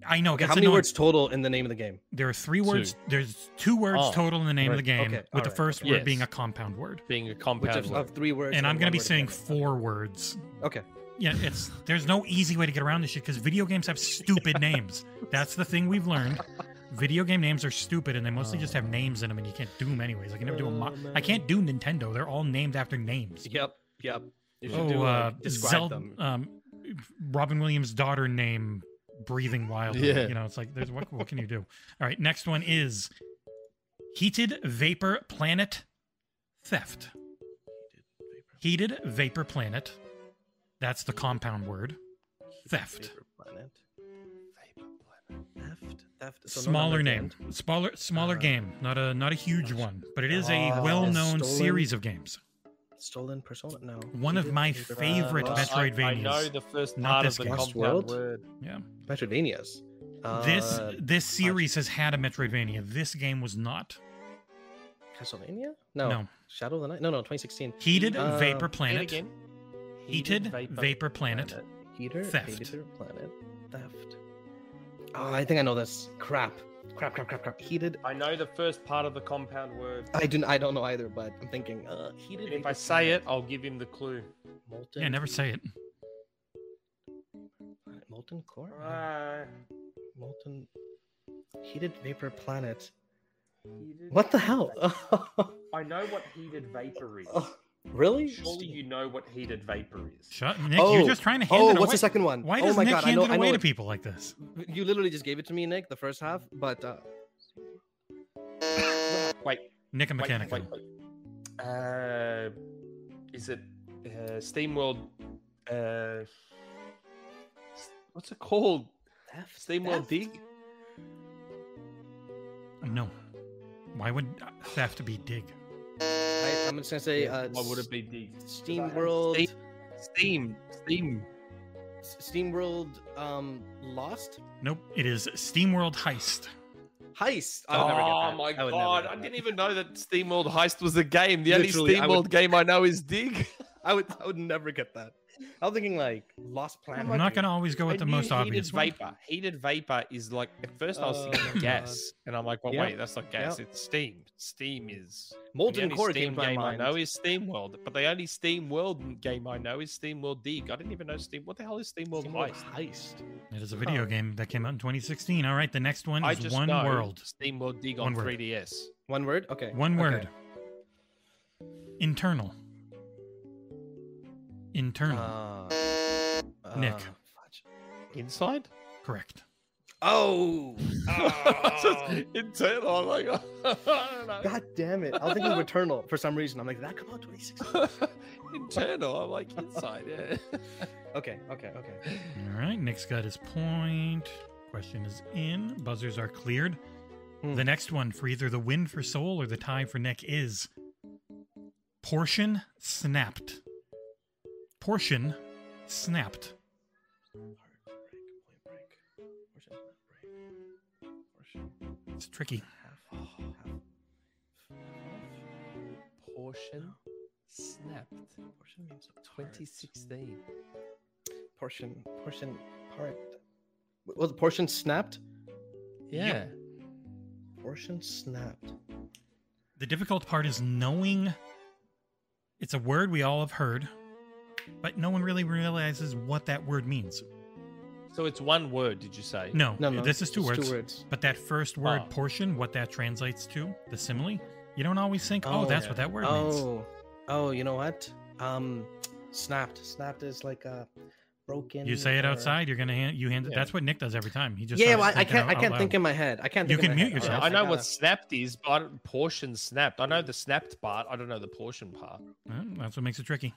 S3: I know.
S2: How many
S3: annoying.
S2: words total in the name of the game?
S3: There are three words. There's two words
S1: Oh,
S3: total in the name of the game,
S2: okay,
S3: with the first
S2: okay.
S3: word
S1: Yes.
S3: being a compound word.
S1: Being a
S2: Which
S1: compound
S2: of,
S1: word.
S2: of three words?
S3: And I'm going to be saying
S2: together?
S3: four words.
S2: Okay.
S3: Yeah, it's there's no easy way to get around this shit because video games have stupid names. That's the thing we've learned. Video game names are stupid and they mostly just have names in them, and you can't do them anyways. I can never do a mo- I can't do Nintendo. They're all named after names.
S2: Yep. Yep. You should
S3: Oh,
S2: do,
S3: uh,
S2: like, describe
S3: Zel-
S2: them.
S3: um, Robin Williams' daughter name, breathing wildly.
S1: Yeah.
S3: You know, it's like, there's what, what can you do? All right, next one is heated vapor planet theft. Heated vapor planet. That's the compound word. Theft.
S2: Vapor Planet. Theft. Theft. So
S3: smaller
S2: number
S3: name,
S2: at the end.
S3: smaller smaller
S2: Uh,
S3: game, not a not a huge one, but it is a
S2: Oh,
S3: well-known
S2: stolen.
S3: series of games.
S2: Stolen Persona. No.
S3: One of my favorite
S2: uh,
S3: Metro-
S2: Lost-
S1: I, I know the first
S3: Not
S1: part
S3: this
S1: of the
S3: game.
S1: Compound
S2: World?
S1: word.
S3: Yeah.
S2: Metroidvanias.
S3: This
S2: Uh,
S3: this series has had a Metroidvania. This game was not.
S2: Castlevania? No.
S3: No.
S2: Shadow of the Night? No, no, 2016.
S3: Heated
S2: Uh,
S3: Vapor Planet.
S1: again.
S3: Heated Vapor Planet.
S2: Heater?
S3: Theft.
S2: Heater Planet. Theft. Oh, I think I know this. Crap. Crap, crap, crap, crap. Heated.
S1: I know the first part of the compound word.
S2: I do I don't know either, but I'm thinking uh heated.
S1: If I say it, I'll give him the clue.
S2: molten
S3: Yeah, never say it.
S2: Planet- molten core?
S1: Uh,
S2: molten heated vapor planet. What the hell?
S1: I know what heated vapor is.
S2: Oh, really?
S1: Surely you know what heated vapor is.
S3: Shut, Nick.
S2: Oh,
S3: you're just trying to hand
S2: oh,
S3: it
S2: what's
S3: away.
S2: the second one?
S3: Why
S2: oh
S3: does
S2: my
S3: Nick
S2: god, I
S3: hand
S2: know,
S3: it
S2: I
S3: away
S2: know
S3: to
S2: it.
S3: people like this?
S2: You literally just gave it to me, Nick, the first half, but uh
S1: Wait,
S3: Nick and
S1: wait,
S3: Mechanical.
S1: wait, wait. Uh, is it uh, SteamWorld? Uh, what's it called?
S2: theft?
S1: SteamWorld
S2: Theft?
S1: Dig?
S3: No. Why would theft be dig?
S2: I, I'm just gonna say uh
S1: Why would it be Dig?
S2: Steam World
S1: Steam. Steam. Steam.
S2: Steam World um Lost?
S3: Nope. It is SteamWorld Heist.
S2: Heist. I would never get
S1: oh my
S2: I
S1: god! I didn't even know that SteamWorld Heist was a game. The
S2: Literally, I
S1: only
S2: would-
S1: SteamWorld game I know is Dig.
S2: I would I would never get that. I was thinking like Lost Planet.
S3: I'm not going to always go with
S1: I
S3: the most
S1: heated
S3: obvious one.
S1: vapor. Heated vapor is like at first I was
S2: Oh
S1: thinking gas, and I'm like, well,
S2: Yeah.
S1: wait, that's not gas.
S2: Yeah.
S1: It's steam. Steam is
S2: molten core
S1: Steam
S2: came to
S1: game I know is Steam World, but the only Steam World game I know is Steam World Dig. I didn't even know Steam. What the hell is Steam World
S2: Steam
S1: Heist?
S2: Heist.
S3: It is a video game that came out in 2016. All right, the next one
S1: I
S3: is
S1: just
S3: One
S1: know
S3: World.
S1: Steam World Dig on
S3: word.
S1: 3DS.
S2: One word? Okay.
S3: One
S2: okay.
S3: word. Internal. Internal.
S2: Uh,
S3: Nick.
S2: uh.
S1: Inside?
S3: Correct.
S2: Oh.
S1: Just internal. I'm like, I.
S2: God damn it. I was thinking Returnal for some reason. I'm like, did that come out 2016?
S1: internal. I'm like inside. Yeah.
S2: okay, okay, okay.
S3: All right, Nick's got his point. Question is in. Buzzers are cleared.
S2: Hmm.
S3: The next one for either the win for Soul or the tie for Nick is Portion Snapped. Portion Snapped. It's tricky.
S1: Portion snapped.
S2: Portion means
S1: 2016.
S2: Portion, portion, part. Was it portion snapped?
S1: Yeah.
S2: Portion snapped.
S3: The difficult part is knowing it's a word we all have heard, but no one really realizes what that word means.
S1: So it's one word, did you say?
S3: No,
S2: No, no.
S3: this is two words.
S2: Two words.
S3: But that first word,
S1: Oh.
S3: portion, what that translates to, the simile, you don't always think, oh,
S2: Oh,
S3: that's
S1: yeah.
S3: what that word means.
S2: Oh, oh, you know what? Um, snapped. Snapped is like a broken.
S3: You say it
S2: or-
S3: outside, you're gonna hand you hand it.
S1: Yeah.
S3: That's what Nick does every time. He just
S2: Yeah, well, I can't. I can't think in my head. I can't.
S3: You
S2: think in
S3: can
S2: my
S3: mute
S2: head.
S3: yourself.
S1: I know
S2: gotta-
S1: what snapped is, but portion snapped. I know the snapped part. I don't know the portion part.
S3: Well, that's what makes it tricky.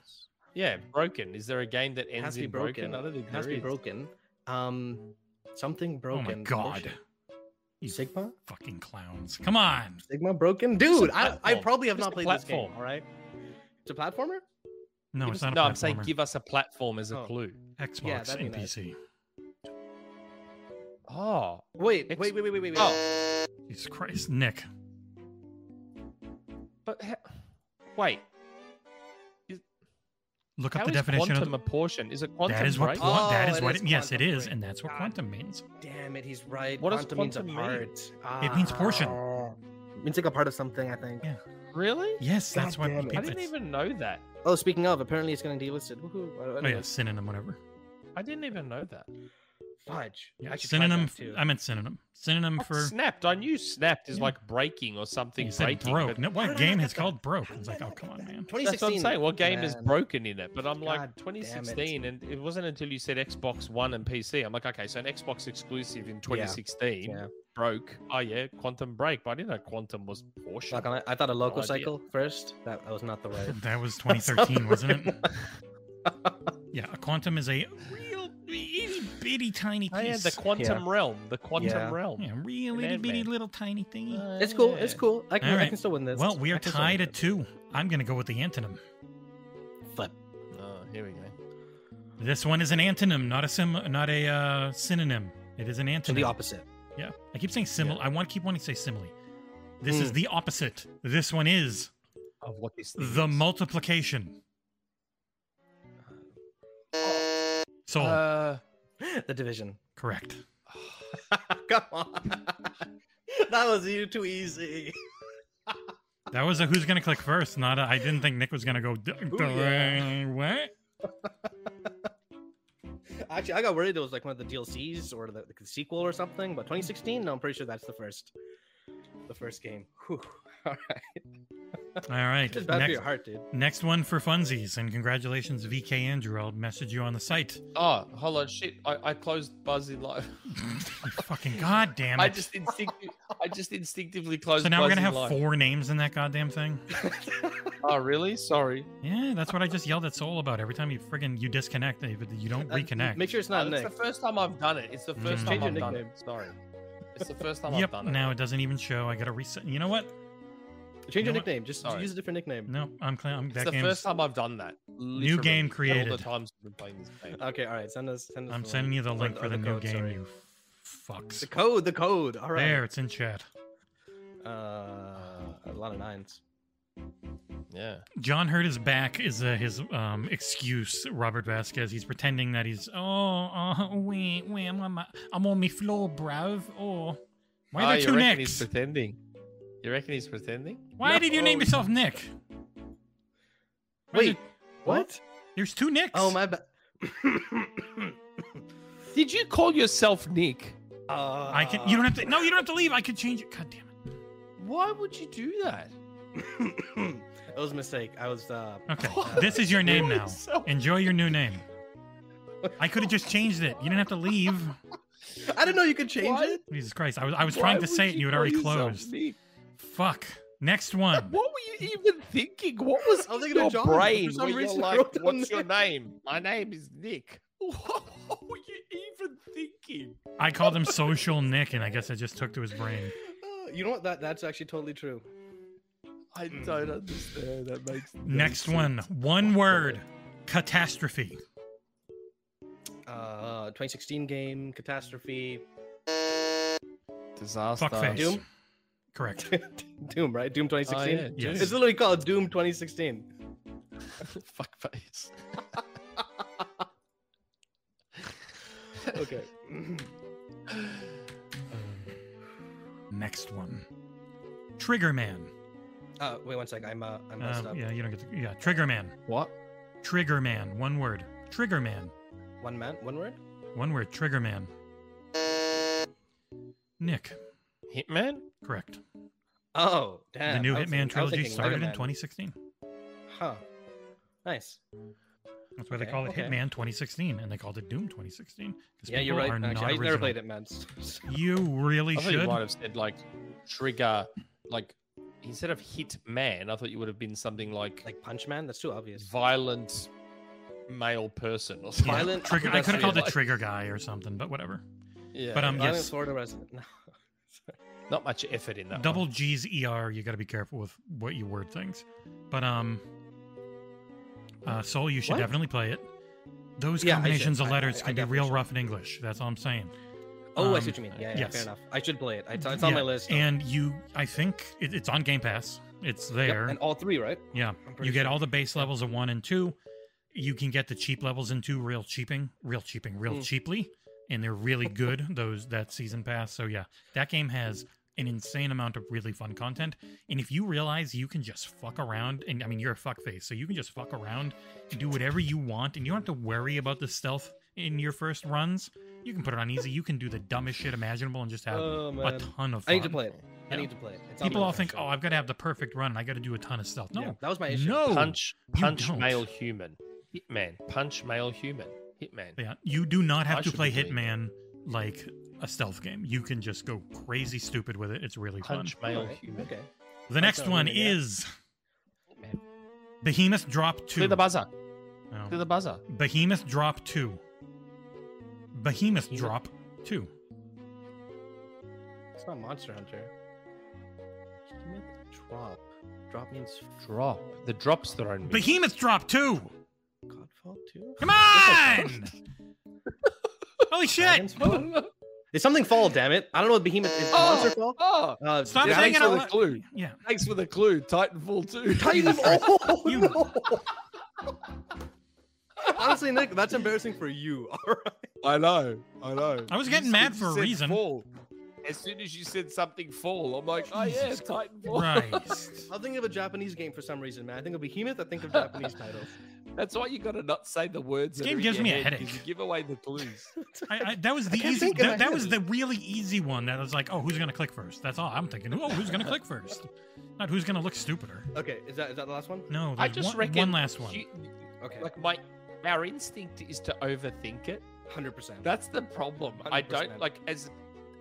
S1: Yeah, broken. Is there a game that
S2: It has
S1: ends
S2: be
S1: in broken?
S2: broken.
S1: I don't think
S2: It has to be
S1: is.
S2: broken. Um, something broken.
S3: Oh my god. You
S2: Sigma.
S3: fucking clowns. Come on.
S2: Sigma broken, dude. I, I probably have
S1: Just
S2: not
S1: a
S2: played this game. All right. It's a platformer.
S3: No,
S1: Give
S3: it's
S1: us-
S3: not a
S1: no. I'm saying give us a platform as a
S2: Oh.
S1: clue.
S3: Xbox
S2: Yeah, that'd
S3: and
S2: nice.
S3: PC.
S1: Oh,
S2: Wait,
S1: Ex-
S2: wait, wait, wait, wait, wait.
S1: oh,
S3: Jesus Christ, Nick.
S1: but he- wait.
S3: Look
S1: How
S3: up the
S1: is
S3: definition
S1: quantum
S3: of
S1: a portion? Is it quantum
S3: that is what
S1: break?
S3: quan-
S2: Oh,
S3: is
S2: it
S3: what
S2: is
S3: it, yes it
S2: quantum
S3: is
S2: break.
S3: and that's what
S2: God.
S3: quantum means.
S2: Damn it, he's right.
S1: What does
S2: quantum means a
S1: mean?
S2: part.
S3: It means portion.
S2: It means like a part of something, I think.
S3: Yeah.
S1: Really?
S3: Yes,
S2: God
S3: that's what
S2: it.
S1: I didn't even know that.
S2: Oh, speaking of, apparently it's getting delisted. Woohoo.
S3: Oh yeah,
S2: anyways.
S3: synonym whatever.
S1: I didn't even know that.
S2: Fudge.
S3: Yeah,
S2: I should
S3: synonym.
S2: too.
S3: I meant synonym. Synonym for.
S1: snapped. I knew snapped is
S3: Yeah.
S1: like breaking or something
S3: You said
S1: breaking.
S3: broke.
S1: but
S3: No, what
S2: No, no,
S3: game
S2: no,
S3: is called broke? It's like, oh come on, man.
S2: 2016.
S1: That's what I'm saying. What game is broken in it? But I'm like
S2: God damn it.
S1: 2016, and it wasn't until you said Xbox One and PC. I'm like, okay, so an Xbox exclusive in 2016
S2: Yeah.
S1: broke. Oh yeah, Quantum Break. But I didn't know Quantum was portion.
S2: Not gonna- I thought a local
S1: idea.
S2: cycle first. That, that was not the right.
S3: That was 2013, wasn't it? Yeah, a quantum is a real itty bitty tiny
S1: Oh, yeah,
S3: piece.
S1: the Quantum
S2: Yeah.
S1: Realm. The Quantum
S2: Yeah.
S1: Realm.
S3: yeah, real itty bitty little tiny thingy.
S1: Uh,
S2: It's cool. It's cool. I can,
S3: All
S2: I can still win this.
S3: well, we are tied at two. I'm gonna go with the antonym.
S2: Flip.
S1: Oh, here we go.
S3: This one is an antonym, not a sim, not a uh, synonym. It is an
S2: So
S3: antonym.
S2: the opposite.
S3: Yeah, I keep saying simile. I want to keep wanting to say simile. This is
S2: Hmm.
S3: the opposite. This one is
S1: Of what this
S3: the
S1: is.
S3: multiplication. Soul.
S1: Uh,
S2: the division.
S3: Correct.
S2: Come on. that was you too easy.
S3: That was a who's gonna click first. Not I didn't think Nick was gonna go. D- d-
S2: yeah.
S3: What?
S2: Actually, I got worried it was like one of the DLCs or the, the sequel or something. But 2016, no, I'm pretty sure that's the first, the first game. Whew. All right,
S3: All right.
S2: it's bad for
S3: Next,
S2: your heart, dude.
S3: next one for funsies, and congratulations, VK Andrew. I'll message you on the site.
S1: oh, hold on, shit! I, I closed Buzzy Live.
S3: You fucking goddamn it!
S1: I just instinctive, I just instinctively closed.
S3: so now we're gonna have
S1: Live.
S3: four names in that goddamn thing.
S1: Oh, really? Sorry.
S3: Yeah, that's what I just yelled at Soul about. Every time you friggin' you disconnect, you you don't
S2: Uh,
S3: reconnect.
S2: Make sure it's
S1: No,
S2: not
S1: it's
S2: Nick.
S1: the first time I've done it. It's the first
S3: Mm.
S1: time
S2: Change
S1: I've done it. Sorry. It's the first time
S3: Yep.
S1: I've done it.
S3: Now it doesn't even show. I gotta reset. You know what?
S2: Change
S3: You know
S2: your
S3: what?
S2: nickname. Just
S1: Sorry.
S2: use a different nickname.
S3: No, I'm clear. I'm
S1: it's
S3: that
S1: the
S3: game's.
S1: first time I've done that. Literally,
S3: game
S1: All
S3: created.
S1: the times I've been playing this game.
S2: Okay, all right. Send us. Send us
S3: I'm
S2: the
S3: sending you the link
S2: or
S3: for the, new
S2: code,
S3: game.
S2: sorry.
S3: You fucks.
S2: The code. The code. All right.
S3: There, it's in chat.
S2: Uh, a lot of nines.
S1: Yeah.
S3: John Hurt his back is uh, his um, excuse. Robert Vasquez. He's pretending that he's oh uh, wait wait I'm on my I'm on my floor, bruv. Oh, why are
S1: oh,
S3: there
S1: you
S3: two
S1: reckon
S3: Nicks?
S1: he's pretending? You reckon he's pretending?
S3: Why did you name yourself Nick? Why
S2: Wait.
S3: did-
S2: What?
S3: there's two Nicks.
S2: Oh my bad.
S1: Did you call yourself Nick?
S2: uh,
S3: I can. You don't have to. No, you don't have to leave. I could change it. God damn it.
S1: Why would you do that?
S2: it was a mistake. I was. uh
S3: Okay, this is your name now.
S1: Yourself.
S3: Enjoy your new name. I could have just changed it. You didn't have to leave.
S2: I didn't know you could change
S1: Why?
S2: it.
S3: Jesus Christ! I was I was
S1: Why
S3: trying to say it, and you had already closed.
S1: Nick?
S3: Fuck. Next one.
S1: What were you even thinking? What was
S2: I was
S1: in
S2: thinking
S1: your
S2: of John, for
S1: brain
S2: some
S1: you're
S2: reason
S1: like,
S2: wrote down
S1: what's your name? My name is Nick. What were you even thinking?
S3: I called him Social Nick, and I guess I just took to his brain.
S2: Uh, you know what? That that's actually totally true.
S1: I don't understand. That makes no
S3: Next
S1: sense.
S3: one. One word. Catastrophe.
S2: Uh, 2016 game catastrophe.
S1: Disaster.
S3: Fuckface.
S2: Doom?
S3: Correct.
S2: Doom, right? Doom 2016.
S1: Oh, yeah,
S3: Yes.
S2: It's literally called Doom 2016.
S1: Fuckface.
S2: Okay.
S3: Next one. Trigger Man.
S2: uh, wait one sec. I'm uh, I'm
S3: Uh,
S2: messed up.
S3: yeah, you don't get to. Yeah, Trigger Man.
S1: What?
S3: Trigger Man. One word. Trigger Man.
S2: One man, one word.
S3: One word. Trigger Man. Nick.
S1: Hitman?
S3: Correct.
S2: Oh, damn.
S3: the new Hitman
S2: thinking-
S3: trilogy started in 2016.
S2: Huh. Nice.
S3: That's why they call it
S2: okay.
S3: Hitman 2016, and they called it Doom 2016.
S2: Yeah, you're right. Actually, I've never
S3: original.
S2: played Hitman.
S3: You really
S1: I thought you
S3: should.
S1: might have said like trigger, like instead of hit man, I thought you would have been something like,
S2: Like Punch Man. That's too obvious.
S1: violent male person or
S3: Yeah,
S1: something.
S2: Violent-
S3: Trigger. I could have called it
S1: like-
S3: Trigger Guy or something, but whatever.
S1: Yeah.
S3: But, um,
S2: Violent
S3: yes.
S2: Florida resident. No.
S1: not much effort in that.
S3: Double
S1: one.
S3: G's ER. You got to be careful with what you word things. But um, uh, Soul, you should
S2: What?
S3: definitely play it. Those
S2: Yeah,
S3: combinations of letters
S2: I- I
S3: can be real
S2: should.
S3: rough in English. That's all I'm saying.
S2: Oh, I
S3: Um,
S2: see what you mean. Yeah, yeah,
S3: yes.
S2: fair enough. I should play it. It's, on
S3: Yeah,
S2: my list.
S3: And you, I think it, it's on Game Pass. It's
S2: Yep,
S3: there.
S2: and all three, right?
S3: yeah, you get
S2: sure.
S3: all the base levels of one and two. You can get the cheap levels in two, real cheaping, real cheaping, real
S2: Mm.
S3: cheaply, and they're really good. Those that season pass. So yeah, that game has an insane amount of really fun content. And if you realize you can just fuck around, and I mean you're a fuckface, so you can just fuck around and do whatever you want, and you don't have to worry about the stealth in your first runs. You can put it on easy. You can do the dumbest shit imaginable and just have
S2: Oh
S3: a ton of fun.
S2: I need to play it. I
S3: Yeah.
S2: need to play it. It's
S3: People all think,
S2: so-
S3: "Oh, I've got to have the perfect run. and I got to do a ton of stealth." No,
S2: Yeah, that was my issue.
S3: no.
S1: Punch, punch, male human, hitman. Punch, male human, hitman.
S3: Yeah, you do not have
S1: I
S3: to play
S1: be doing
S3: Hitman like a stealth game. You can just go crazy stupid with it. It's really
S1: Punch,
S3: fun.
S1: male
S2: Alright,
S1: human.
S2: Okay.
S3: The next
S2: sounds
S3: one
S2: really
S3: is
S1: Hitman.
S3: Behemoth Drop Two.
S1: Clear the buzzer.
S3: No.
S1: Clear the buzzer.
S3: Behemoth Drop Two. Behemoth
S2: Behemoth-
S3: Drop Two.
S2: It's not Monster Hunter. Drop. Drop means
S1: Drop. The drops that thrown me.
S3: Behemoth Drop Two.
S2: Godfall 2?
S3: Come on! Holy shit!
S2: Dragon's Fall? It's something fall, damn it. I don't know what Behemoth is. Monster Fall?
S1: oh,
S2: Uh,
S3: Stop
S1: yeah,
S3: saying
S1: thanks for
S3: out
S1: the clue.
S3: Yeah.
S1: Thanks for the clue. Titanfall 2.
S2: Titanfall! Oh,
S3: You-
S2: no. Honestly, Nick, that's embarrassing for you. All right.
S1: I know. I know.
S3: I was getting
S1: said-
S3: mad for a reason.
S1: Fall. As soon as you said something fall, I'm like, oh yeah,
S3: Jesus
S1: Titanfall.
S3: Christ.
S2: I'll think of a Japanese game for some reason, man. I think of Behemoth. I think of Japanese titles.
S1: That's why you got to not say the words.
S3: This game gives me a
S1: head, 'cause
S3: headache.
S1: You give away the clues.
S3: I, I, that was the
S2: can't
S3: easy. That, that was the really easy one. That was like, oh, who's gonna click first? That's all I'm thinking. Oh, who's gonna click first? Not who's gonna look stupider.
S2: Okay, is that is that the last one?
S3: No,
S1: I just
S3: one,
S1: reckon
S3: one last one.
S1: you-
S2: Okay,
S1: like my our instinct is to overthink it.
S2: hundred percent.
S1: That's the problem. I don't like as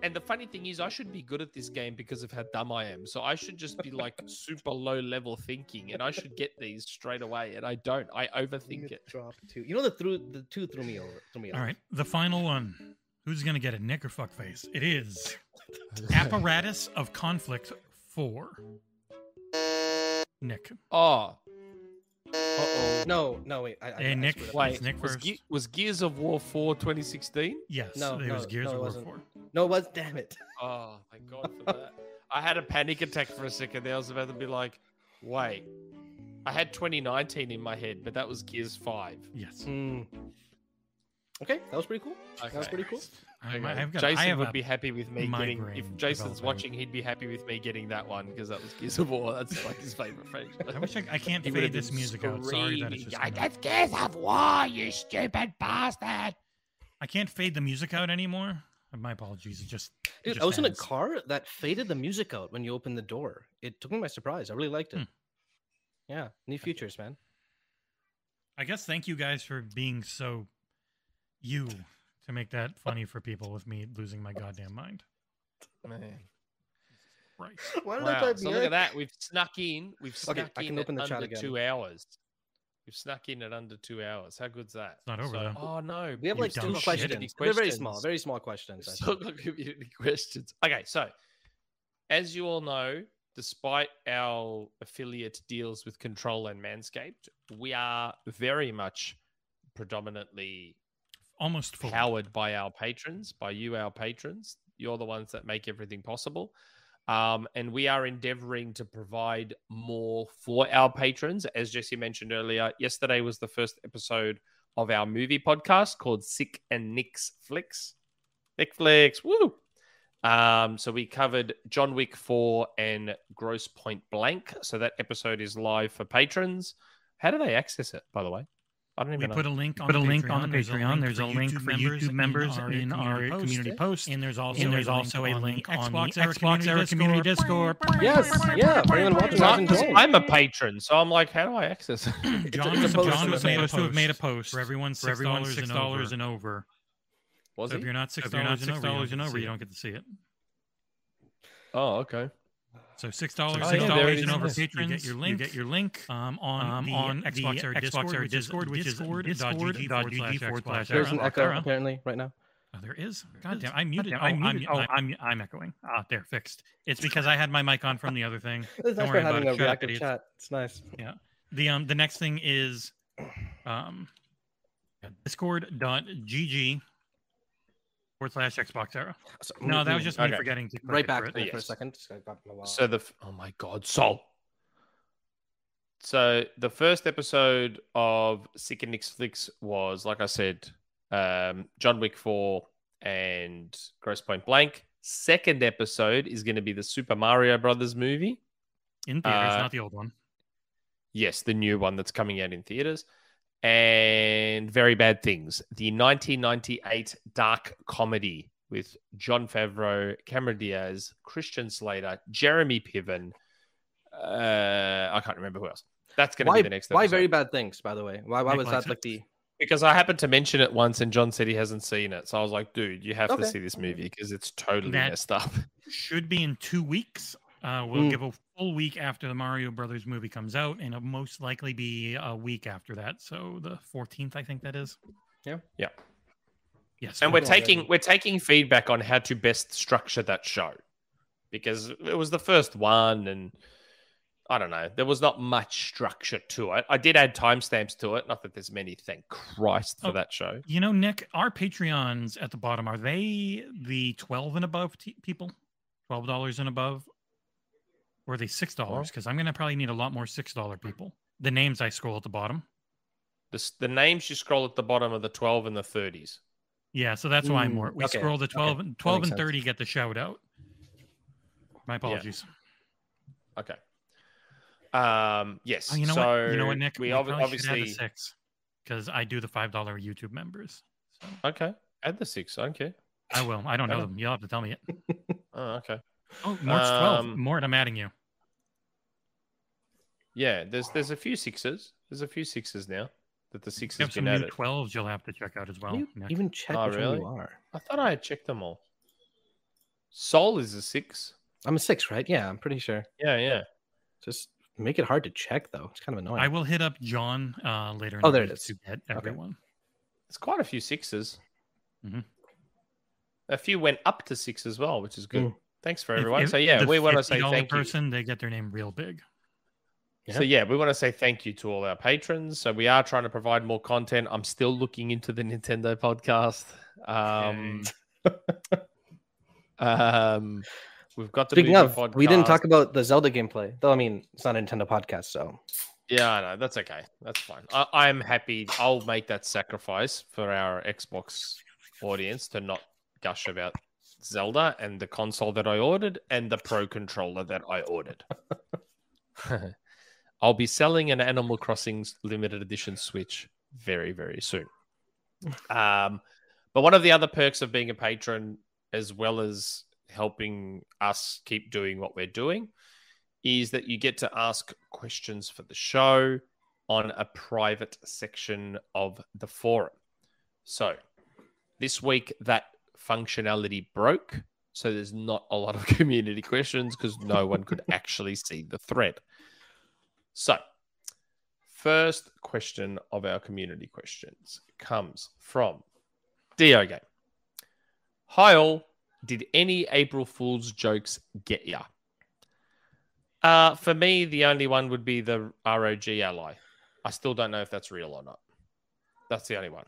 S1: and the funny thing is I should be good at this game because of how dumb I am. So I should just be like super low level thinking and I should get these straight away and I don't. I overthink it.
S2: Drop two. You know the through the two threw me over. Threw me
S3: All
S2: off.
S3: right, the final one. Who's gonna get it, Nick or fuckface? It is Apparatus of Conflict Four. Nick.
S1: Oh. Uh-oh.
S2: No, no, wait. I, I,
S3: Hey,
S2: I
S3: Nick.
S2: screwed up.
S1: Wait,
S3: Nick
S1: was,
S3: first.
S1: Ge- was Gears of War 4 2016?
S3: Yes,
S2: No,
S3: it
S2: no,
S3: was Gears
S2: no, it
S3: of War
S2: wasn't.
S3: Four.
S2: No, it was. Damn it.
S1: Oh, thank God for that. I had a panic attack for a second there. I was about to be like, wait. I had 2019 in my head, but that was Gears 5.
S3: Yes.
S2: Hmm. Okay, that was pretty cool. That was pretty cool.
S3: I,
S1: Okay.
S3: I've got.
S1: Jason
S3: I have
S1: would be happy with me getting. If Jason's
S3: developing.
S1: watching, he'd be happy with me getting that one because that was Gears of War. That's like his favorite franchise.
S3: I wish I, I can't
S1: He
S3: fade this
S1: been
S3: music out. Sorry that it's just.
S1: screaming,
S3: gonna-
S1: That's Gears of War, you stupid bastard.
S3: I can't fade the music out anymore. My apologies. It just. it
S2: Dude,
S3: just
S2: I was in a car that faded the music out when you opened the door. It took me by surprise. I really liked it.
S3: Hmm.
S2: Yeah, new features, man.
S3: I guess thank you guys for being so you to make that funny for people with me losing my goddamn mind.
S1: Man.
S2: Why
S3: Right.
S1: Wow. So look at that. We've snuck in. We've snuck
S2: Okay, I
S1: in
S2: can open
S1: at
S2: the chat
S1: under
S2: again.
S1: two hours. We've snuck in at under two hours. How good's that?
S3: It's not over, though.
S1: Oh no.
S2: We have
S3: You
S2: like two
S3: shit.
S2: questions. They're very small, very small questions. I
S1: We've still
S2: think.
S1: got community questions. Okay, so as you all know, despite our affiliate deals with Control and Manscaped, we are very much predominantly
S3: Almost full.
S1: powered by our patrons, by you, our patrons. You're the ones that make everything possible. Um, and we are endeavoring to provide more for our patrons. As Jesse mentioned earlier, yesterday was the first episode of our movie podcast called Sik and Nick's Flicks. Nick Flicks, woo! Um, so we covered John Wick 4 and Grosse Pointe Blank. So that episode is live for patrons. How do they access it, by the way? I don't
S3: We
S1: know.
S3: put a link on
S4: Put a
S3: the
S4: link on the
S3: There's a
S4: Patreon. There's a link for YouTube members in our community post.
S3: And there's also
S4: And there's
S3: a
S4: also a
S3: link
S4: link
S3: on
S4: on
S3: the
S4: the
S3: Xbox
S4: Xbox
S3: Era
S4: Era
S3: Community
S4: Community
S3: Discord.
S2: Yes, yeah. For anyone watching,
S1: Because
S2: guys, enjoy.
S1: I'm a patron, so I'm like, how do I access it?
S3: John,
S2: it's a
S3: John was
S2: a
S3: made a
S2: post.
S3: supposed to have made a post for everyone
S4: For everyone
S3: six dollars and over.
S1: Was
S3: So if you're not six
S4: if you're not
S3: dollars and over, you don't get to see it.
S1: Oh, okay.
S3: So six dollars,
S1: Oh,
S3: six dollars
S1: there
S3: and
S1: is.
S3: over
S1: You
S4: get your link.
S3: You get your link um, on
S4: Um,
S3: the
S4: on
S3: Xbox
S4: the
S3: Era
S4: Xbox
S3: Discord,
S4: Era
S3: which is
S4: Discord, which is
S3: discord.gg forward
S4: discord.gg
S3: slash
S4: forward
S3: Xbox
S4: slash
S2: There's an
S3: Era.
S2: echo
S3: Era.
S2: apparently right now.
S3: Oh, there is. God damn! I muted.
S4: God
S3: Oh,
S4: damn, I
S3: I'm,
S4: muted. Oh,
S3: I-
S4: I'm I'm echoing.
S3: ah, there, fixed. It's because I had my mic on from the other thing.
S2: It's
S3: Don't
S2: nice
S3: worry
S2: for
S3: about
S2: having
S3: it.
S2: a
S3: Shut up,
S2: reactive
S3: idiots.
S2: chat. It's nice. Yeah.
S3: The um the next thing is um discord.gg forward slash XboxEra.
S2: So-
S3: No, that was just me
S1: Okay.
S3: forgetting to
S2: right back
S3: for
S2: to
S3: it.
S2: that for a
S1: Yes.
S2: second. Just got got a.
S1: So the oh my god, Soul. So the first episode of Sik and Nick's Flicks was, like I said, um, John Wick Four and Grosse Pointe Blank. Second episode is going to be the Super Mario Brothers movie.
S3: in theaters,
S1: Uh,
S3: not the old one.
S1: Yes, the new one that's coming out in theaters. And Very Bad Things, the 1998 dark comedy with Jon Favreau, Cameron Diaz, Christian Slater, Jeremy Piven. Uh, I can't remember who else. That's going to be the next.
S2: Episode. Why Very Bad Things? By the way, why, why was that like the?
S1: Because I happened to mention it once, and John said he hasn't seen it, so I was like, "Dude, you have okay. to see this movie because it's totally that messed up."
S3: Should be in two weeks. Uh, we'll mm. give a full week after the Mario Brothers movie comes out, and it'll most likely be a week after that. So the 14th, I think that is.
S2: Yeah.
S1: Yeah.
S3: Yes.
S1: And we're taking we're taking feedback on how to best structure that show because it was the first one, and I don't know, there was not much structure to it. I did add timestamps to it. Not that there's many, thank Christ for oh, that show.
S3: You know, Nick, our Patreons at the bottom are they the 12 and above t- people? Twelve dollars and above, or are they six dollars? Because I'm going to probably need a lot more six dollar people. The names I scroll at the bottom.
S1: The, the names you scroll at the bottom are the 12 and the 30s.
S3: Yeah, so that's why I'm more. We okay. scroll the 12, okay. 12 and 30 sense. get the shout out. My apologies.
S1: Yeah. Okay. Um, yes.
S3: Oh, you know
S1: so
S3: what? You know what, Nick? We, we obviously six because I do the five dollar YouTube members.
S1: So. Okay, add the six. Okay.
S3: I will. I don't know them. You'll have to tell me it.
S1: oh, okay.
S3: Oh, March 12th. Um, Mort, I'm adding you.
S1: Yeah, there's there's a few sixes. There's a few sixes now that the sixes
S3: have some
S1: new
S3: added. 12s you'll have to check out as well.
S2: You even check oh, really? you are.
S1: I thought I had checked them all. Soul is a six.
S2: I'm a six, right? Yeah, I'm pretty sure.
S1: Yeah, yeah.
S2: Just make it hard to check though. It's kind of annoying.
S3: I will hit up John uh, later.
S2: oh, there it is.
S3: To get everyone. Okay.
S1: It's quite a few 6s
S3: mm-hmm.
S1: A few went up to six as well, which is good. Mm. Thanks for everyone. If, if so yeah, we want to say thank
S3: person, you. They get their name real big.
S1: Yeah. So yeah, we want to say thank you to all our patrons. So we are trying to provide more content. I'm still looking into the Nintendo podcast. Um, um we've got the
S2: speaking of. Podcast. We didn't talk about the Zelda gameplay, though. I mean, it's not a Nintendo podcast, so
S1: yeah, I know that's okay. That's fine. I, am happy. I'll make that sacrifice for our Xbox audience to not gush about Zelda and the console that I ordered and the Pro controller that I ordered. I'll be selling an Animal Crossing limited edition Switch very, very soon. Um, but one of the other perks of being a patron, as well as helping us keep doing what we're doing, is that you get to ask questions for the show on a private section of the forum. So this week, that functionality broke. So there's not a lot of community questions because no one could actually see the thread. So, first question of our community questions comes from Dio Game. Hi all, did any April Fool's jokes get ya? Uh, for me, the only one would be the ROG Ally. I still don't know if that's real or not. That's the only one.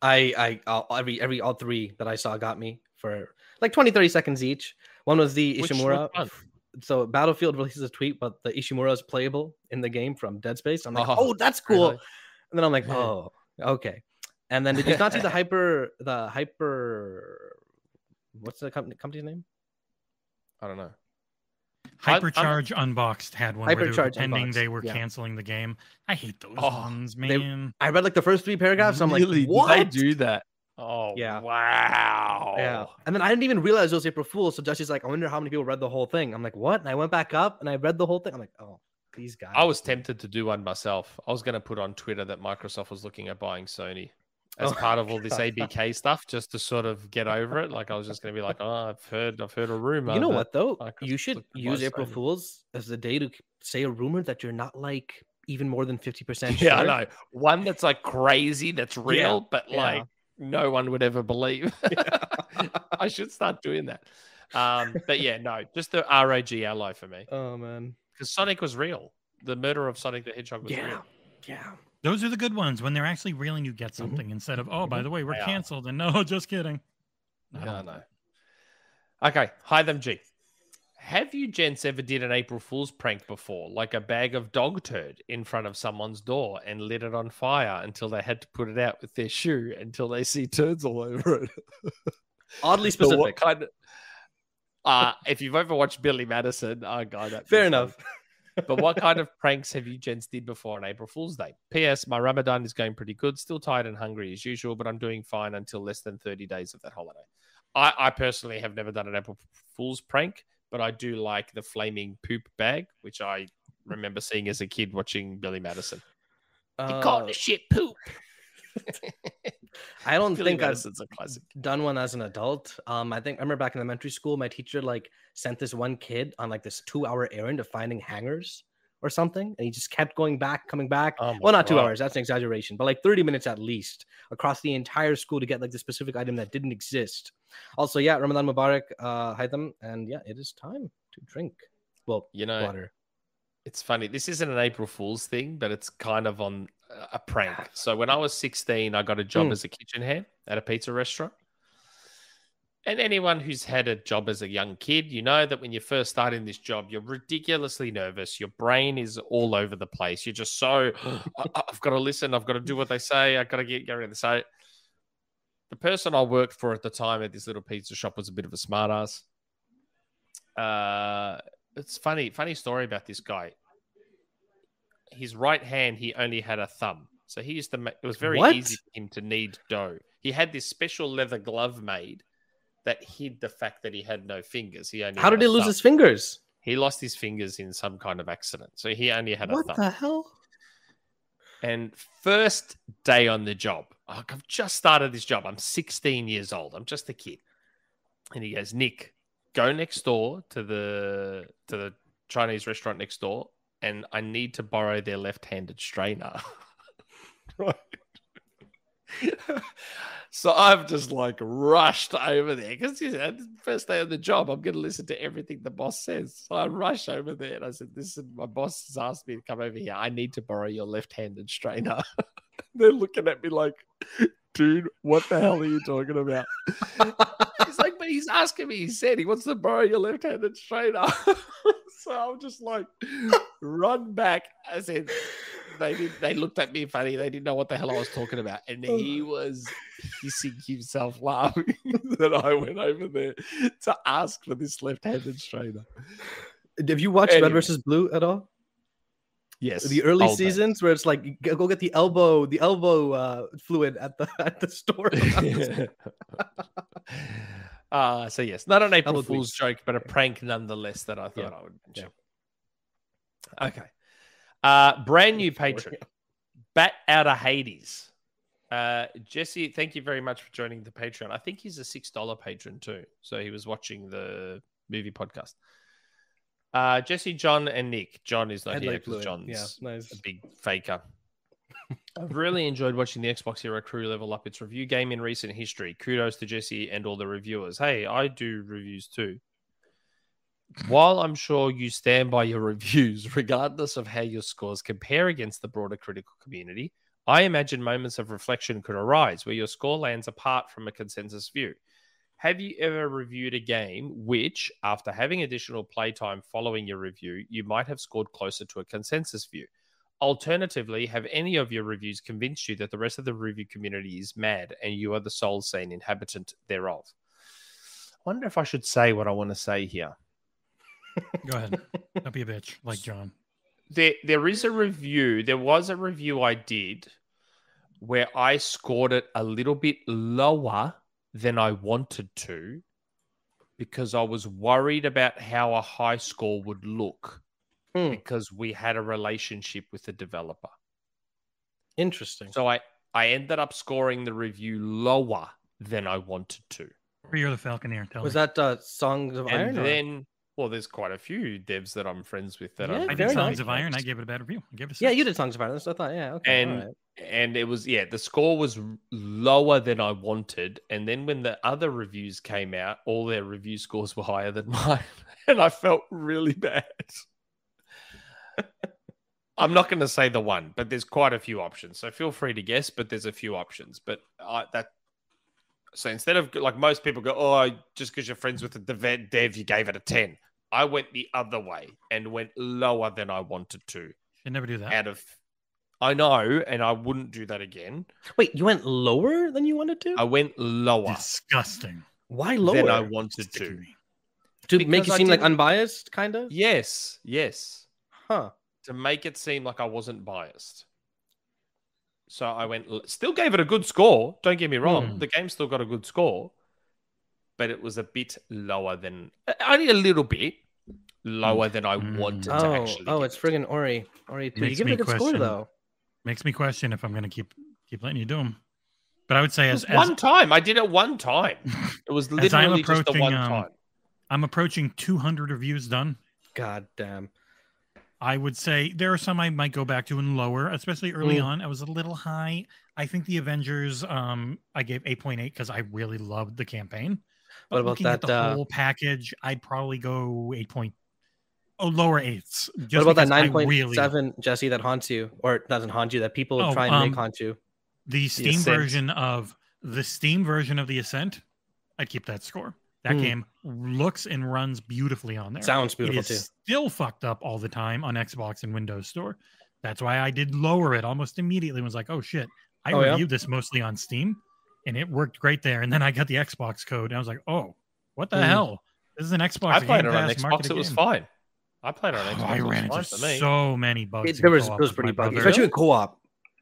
S2: I, I, I'll, every, every, all three that I saw got me for like 20, 30 seconds each. One was the Ishimura so Battlefield releases a tweet, but the Ishimura is playable in the game from Dead Space. I'm like, oh, oh that's cool. Really? And then I'm like, oh, okay. And then did you not see the hyper, the hyper, what's the company company's name?
S1: I don't know.
S3: Hypercharge I'm, Unboxed had one Hypercharge where they were pretending Unboxed. they were yeah. canceling the game. I hate those oh, ones, man.
S2: They, I read like the first three paragraphs. I'm like, what?
S1: I do that? Oh,
S2: yeah.
S1: Wow.
S2: Yeah. And then I didn't even realize it was April Fool's. So Jesse's like, I wonder how many people read the whole thing. I'm like, what? And I went back up and I read the whole thing. I'm like, oh, these guys.
S1: I was tempted to do one myself. I was going to put on Twitter that Microsoft was looking at buying Sony as oh part of all this ABK stuff, just to sort of get over it. Like I was just going to be like, oh, I've heard, I've heard a rumor.
S2: You know what though? You should use April. Fools as the day to say a rumor that you're not like even more than 50%
S1: sure. Yeah, I know. One that's like crazy, that's real, yeah, but yeah. like no one would ever believe. I should start doing that. Um, but yeah, no, just the ROG Ally for me.
S2: Oh man,
S1: because Sonic was real. The murder of Sonic the Hedgehog was
S2: yeah.
S1: real.
S2: Yeah.
S3: Those are the good ones when they're actually reeling you get mm-hmm. something mm-hmm. instead of, oh, by mm-hmm. the way, we're canceled. And no, just kidding.
S1: No, no. Okay. Hi, them G. Have you gents ever did an April Fool's prank before, like a bag of dog turd in front of someone's door and lit it on fire until they had to put it out with their shoe until they see turds all over it?
S2: Oddly specific. what
S1: kind of, uh, if you've ever watched Billy Madison, oh god, that
S2: fair enough.
S1: But what kind of pranks have you gents did before on April Fool's Day? P.S. My Ramadan is going pretty good. Still tired and hungry as usual, but I'm doing fine until less than 30 days of that holiday. I, I personally have never done an April Fool's prank, but I do like the flaming poop bag, which I remember seeing as a kid watching Billy Madison. Uh, he called the shit poop.
S2: I don't think I've a classic. done one as an adult. Um, I think I remember back in elementary school, my teacher like sent this one kid on like this two-hour errand of finding hangers or something, and he just kept going back, coming back. Oh well, not God. two hours. That's an exaggeration, but like thirty minutes at least across the entire school to get like the specific item that didn't exist. Also, yeah, Ramadan Mubarak, uh, Haitham, and yeah, it is time to drink. Well,
S1: you know, water. It's funny. This isn't an April Fool's thing, but it's kind of on a prank. So when I was 16, I got a job mm. as a kitchen hand at a pizza restaurant. And anyone who's had a job as a young kid, you know that when you're first start in this job, you're ridiculously nervous. Your brain is all over the place. You're just so, I, have got to listen. I've got to do what they say. I've got to get going. So the person I worked for at the time at this little pizza shop was a bit of a smartass. Uh, it's funny, funny story about this guy his right hand, he only had a thumb. So he used to make it was very what? easy for him to knead dough. He had this special leather glove made that hid the fact that he had no fingers. He only
S2: How did he lose his fingers?
S1: He lost his fingers in some kind of accident. So he only had
S2: what
S1: a thumb.
S2: What the hell?
S1: And first day on the job, I've just started this job. I'm 16 years old. I'm just a kid. And he goes, Nick, go next door to the to the Chinese restaurant next door and I need to borrow their left-handed strainer. right. so I've just like rushed over there because you know, first day of the job, I'm going to listen to everything the boss says. So I rush over there and I said, "Listen, my boss has asked me to come over here. I need to borrow your left-handed strainer." They're looking at me like, "Dude, what the hell are you talking about?" he's asking me. He said he wants to borrow your left-handed strainer." so I'm just like, run back. I said, they did, they looked at me funny. They didn't know what the hell I was talking about, and he was hissing himself, laughing that I went over there to ask for this left-handed strainer.
S2: Have you watched anyway. Red versus Blue at all?
S1: Yes,
S2: the early seasons where it's like go get the elbow, the elbow uh, fluid at the at the store.
S1: Uh, so yes, not an April Fool's joke, but a prank nonetheless that I thought yeah. I would mention. Yeah. Okay. Uh, brand new patron, Bat out of Hades. Uh, Jesse, thank you very much for joining the Patreon. I think he's a six dollar patron too, so he was watching the movie podcast. Uh, Jesse, John, and Nick. John is not here because John's yeah, nice. a big faker. I've really enjoyed watching the XboxEra crew level up its review game in recent history. Kudos to Jesse and all the reviewers. Hey, I do reviews too. While I'm sure you stand by your reviews, regardless of how your scores compare against the broader critical community, I imagine moments of reflection could arise where your score lands apart from a consensus view. Have you ever reviewed a game which, after having additional playtime following your review, you might have scored closer to a consensus view? Alternatively, have any of your reviews convinced you that the rest of the review community is mad and you are the sole sane inhabitant thereof? I wonder if I should say what I want to say here.
S3: Go ahead. Don't be a bitch like John.
S1: There, there is a review. There was a review I did where I scored it a little bit lower than I wanted to because I was worried about how a high score would look mm. because we had a relationship with the developer.
S2: Interesting.
S1: So I I ended up scoring the review lower than I wanted to.
S3: Or you're the Falconeer. Tell
S2: was
S3: me.
S2: that uh, Songs of
S1: and
S2: Iron?
S1: And then, well, there's quite a few devs that I'm friends with that
S3: yeah, I did Songs of Iron. I gave it a bad review. I gave it.
S2: yeah, you did Songs of Iron. So I thought, yeah, okay.
S1: And right. and it was yeah, the score was lower than I wanted. And then when the other reviews came out, all their review scores were higher than mine, and I felt really bad. I'm not going to say the one, but there's quite a few options. So feel free to guess, but there's a few options. But I, that so instead of like most people go, oh, just because you're friends with the dev, dev, you gave it a ten. I went the other way and went lower than I wanted to.
S3: You never do that.
S1: Out of, I know, and I wouldn't do that again.
S2: Wait, you went lower than you wanted to?
S1: I went lower.
S3: Disgusting.
S2: Why lower?
S1: Than I wanted to.
S2: To because make you seem like unbiased, kind of.
S1: Yes, yes.
S2: Huh.
S1: to make it seem like I wasn't biased. So I went, still gave it a good score. Don't get me wrong.
S3: Hmm.
S1: The game still got a good score, but it was a bit lower than, uh, only a little bit lower than I
S3: Hmm.
S1: wanted to
S2: Oh,
S1: actually.
S2: oh, it's
S1: it.
S2: friggin' Ori. Ori 3. You
S3: Makes
S2: give it a
S3: me
S2: good score,
S3: question-
S2: though.
S3: Makes me question if I'm going to keep keep letting you do them. But I would say as,
S1: was
S3: as
S1: one time. I did it one time. It was
S3: As I'm
S1: literally just the
S3: approaching,
S1: one
S3: um,
S1: time.
S3: I'm approaching 200 reviews done.
S2: God damn.
S3: I would say there are some I might go back to and lower, especially early
S2: Mm.
S3: on. I was a little high. I think the Avengers, um, I gave 8.8 because I really loved the campaign. But
S2: What about
S3: looking at
S2: that,
S3: the
S2: uh,
S3: whole package, I'd probably go 8. Point, oh, lower eights. Just
S2: what about that 9.7,
S3: really-
S2: Jesse, that haunts you? Or doesn't haunt you, that people
S3: Oh,
S2: try and make
S3: um,
S2: haunt you?
S3: the Steam
S1: Ascent.
S3: version of the Steam version of the Ascent, I'd keep that score. That
S2: Hmm.
S3: game looks and runs beautifully on there.
S2: Sounds
S3: It
S2: beautiful,
S3: is
S2: too.
S3: still fucked up all the time on Xbox and Windows Store. That's why I did lower it almost immediately. and Was like, oh shit, I
S2: Oh, yeah?
S3: reviewed this mostly on Steam, and it worked great there. And then I got the Xbox code, and I was like, oh, what the
S2: Hmm.
S3: hell? This is an Xbox.
S1: I played
S3: Game
S1: it on Xbox. It was
S3: game.
S1: fine. I played it on
S3: Oh,
S1: Xbox.
S3: I
S1: it was
S3: ran into so many bugs.
S2: It, there was, it was pretty buggy, especially in co-op.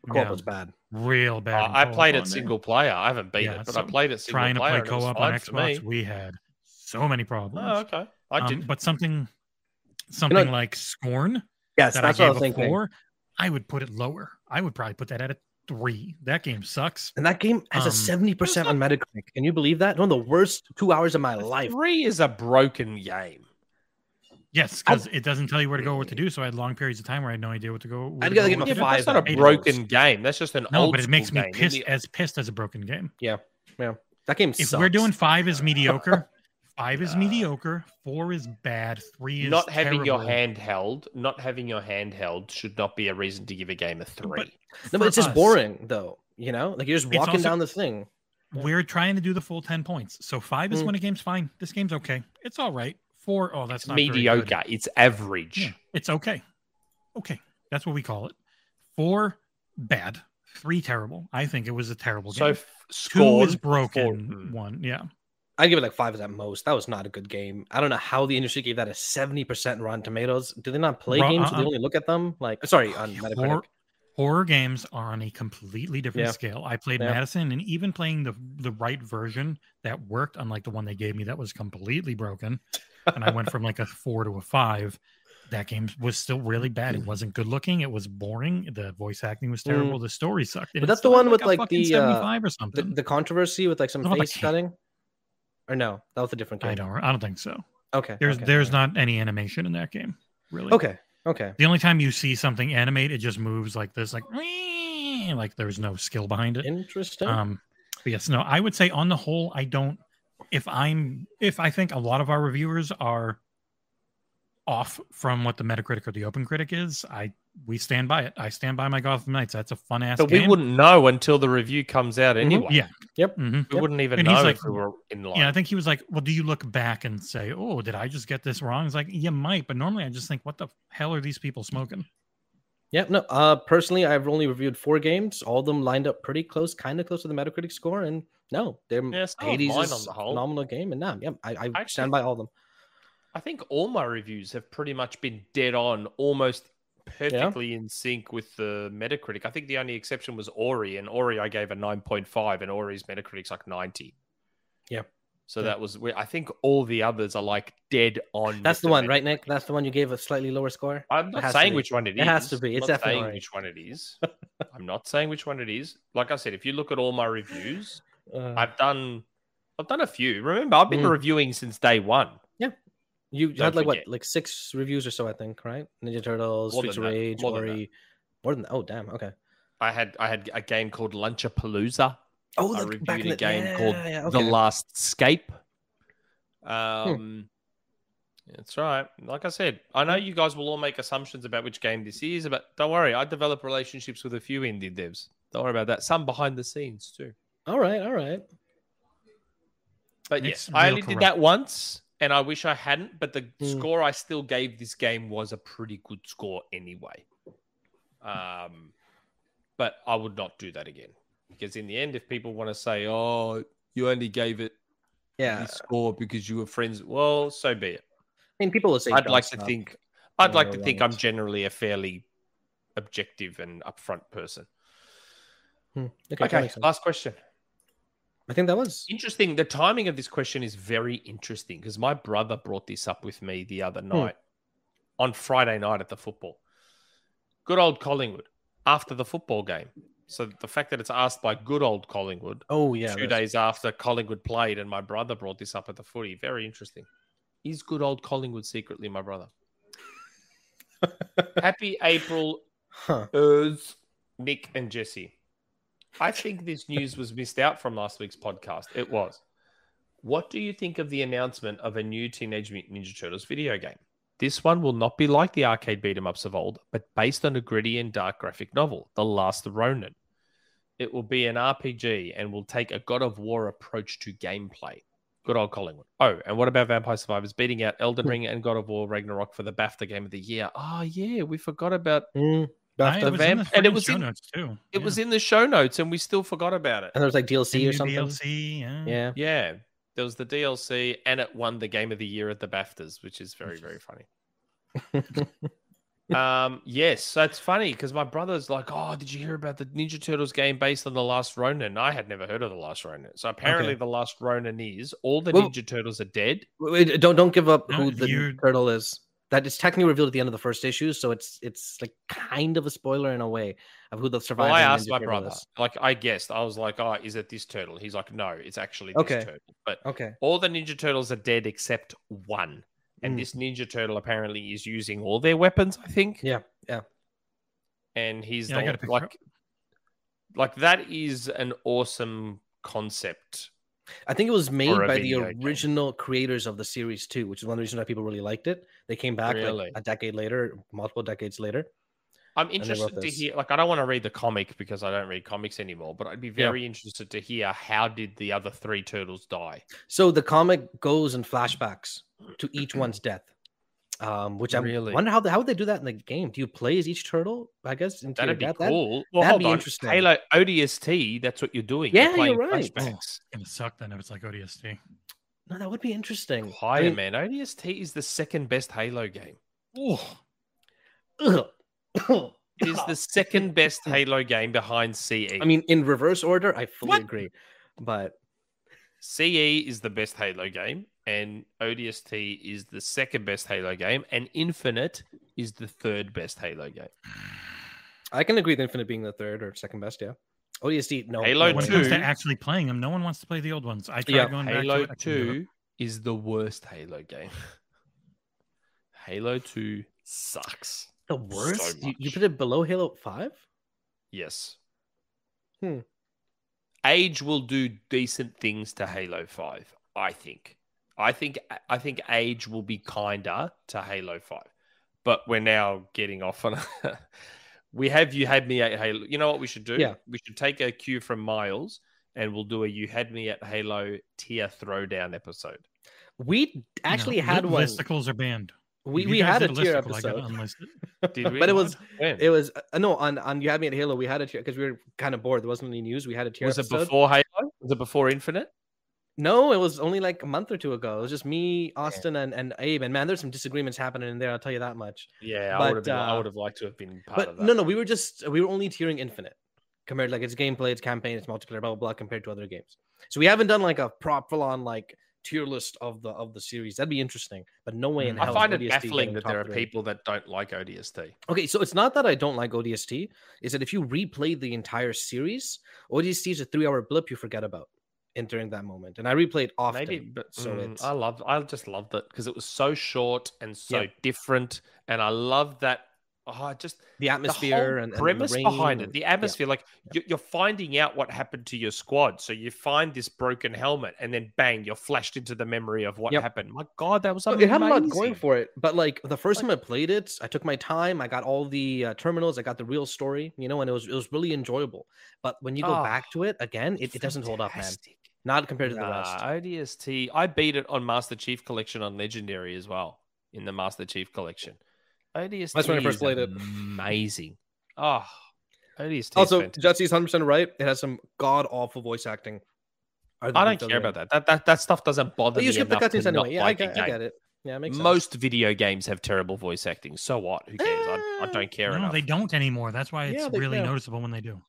S2: Co-op
S3: Yeah.
S2: was bad.
S3: real bad.
S1: Uh, I played
S3: on
S1: it
S3: there.
S1: single player. I haven't beat
S3: Yeah,
S1: it, but
S3: so
S1: I played it single
S3: Trying to
S1: player.
S3: play
S1: and it was
S3: co-op
S1: fine
S3: on Xbox, we had so many problems.
S1: Oh, okay. I
S3: Um, but something, something
S2: know-
S3: like Scorn
S2: Yes,
S3: that
S2: that's
S3: I
S2: what I was
S3: a four, I would put it lower. I would probably put that at a three. That game sucks.
S2: And that game has a
S3: Um,
S2: 70% on Metacritic. Can you believe that? One of the worst two hours of my life.
S1: Three is a broken game.
S3: Yes, because it doesn't tell you where to go, or what to do. So I had long periods of time where I had no idea what to go. where
S2: I'd
S3: to go,
S2: give
S3: what
S2: him a
S3: do.
S1: Yeah, but that's not a broken game. That's just an old.
S3: No, but it makes me
S1: game.
S3: pissed
S1: the-
S3: as pissed as a broken game. Yeah, yeah.
S2: That game
S3: If
S2: sucks.
S3: we're doing five is mediocre, five is mediocre, four is bad, three is
S1: not having your hand held, not having your hand held should not be a reason to give a game a three.
S2: No, but it's just boring, though. You know? Like you're just walking
S3: also-
S2: down the thing.
S3: We're trying to do the full ten points. So five is
S2: Mm.
S3: when a game's fine. This game's okay. It's all right. Four, oh, that's not
S1: mediocre. It's average.
S3: Yeah, it's okay. Okay, that's what we call it. Four, bad. Three, terrible. I think it was a terrible
S1: So
S3: game.
S1: f-
S3: Two
S1: scored
S3: is broken.
S1: hmm.
S3: One, yeah.
S2: I'd give it like five at most. That was not a good game. I don't know how the industry gave that a 70% Rotten Tomatoes. Do they not play
S3: Ro-
S2: games? Do they
S3: uh-uh.
S2: only look at them? Like, sorry, on Metacritic.
S3: Horror, horror games are on a completely different
S2: Yeah.
S3: scale. I played
S2: Yeah.
S3: Madison, and even playing the the right version that worked, unlike the one they gave me that was completely broken, and I went from like a four to a five. That game was still really bad. It wasn't good looking. It was boring. The voice acting was terrible. The story sucked.
S2: Mm. But that's the one with,
S3: a
S2: like, the, uh,
S3: or something.
S2: the controversy with like some face cutting? Or no? That was a different game.
S3: I don't. I don't think so.
S2: Okay.
S3: There's
S2: okay,
S3: there's not any animation in that game. Really.
S2: Okay. Okay.
S3: The only time you see something animate, it just moves like this, like like there's no skill behind it.
S2: Interesting.
S3: Um, but yes, no, I would say on the whole, I don't. If I'm, if I think a lot of our reviewers are off from what the Metacritic or the Open Critic is, I we stand by it. I stand by my Gotham Knights. That's a fun ass
S1: But
S3: game.
S1: we wouldn't know until the review comes out anyway.
S3: Yeah.
S2: Yep.
S3: Mhm.
S1: We
S2: Yep.
S1: wouldn't even
S3: And
S1: know
S3: like-
S1: if we were in line.
S3: Yeah, I think he was like, "Well, do you look back and say, oh, did I just get this wrong?" It's like, you might, but normally I just think, "What the hell are these people smoking?"
S2: Yep. No. Uh, personally, I've only reviewed four games. All of them lined up pretty close, kind of close to the Metacritic score. And no, they're
S1: Yeah,
S2: Hades is
S1: on the
S2: a
S1: whole.
S2: phenomenal game. And no, yeah, I, I
S1: Actually-
S2: stand by all of them.
S1: I think all my reviews have pretty much been dead on, almost perfectly in sync with the Metacritic. I think the only exception was Ori, and Ori I gave a 9.5, and Ori's Metacritic's like 90. So
S2: Yeah.
S1: that was, I think all the others are like dead on.
S2: That's the one, right. Nick? That's the one you gave a slightly lower score.
S1: I'm not saying which one it is.
S2: It has to be. It's
S1: I'm not
S2: definitely
S1: saying
S2: Ori.
S1: which one it is. I'm not saying which one it is. Like I said, if you look at all my reviews,
S2: Uh,
S1: I've done, I've done a few. Remember, I've been
S2: Mm.
S1: reviewing since day one. Yeah.
S2: You
S1: don't
S2: had like
S1: forget.
S2: what, like six reviews or so, I think, right? Ninja Turtles,
S1: More
S2: Streets of Rage,
S1: more than
S2: More than that. Oh, damn. Okay.
S1: I had, I had a game called Lunchapalooza.
S2: Oh,
S1: I
S2: the- back
S1: reviewed
S2: in
S1: a
S2: the-
S1: game
S2: yeah,
S1: called
S2: yeah,
S1: The
S2: okay. Hmm.
S1: Last Scape. Um, That's right. Like I said, I know you guys will all make assumptions about which game this is, but don't worry. I develop relationships with a few indie devs. Don't worry about that. Some behind the scenes too.
S2: All right. All right.
S1: But
S3: It's
S1: yes, I
S3: real
S1: only did that once, and I wish I hadn't. But the
S2: Hmm.
S1: score I still gave this game was a pretty good score anyway. Um, but I would not do that again because in the end, if people want to say, "Oh, you only gave it
S2: Yeah.
S1: this score because you were friends," well, so be it.
S2: I mean, people will say
S1: I'd like to think, I'd like to think I'm generally a fairly objective and upfront person.
S2: Hmm. Okay,
S1: okay last question.
S2: I think that was
S1: interesting. The timing of this question is very interesting because my brother brought this up with me the other hmm. night hmm. on Friday night at the football. Good old Collingwood after the football game. So the fact that it's asked by good old Collingwood.
S2: Oh yeah,
S1: two days after Collingwood played, and my brother brought this up at the footy. Very interesting. Is good old Collingwood secretly my brother? Happy April, huh. Nick and Jesse. I think this news was missed out from last week's podcast. It was. What do you think of the announcement of a new Teenage Mutant Ninja Turtles video game? This one will not be like the arcade beat 'em ups of old, but based on a gritty and dark graphic novel, The Last Ronin. It will be an RPG and will take a God of War approach to gameplay. Good old Collingwood. Oh, and what about Vampire Survivors beating out Elden Ring and God of War Ragnarok for the BAFTA Game of the Year? Oh yeah, we forgot about
S2: mm,
S1: BAFTA Vamp, and it was in notes too. It yeah. was in the show notes, and we still forgot about it.
S2: And there was like DLC or something.
S3: DLC, yeah.
S2: yeah,
S1: yeah. There was the DLC, and it won the Game of the Year at the BAFTAs, which is very very funny. um, yes, so it's funny because my brother's like, "Oh, did you hear about the Ninja Turtles game based on the Last Ronin?" I had never heard of the Last Ronin. So apparently, okay. the Last Ronin is all the well, Ninja Turtles are dead.
S2: Wait, don't don't give up no, who the you... turtle is. That is technically revealed at the end of the first issue, so it's it's like kind of a spoiler in a way of who the survivor.
S1: Well, I asked my brother, is. like I guessed, I was like, "Oh, is it this turtle?" He's like, "No, it's actually this
S2: okay.
S1: turtle." But
S2: okay,
S1: all the Ninja Turtles are dead except one and mm. this Ninja Turtle apparently is using all their weapons. I think.
S2: Yeah, yeah.
S1: And he's yeah, the, like, like that is an awesome concept.
S2: I think it was made by the original creators of the series too, which is one of the reasons why people really liked it. They came back really? like a decade later, multiple decades later.
S1: I'm interested to hear. Like, I don't want to read the comic because I don't read comics anymore, but I'd be very yeah. interested to hear how did the other three turtles die.
S2: So the comic goes in flashbacks to each one's death. Um, which I really? wonder how how would they do that in the game? Do you play as each turtle? I guess
S1: into that'd be death? cool. That, well, that'd be on. interesting. Halo ODST, that's what you're doing.
S2: Yeah, you're, you're right. Oh,
S3: it's gonna suck then if it's like ODST.
S2: No, that would be interesting.
S1: Higher, I mean, man. ODST is the second best Halo game.
S2: Oh.
S1: it is the second best Halo game behind CE.
S2: I mean, in reverse order, I fully what? agree. But
S1: CE is the best Halo game and ODST is the second best Halo game, and Infinite is the third best Halo game.
S2: I can agree with Infinite being the third or second best. Yeah, ODST no.
S1: Halo
S3: when
S1: two.
S3: it comes to actually playing them, no one wants to play the old ones. I tried yeah. going
S1: Halo
S3: back
S1: to it, two is the worst Halo game. Halo two sucks.
S2: The worst? So you, you put it below Halo Five?
S1: Yes.
S2: Hmm.
S1: Age will do decent things to Halo Five, I think. I think I think age will be kinder to Halo Five, but we're now getting off on. we have you had me at Halo. You know what we should do?
S2: Yeah,
S1: we should take a cue from Miles, and we'll do a you had me at Halo tier throwdown episode.
S2: We actually no, had one.
S3: Listicles are banned.
S2: We we had a tier episode.
S1: Did we?
S2: But it was when? it was uh, no on on you had me at Halo. We had a tier because we were kind of bored. There wasn't any news. We had a tier.
S1: Was
S2: episode.
S1: it before Halo? Was it before Infinite?
S2: No, it was only like a month or two ago. It was just me, Austin, and, and Abe. And man, there's some disagreements happening in there. I'll tell you that much.
S1: Yeah, but, I would have. Been, uh, I would have liked to have been part
S2: but
S1: of that.
S2: No, no, we were just we were only tiering Infinite compared like its gameplay, its campaign, its multiplayer, blah blah blah, compared to other games. So we haven't done like a prop full on like tier list of the of the series. That'd be interesting, but no way in
S1: hell. I find it baffling that there are three. people that don't like ODST.
S2: Okay, so it's not that I don't like ODST. Is that if you replay the entire series, ODST is a three hour blip you forget about entering that moment. And I replayed often. Maybe,
S1: but so mm, it's... I loved I just loved it because it was so short and so yeah. different. And I love that oh, just
S2: the atmosphere
S1: the
S2: and
S1: premise
S2: and
S1: the behind it, the atmosphere. Yeah. Like yeah. you're finding out what happened to your squad. So you find this broken helmet, and then bang, you're flashed into the memory of what yep. happened. My God, that was something. It
S2: had a lot going for it, but like the first like, time I played it, I took my time. I got all the uh, terminals. I got the real story, you know, and it was it was really enjoyable. But when you go oh, back to it again, it, it doesn't hold up, man. Not compared to nah, the rest.
S1: ODST. I beat it on Master Chief Collection on Legendary as well in the Master Chief Collection. ODST. That's when I first played it. Amazing. Ah, oh, ODST.
S2: Also, Jesse's hundred percent right. It has some god awful voice acting.
S1: I don't care about that. That that that stuff doesn't bother but
S2: you
S1: me.
S2: You skip the cutscenes anyway. Yeah, I get, I get, it. Yeah, makes
S1: Most sense. video games have terrible voice acting. So what? Who cares? I, I, eh, don't care.
S3: No,
S1: enough.
S3: they don't anymore. That's why it's yeah, really noticeable when they do.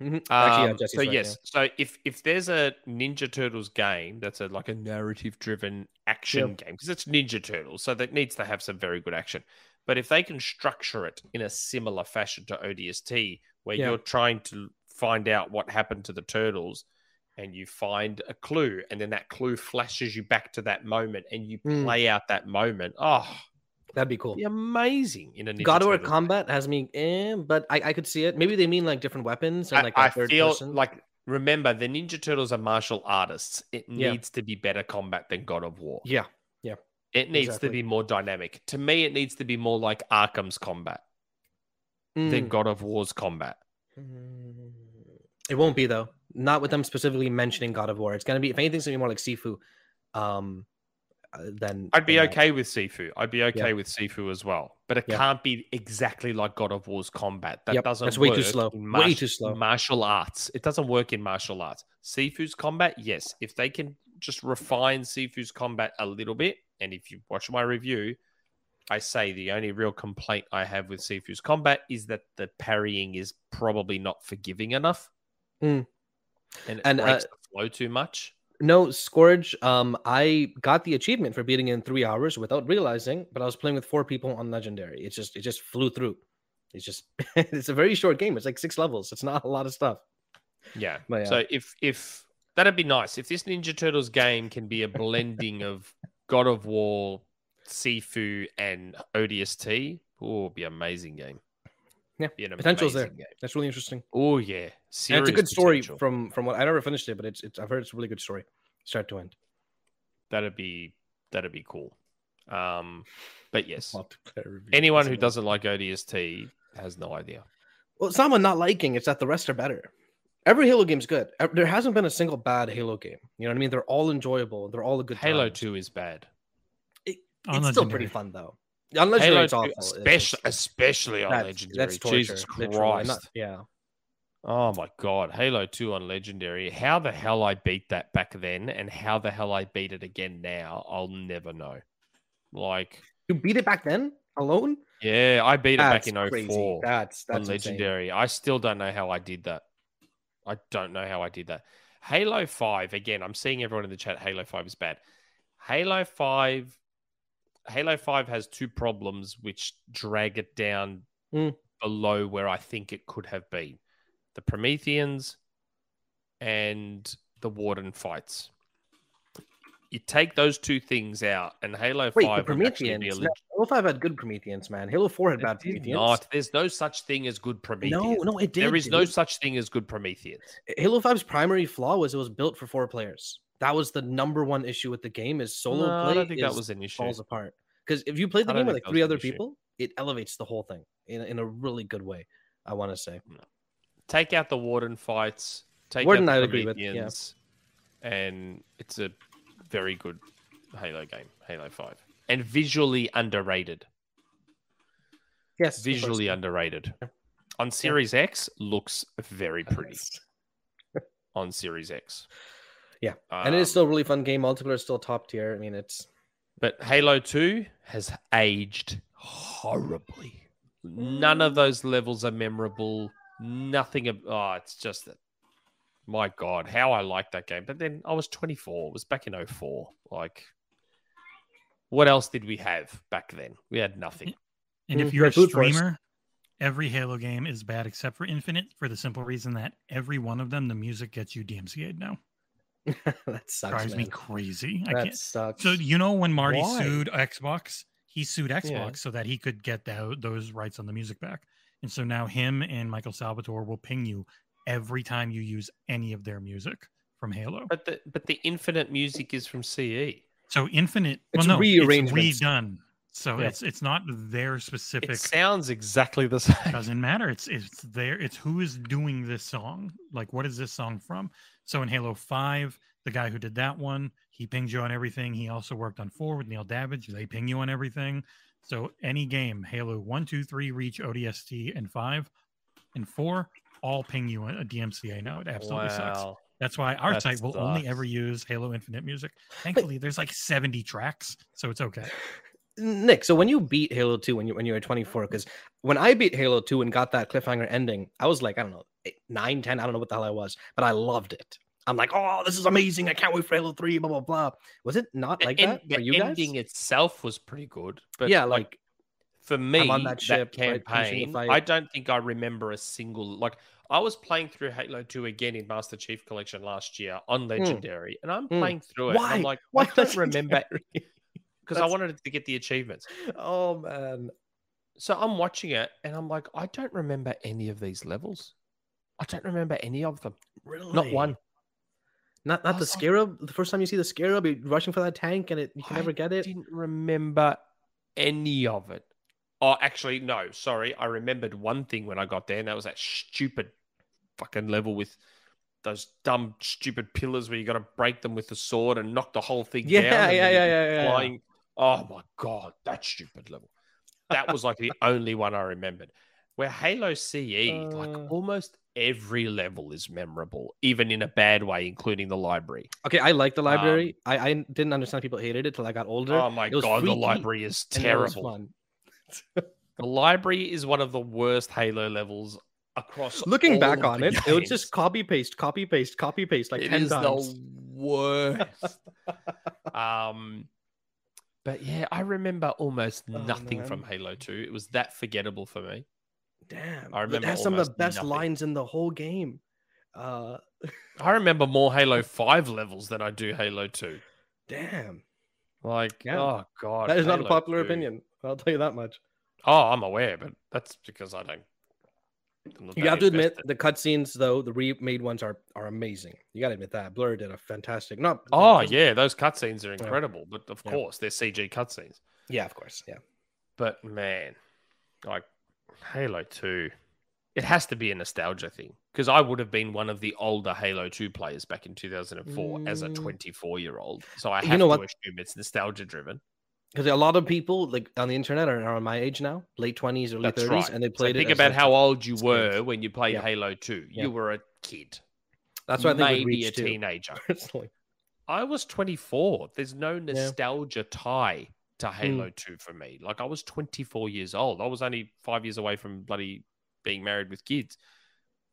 S1: Mm-hmm. Actually, um, yeah, so right, yes, yeah. so if if there's a Ninja Turtles game that's a like a narrative driven action game because it's Ninja Turtles, so that needs to have some very good action. But if they can structure it in a similar fashion to ODST, where yeah. you're trying to find out what happened to the turtles, and you find a clue, and then that clue flashes you back to that moment, and you mm. play out that moment. Oh,
S2: That'd be cool.
S1: Be amazing in a Ninja
S2: God of War combat has me, eh, but I, I could see it. Maybe they mean like different weapons and like
S1: I, I feel person. like remember the Ninja Turtles are martial artists. It yeah. needs to be better combat than God of War.
S2: Yeah, yeah.
S1: It needs exactly. to be more dynamic. To me, it needs to be more like Arkham's combat mm. than God of War's combat.
S2: It won't be though. Not with them specifically mentioning God of War. It's gonna be if anything's gonna be more like Sifu. Um, then
S1: I'd be okay with Sifu. I'd be okay yeah. with Sifu as well, but it yeah. can't be exactly like God of War's combat. That yep. doesn't. That's way too slow. Mar- way too slow. Martial arts. It doesn't work in martial arts. Sifu's combat, yes. If they can just refine Sifu's combat a little bit, and if you watch my review, I say the only real complaint I have with Sifu's combat is that the parrying is probably not forgiving enough,
S2: mm.
S1: and it and, breaks uh, the flow too much.
S2: No, Scourge. Um, I got the achievement for beating in three hours without realizing, but I was playing with four people on Legendary. It just it just flew through. It's just it's a very short game. It's like six levels. It's not a lot of stuff.
S1: Yeah. But, yeah. So if if that'd be nice. If this Ninja Turtles game can be a blending of God of War, Sifu, and ODST, oh, it'd be an amazing game.
S2: Yeah, potential's there. Game. That's really interesting.
S1: Oh yeah,
S2: and it's a good story from from what I never finished it, but it's, it's I've heard it's a really good story, start to end.
S1: That'd be that'd be cool. Um, but yes, anyone who doesn't like ODST has no idea.
S2: Well, it's not about not liking; it's that the rest are better. Every Halo game's good. There hasn't been a single bad Halo game. You know what I mean? They're all enjoyable. They're all a good.
S1: Halo Two is bad.
S2: It, it's still pretty fun though. On legendary, Halo it's awful.
S1: Especially, it's, especially on that's, legendary. That's torture, Jesus Christ! Not,
S2: yeah.
S1: Oh my god, Halo 2 on Legendary. How the hell I beat that back then and how the hell I beat it again now, I'll never know. Like
S2: You beat it back then alone?
S1: Yeah, I beat that's it back in oh crazy. 04
S2: that's, that's
S1: on Legendary. I still don't know how I did that. I don't know how I did that. Halo 5, again, I'm seeing everyone in the chat Halo 5 is bad. Halo 5 Halo 5 has two problems which drag it down
S2: mm.
S1: below where I think it could have been the Prometheans and the Warden fights. You take those two things out, and Halo Wait, 5 the Prometheans.
S2: Leg- Halo 5 had good Prometheans, man. Halo 4 had it bad Prometheans. Not.
S1: There's no such thing as good Prometheans.
S2: No, no, it did.
S1: There is dude. no such thing as good Prometheans.
S2: Halo 5's primary flaw was it was built for four players. That was the number one issue with the game is solo no, play. I don't think that was an issue. Falls apart because if you play the game with like three other people, it elevates the whole thing in, in a really good way. I want to say. No.
S1: Take out the warden fights. Take warden, out the I agree with. Yeah. And it's a very good Halo game, Halo Five, and visually underrated.
S2: Yes,
S1: visually underrated. On Series yeah. X, looks very pretty. on Series X.
S2: Yeah, um, and it is still a really fun game. Multiplayer is still top tier. I mean, it's.
S1: But Halo Two has aged horribly. None of those levels are memorable. Nothing. Of, Oh, it's just that. My God, how I like that game. But then I was 24. It was back in 04. Like, what else did we have back then? We had nothing.
S3: And if mm, you're a streamer, every Halo game is bad except for Infinite for the simple reason that every one of them, the music gets you DMCA'd now.
S2: that sucks.
S3: Drives
S2: man.
S3: me crazy.
S2: That I can't. sucks.
S3: So you know when Marty Why? sued Xbox, he sued Xbox yeah. so that he could get the, those rights on the music back. And so now him and Michael Salvatori will ping you every time you use any of their music from Halo.
S1: But the but the Infinite music is from CE.
S3: So Infinite, it's well, no, it's redone. So yeah. it's it's not their specific. It
S1: sounds exactly the same.
S3: Doesn't matter. It's it's there. It's who is doing this song. Like, what is this song from? So in Halo Five, the guy who did that one, he pings you on everything. He also worked on four with Neil Davidge. They ping you on everything. So any game, Halo 1, 2, 3, Reach, ODST, and 5, and 4, all ping you a DMCA now. It absolutely wow. sucks. That's why our that site will sucks. only ever use Halo Infinite music. Thankfully, there's like 70 tracks, so it's okay.
S2: Nick, so when you beat Halo 2 when you when you were 24, because when I beat Halo 2 and got that cliffhanger ending, I was like, I don't know, eight, 9, 10, I don't know what the hell I was, but I loved it. I'm like, oh, this is amazing. I can't wait for Halo 3, blah, blah, blah. Was it not like that
S1: for
S2: you
S1: guys? The ending itself was pretty good. But
S2: yeah, like, like
S1: for me, on that, ship, that campaign, right, I don't think I remember a single like I was playing through Halo 2 again in Master Chief Collection last year on hmm. Legendary, mm. and I'm mm. playing through it. Why? I'm like, Why I don't remember because I wanted to get the achievements.
S2: Oh man.
S1: So I'm watching it and I'm like, I don't remember any of these levels. I don't remember any of them.
S2: Really?
S1: Not one.
S2: Not not the scarab. The first time you see the scarab, you're rushing for that tank and it you can I never get it.
S1: Didn't remember any of it. Oh, actually, no. Sorry, I remembered one thing when I got there, and that was that stupid fucking level with those dumb, stupid pillars where you got to break them with the sword and knock the whole thing
S2: yeah,
S1: down.
S2: Yeah, yeah, yeah, yeah,
S1: flying. Oh my god, that stupid level. That was like the only one I remembered. Where Halo CE, uh... like almost every level is memorable, even in a bad way, including the library.
S2: Okay, I like the library. Um, I, I didn't understand people hated it till I got older.
S1: Oh my god, the library is terrible. the library is one of the worst Halo levels across.
S2: Looking back on it, games. it was just copy paste, copy paste, copy paste like it 10 times.
S1: the worst. um, but yeah, I remember almost oh, nothing from Halo 2. It was that forgettable for me.
S2: Damn. I remember it has some of the best nothing. lines in the whole game. Uh
S1: I remember more Halo 5 levels than I do Halo 2.
S2: Damn.
S1: Like, yeah. oh god.
S2: That is Halo not a popular 2. opinion. I'll tell you that much.
S1: Oh, I'm aware, but that's because I don't.
S2: You have to admit the cutscenes, though the remade ones are are amazing. You got to admit that Blur did a fantastic. Not
S1: oh yeah, those cutscenes are incredible, yeah. but of yeah. course they're CG cutscenes.
S2: Yeah, of course, yeah.
S1: But man, like Halo Two, it has to be a nostalgia thing because I would have been one of the older Halo Two players back in 2004 mm. as a mm. 24 year old, so I have you know to what? assume it's nostalgia driven
S2: because a lot of people like on the internet are, are my age now, late twenties, early thirties, right. and they played
S1: so
S2: it.
S1: Think about how old you were when you played yeah. Halo Two. Yeah. You were a kid.
S2: That's why I think
S1: maybe a teenager. Personally. I was 24. There's no nostalgia yeah. tie to Halo mm. 2 for me. Like I was 24 years old. I was only five years away from bloody being married with kids.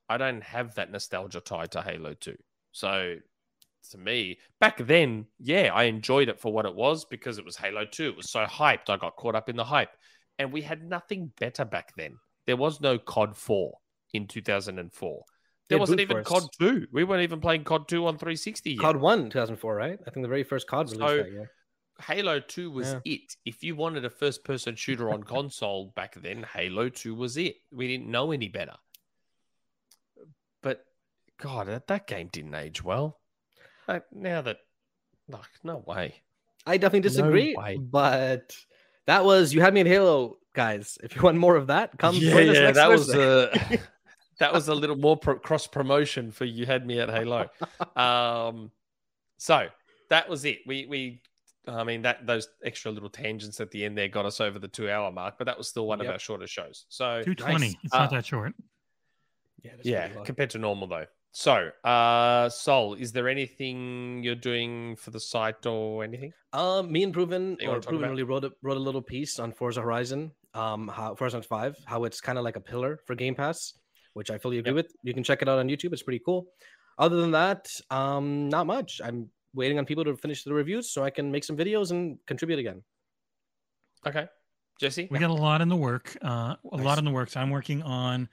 S1: I don't have that nostalgia tie to Halo 2. So to me. Back then, yeah, I enjoyed it for what it was because it was Halo 2. It was so hyped. I got caught up in the hype. And we had nothing better back then. There was no COD 4 in 2004. There yeah, wasn't even COD 2. We weren't even playing COD 2 on 360 yet.
S2: COD 1 2004, right? I think the very first COD released so, that year.
S1: Halo 2 was yeah. it. If you wanted a first person shooter on console back then, Halo 2 was it. We didn't know any better. But God, that, that game didn't age well. Uh, now that, like, no way.
S2: I definitely disagree. No but that was you had me in Halo, guys. If you want more of that, come.
S1: Yeah, yeah that Thursday. was uh, that was a little more pro- cross promotion for you had me at Halo. Um, so that was it. We we. I mean that those extra little tangents at the end there got us over the two hour mark, but that was still one yep. of our shorter shows. So
S3: two twenty. Nice. It's uh, not that short.
S1: Yeah, yeah compared to normal though. So, uh, Soul, is there anything you're doing for the site or anything?
S2: Uh, me and Proven or Proven really wrote a, wrote a little piece on Forza Horizon, um, how Forza Five, how it's kind of like a pillar for Game Pass, which I fully agree yep. with. You can check it out on YouTube; it's pretty cool. Other than that, um, not much. I'm waiting on people to finish the reviews so I can make some videos and contribute again.
S1: Okay, Jesse,
S3: we got a lot in the work. Uh, a nice. lot in the works. I'm working on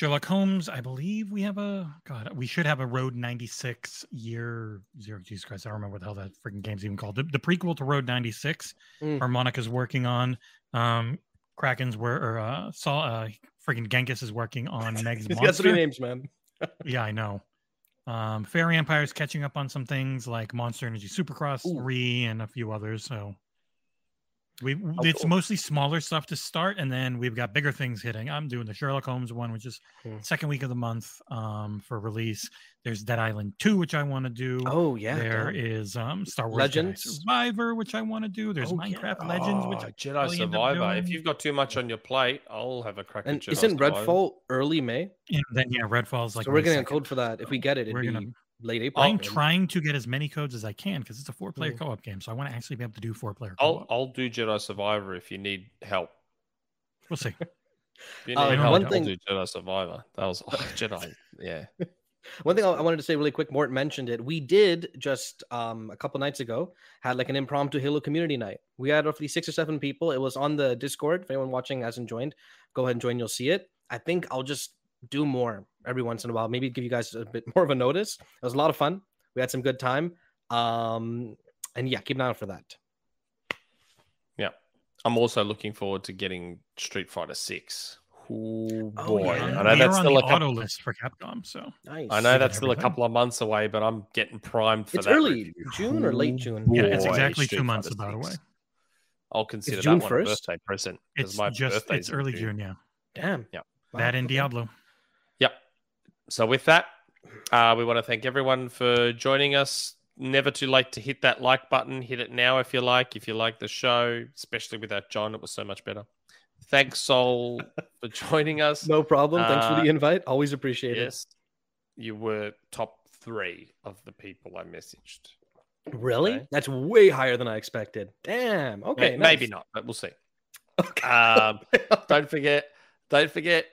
S3: Sherlock Holmes, I believe we have a God. We should have a Road 96 year zero. Jesus Christ, I don't remember what the hell that freaking game's even called. The, the prequel to Road 96, mm. Monica's working on. Um, Kraken's were or uh, saw uh, freaking Genghis is working on Meg's Monster. got
S2: three names, man.
S3: yeah, I know. Um, Fairy Empire's catching up on some things like Monster Energy Supercross Ooh. 3 and a few others. So we oh, it's cool. mostly smaller stuff to start, and then we've got bigger things hitting. I'm doing the Sherlock Holmes one, which is hmm. second week of the month um, for release. There's Dead Island Two, which I want to do.
S2: Oh yeah.
S3: There damn. is um, Star Wars
S2: Legends
S3: Jedi Survivor, which I want to do. There's oh, Minecraft yeah. Legends, which oh,
S1: Jedi Survivor. If you've got too much on your plate, I'll have a crack.
S2: And
S1: at Jedi
S2: isn't
S1: Survivor.
S2: Redfall early May?
S3: And then yeah, Redfall's like.
S2: So we're getting a code for that. If we get it,
S3: we're
S2: be...
S3: gonna
S2: late April.
S3: I'm trying to get as many codes as I can because it's a four player mm. co op game. So I want to actually be able to do four player.
S1: I'll I'll do Jedi Survivor if you need help.
S3: We'll see.
S1: you uh, need help, one thing... I'll do Jedi Survivor. That was oh, Jedi. Yeah.
S2: One thing I wanted to say really quick, Mort mentioned it. We did just um, a couple nights ago had like an impromptu Halo community night. We had roughly six or seven people. It was on the Discord. If anyone watching hasn't joined, go ahead and join. You'll see it. I think I'll just do more every once in a while. Maybe give you guys a bit more of a notice. It was a lot of fun. We had some good time. Um, and yeah, keep an eye out for that.
S1: Yeah, I'm also looking forward to getting Street Fighter Six. Oh, boy, yeah. I know that's still a couple...
S3: auto list for Capcom. So
S1: nice. I know that's still a couple of months away, but I'm getting primed for
S2: it's
S1: that.
S2: early review. June or late June.
S3: Boy, yeah, it's exactly Street two months about away.
S1: I'll consider it's that June one 1st? a birthday present.
S3: It's my just it's early June. June. Yeah.
S2: Damn.
S1: Yeah.
S3: That in Diablo.
S1: So with that, uh, we want to thank everyone for joining us. Never too late to hit that like button. Hit it now if you like. If you like the show, especially without John, it was so much better. Thanks, Soul, for joining us.
S2: No problem. Thanks uh, for the uh, invite. Always appreciate yes,
S1: it. You were top three of the people I messaged.
S2: Really? Okay. That's way higher than I expected. Damn. Okay.
S1: Maybe, nice. maybe not, but we'll see. Okay. Um, don't forget. Don't forget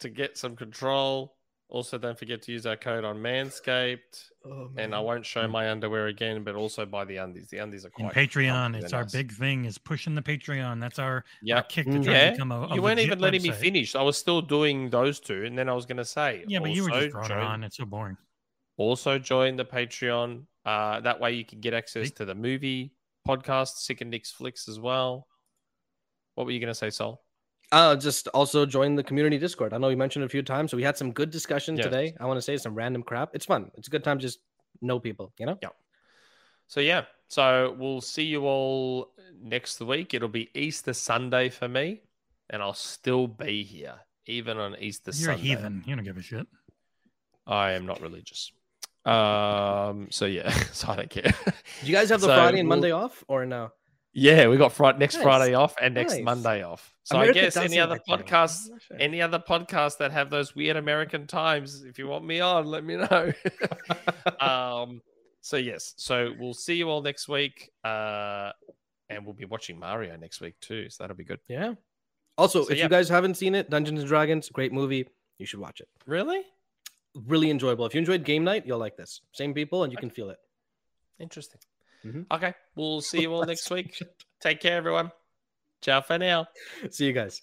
S1: to get some control. Also, don't forget to use our code on Manscaped. Oh, and I won't show my underwear again, but also buy the undies. The undies are quite.
S3: And Patreon, it's our big thing. Is pushing the Patreon. That's our,
S1: yep.
S3: our kick to try
S1: yeah.
S3: to become a,
S1: a You weren't even letting website. me finish. I was still doing those two, and then I was going to say.
S3: Yeah, but you were just join, on. It's so boring.
S1: Also, join the Patreon. Uh, that way, you can get access See? to the movie podcast, Sik and Nick's Flicks as well. What were you going to say, Soul?
S2: Uh, just also join the community Discord. I know you mentioned it a few times, so we had some good discussion yes. today. I want to say some random crap. It's fun. It's a good time to just know people, you know?
S1: Yeah. So yeah, so we'll see you all next week. It'll be Easter Sunday for me, and I'll still be here even on Easter
S3: You're
S1: Sunday.
S3: You're a heathen. You don't give a shit.
S1: I am not religious. Um. So yeah. so I don't care. Do
S2: you guys have the so Friday and Monday we'll... off or no?
S1: Yeah, we got Friday, next nice. Friday off and next nice. Monday off. So America I guess any other like podcasts, sure. any other podcasts that have those weird American times, if you want me on, let me know. um, so yes, so we'll see you all next week, uh, and we'll be watching Mario next week too. So that'll be good.
S2: Yeah. Also, so, if yeah. you guys haven't seen it, Dungeons and Dragons, great movie. You should watch it.
S1: Really?
S2: Really enjoyable. If you enjoyed Game Night, you'll like this. Same people, and you can feel it.
S1: Interesting. Mm-hmm. Okay. We'll see you all next week. Take care, everyone. Ciao for now.
S2: See you guys.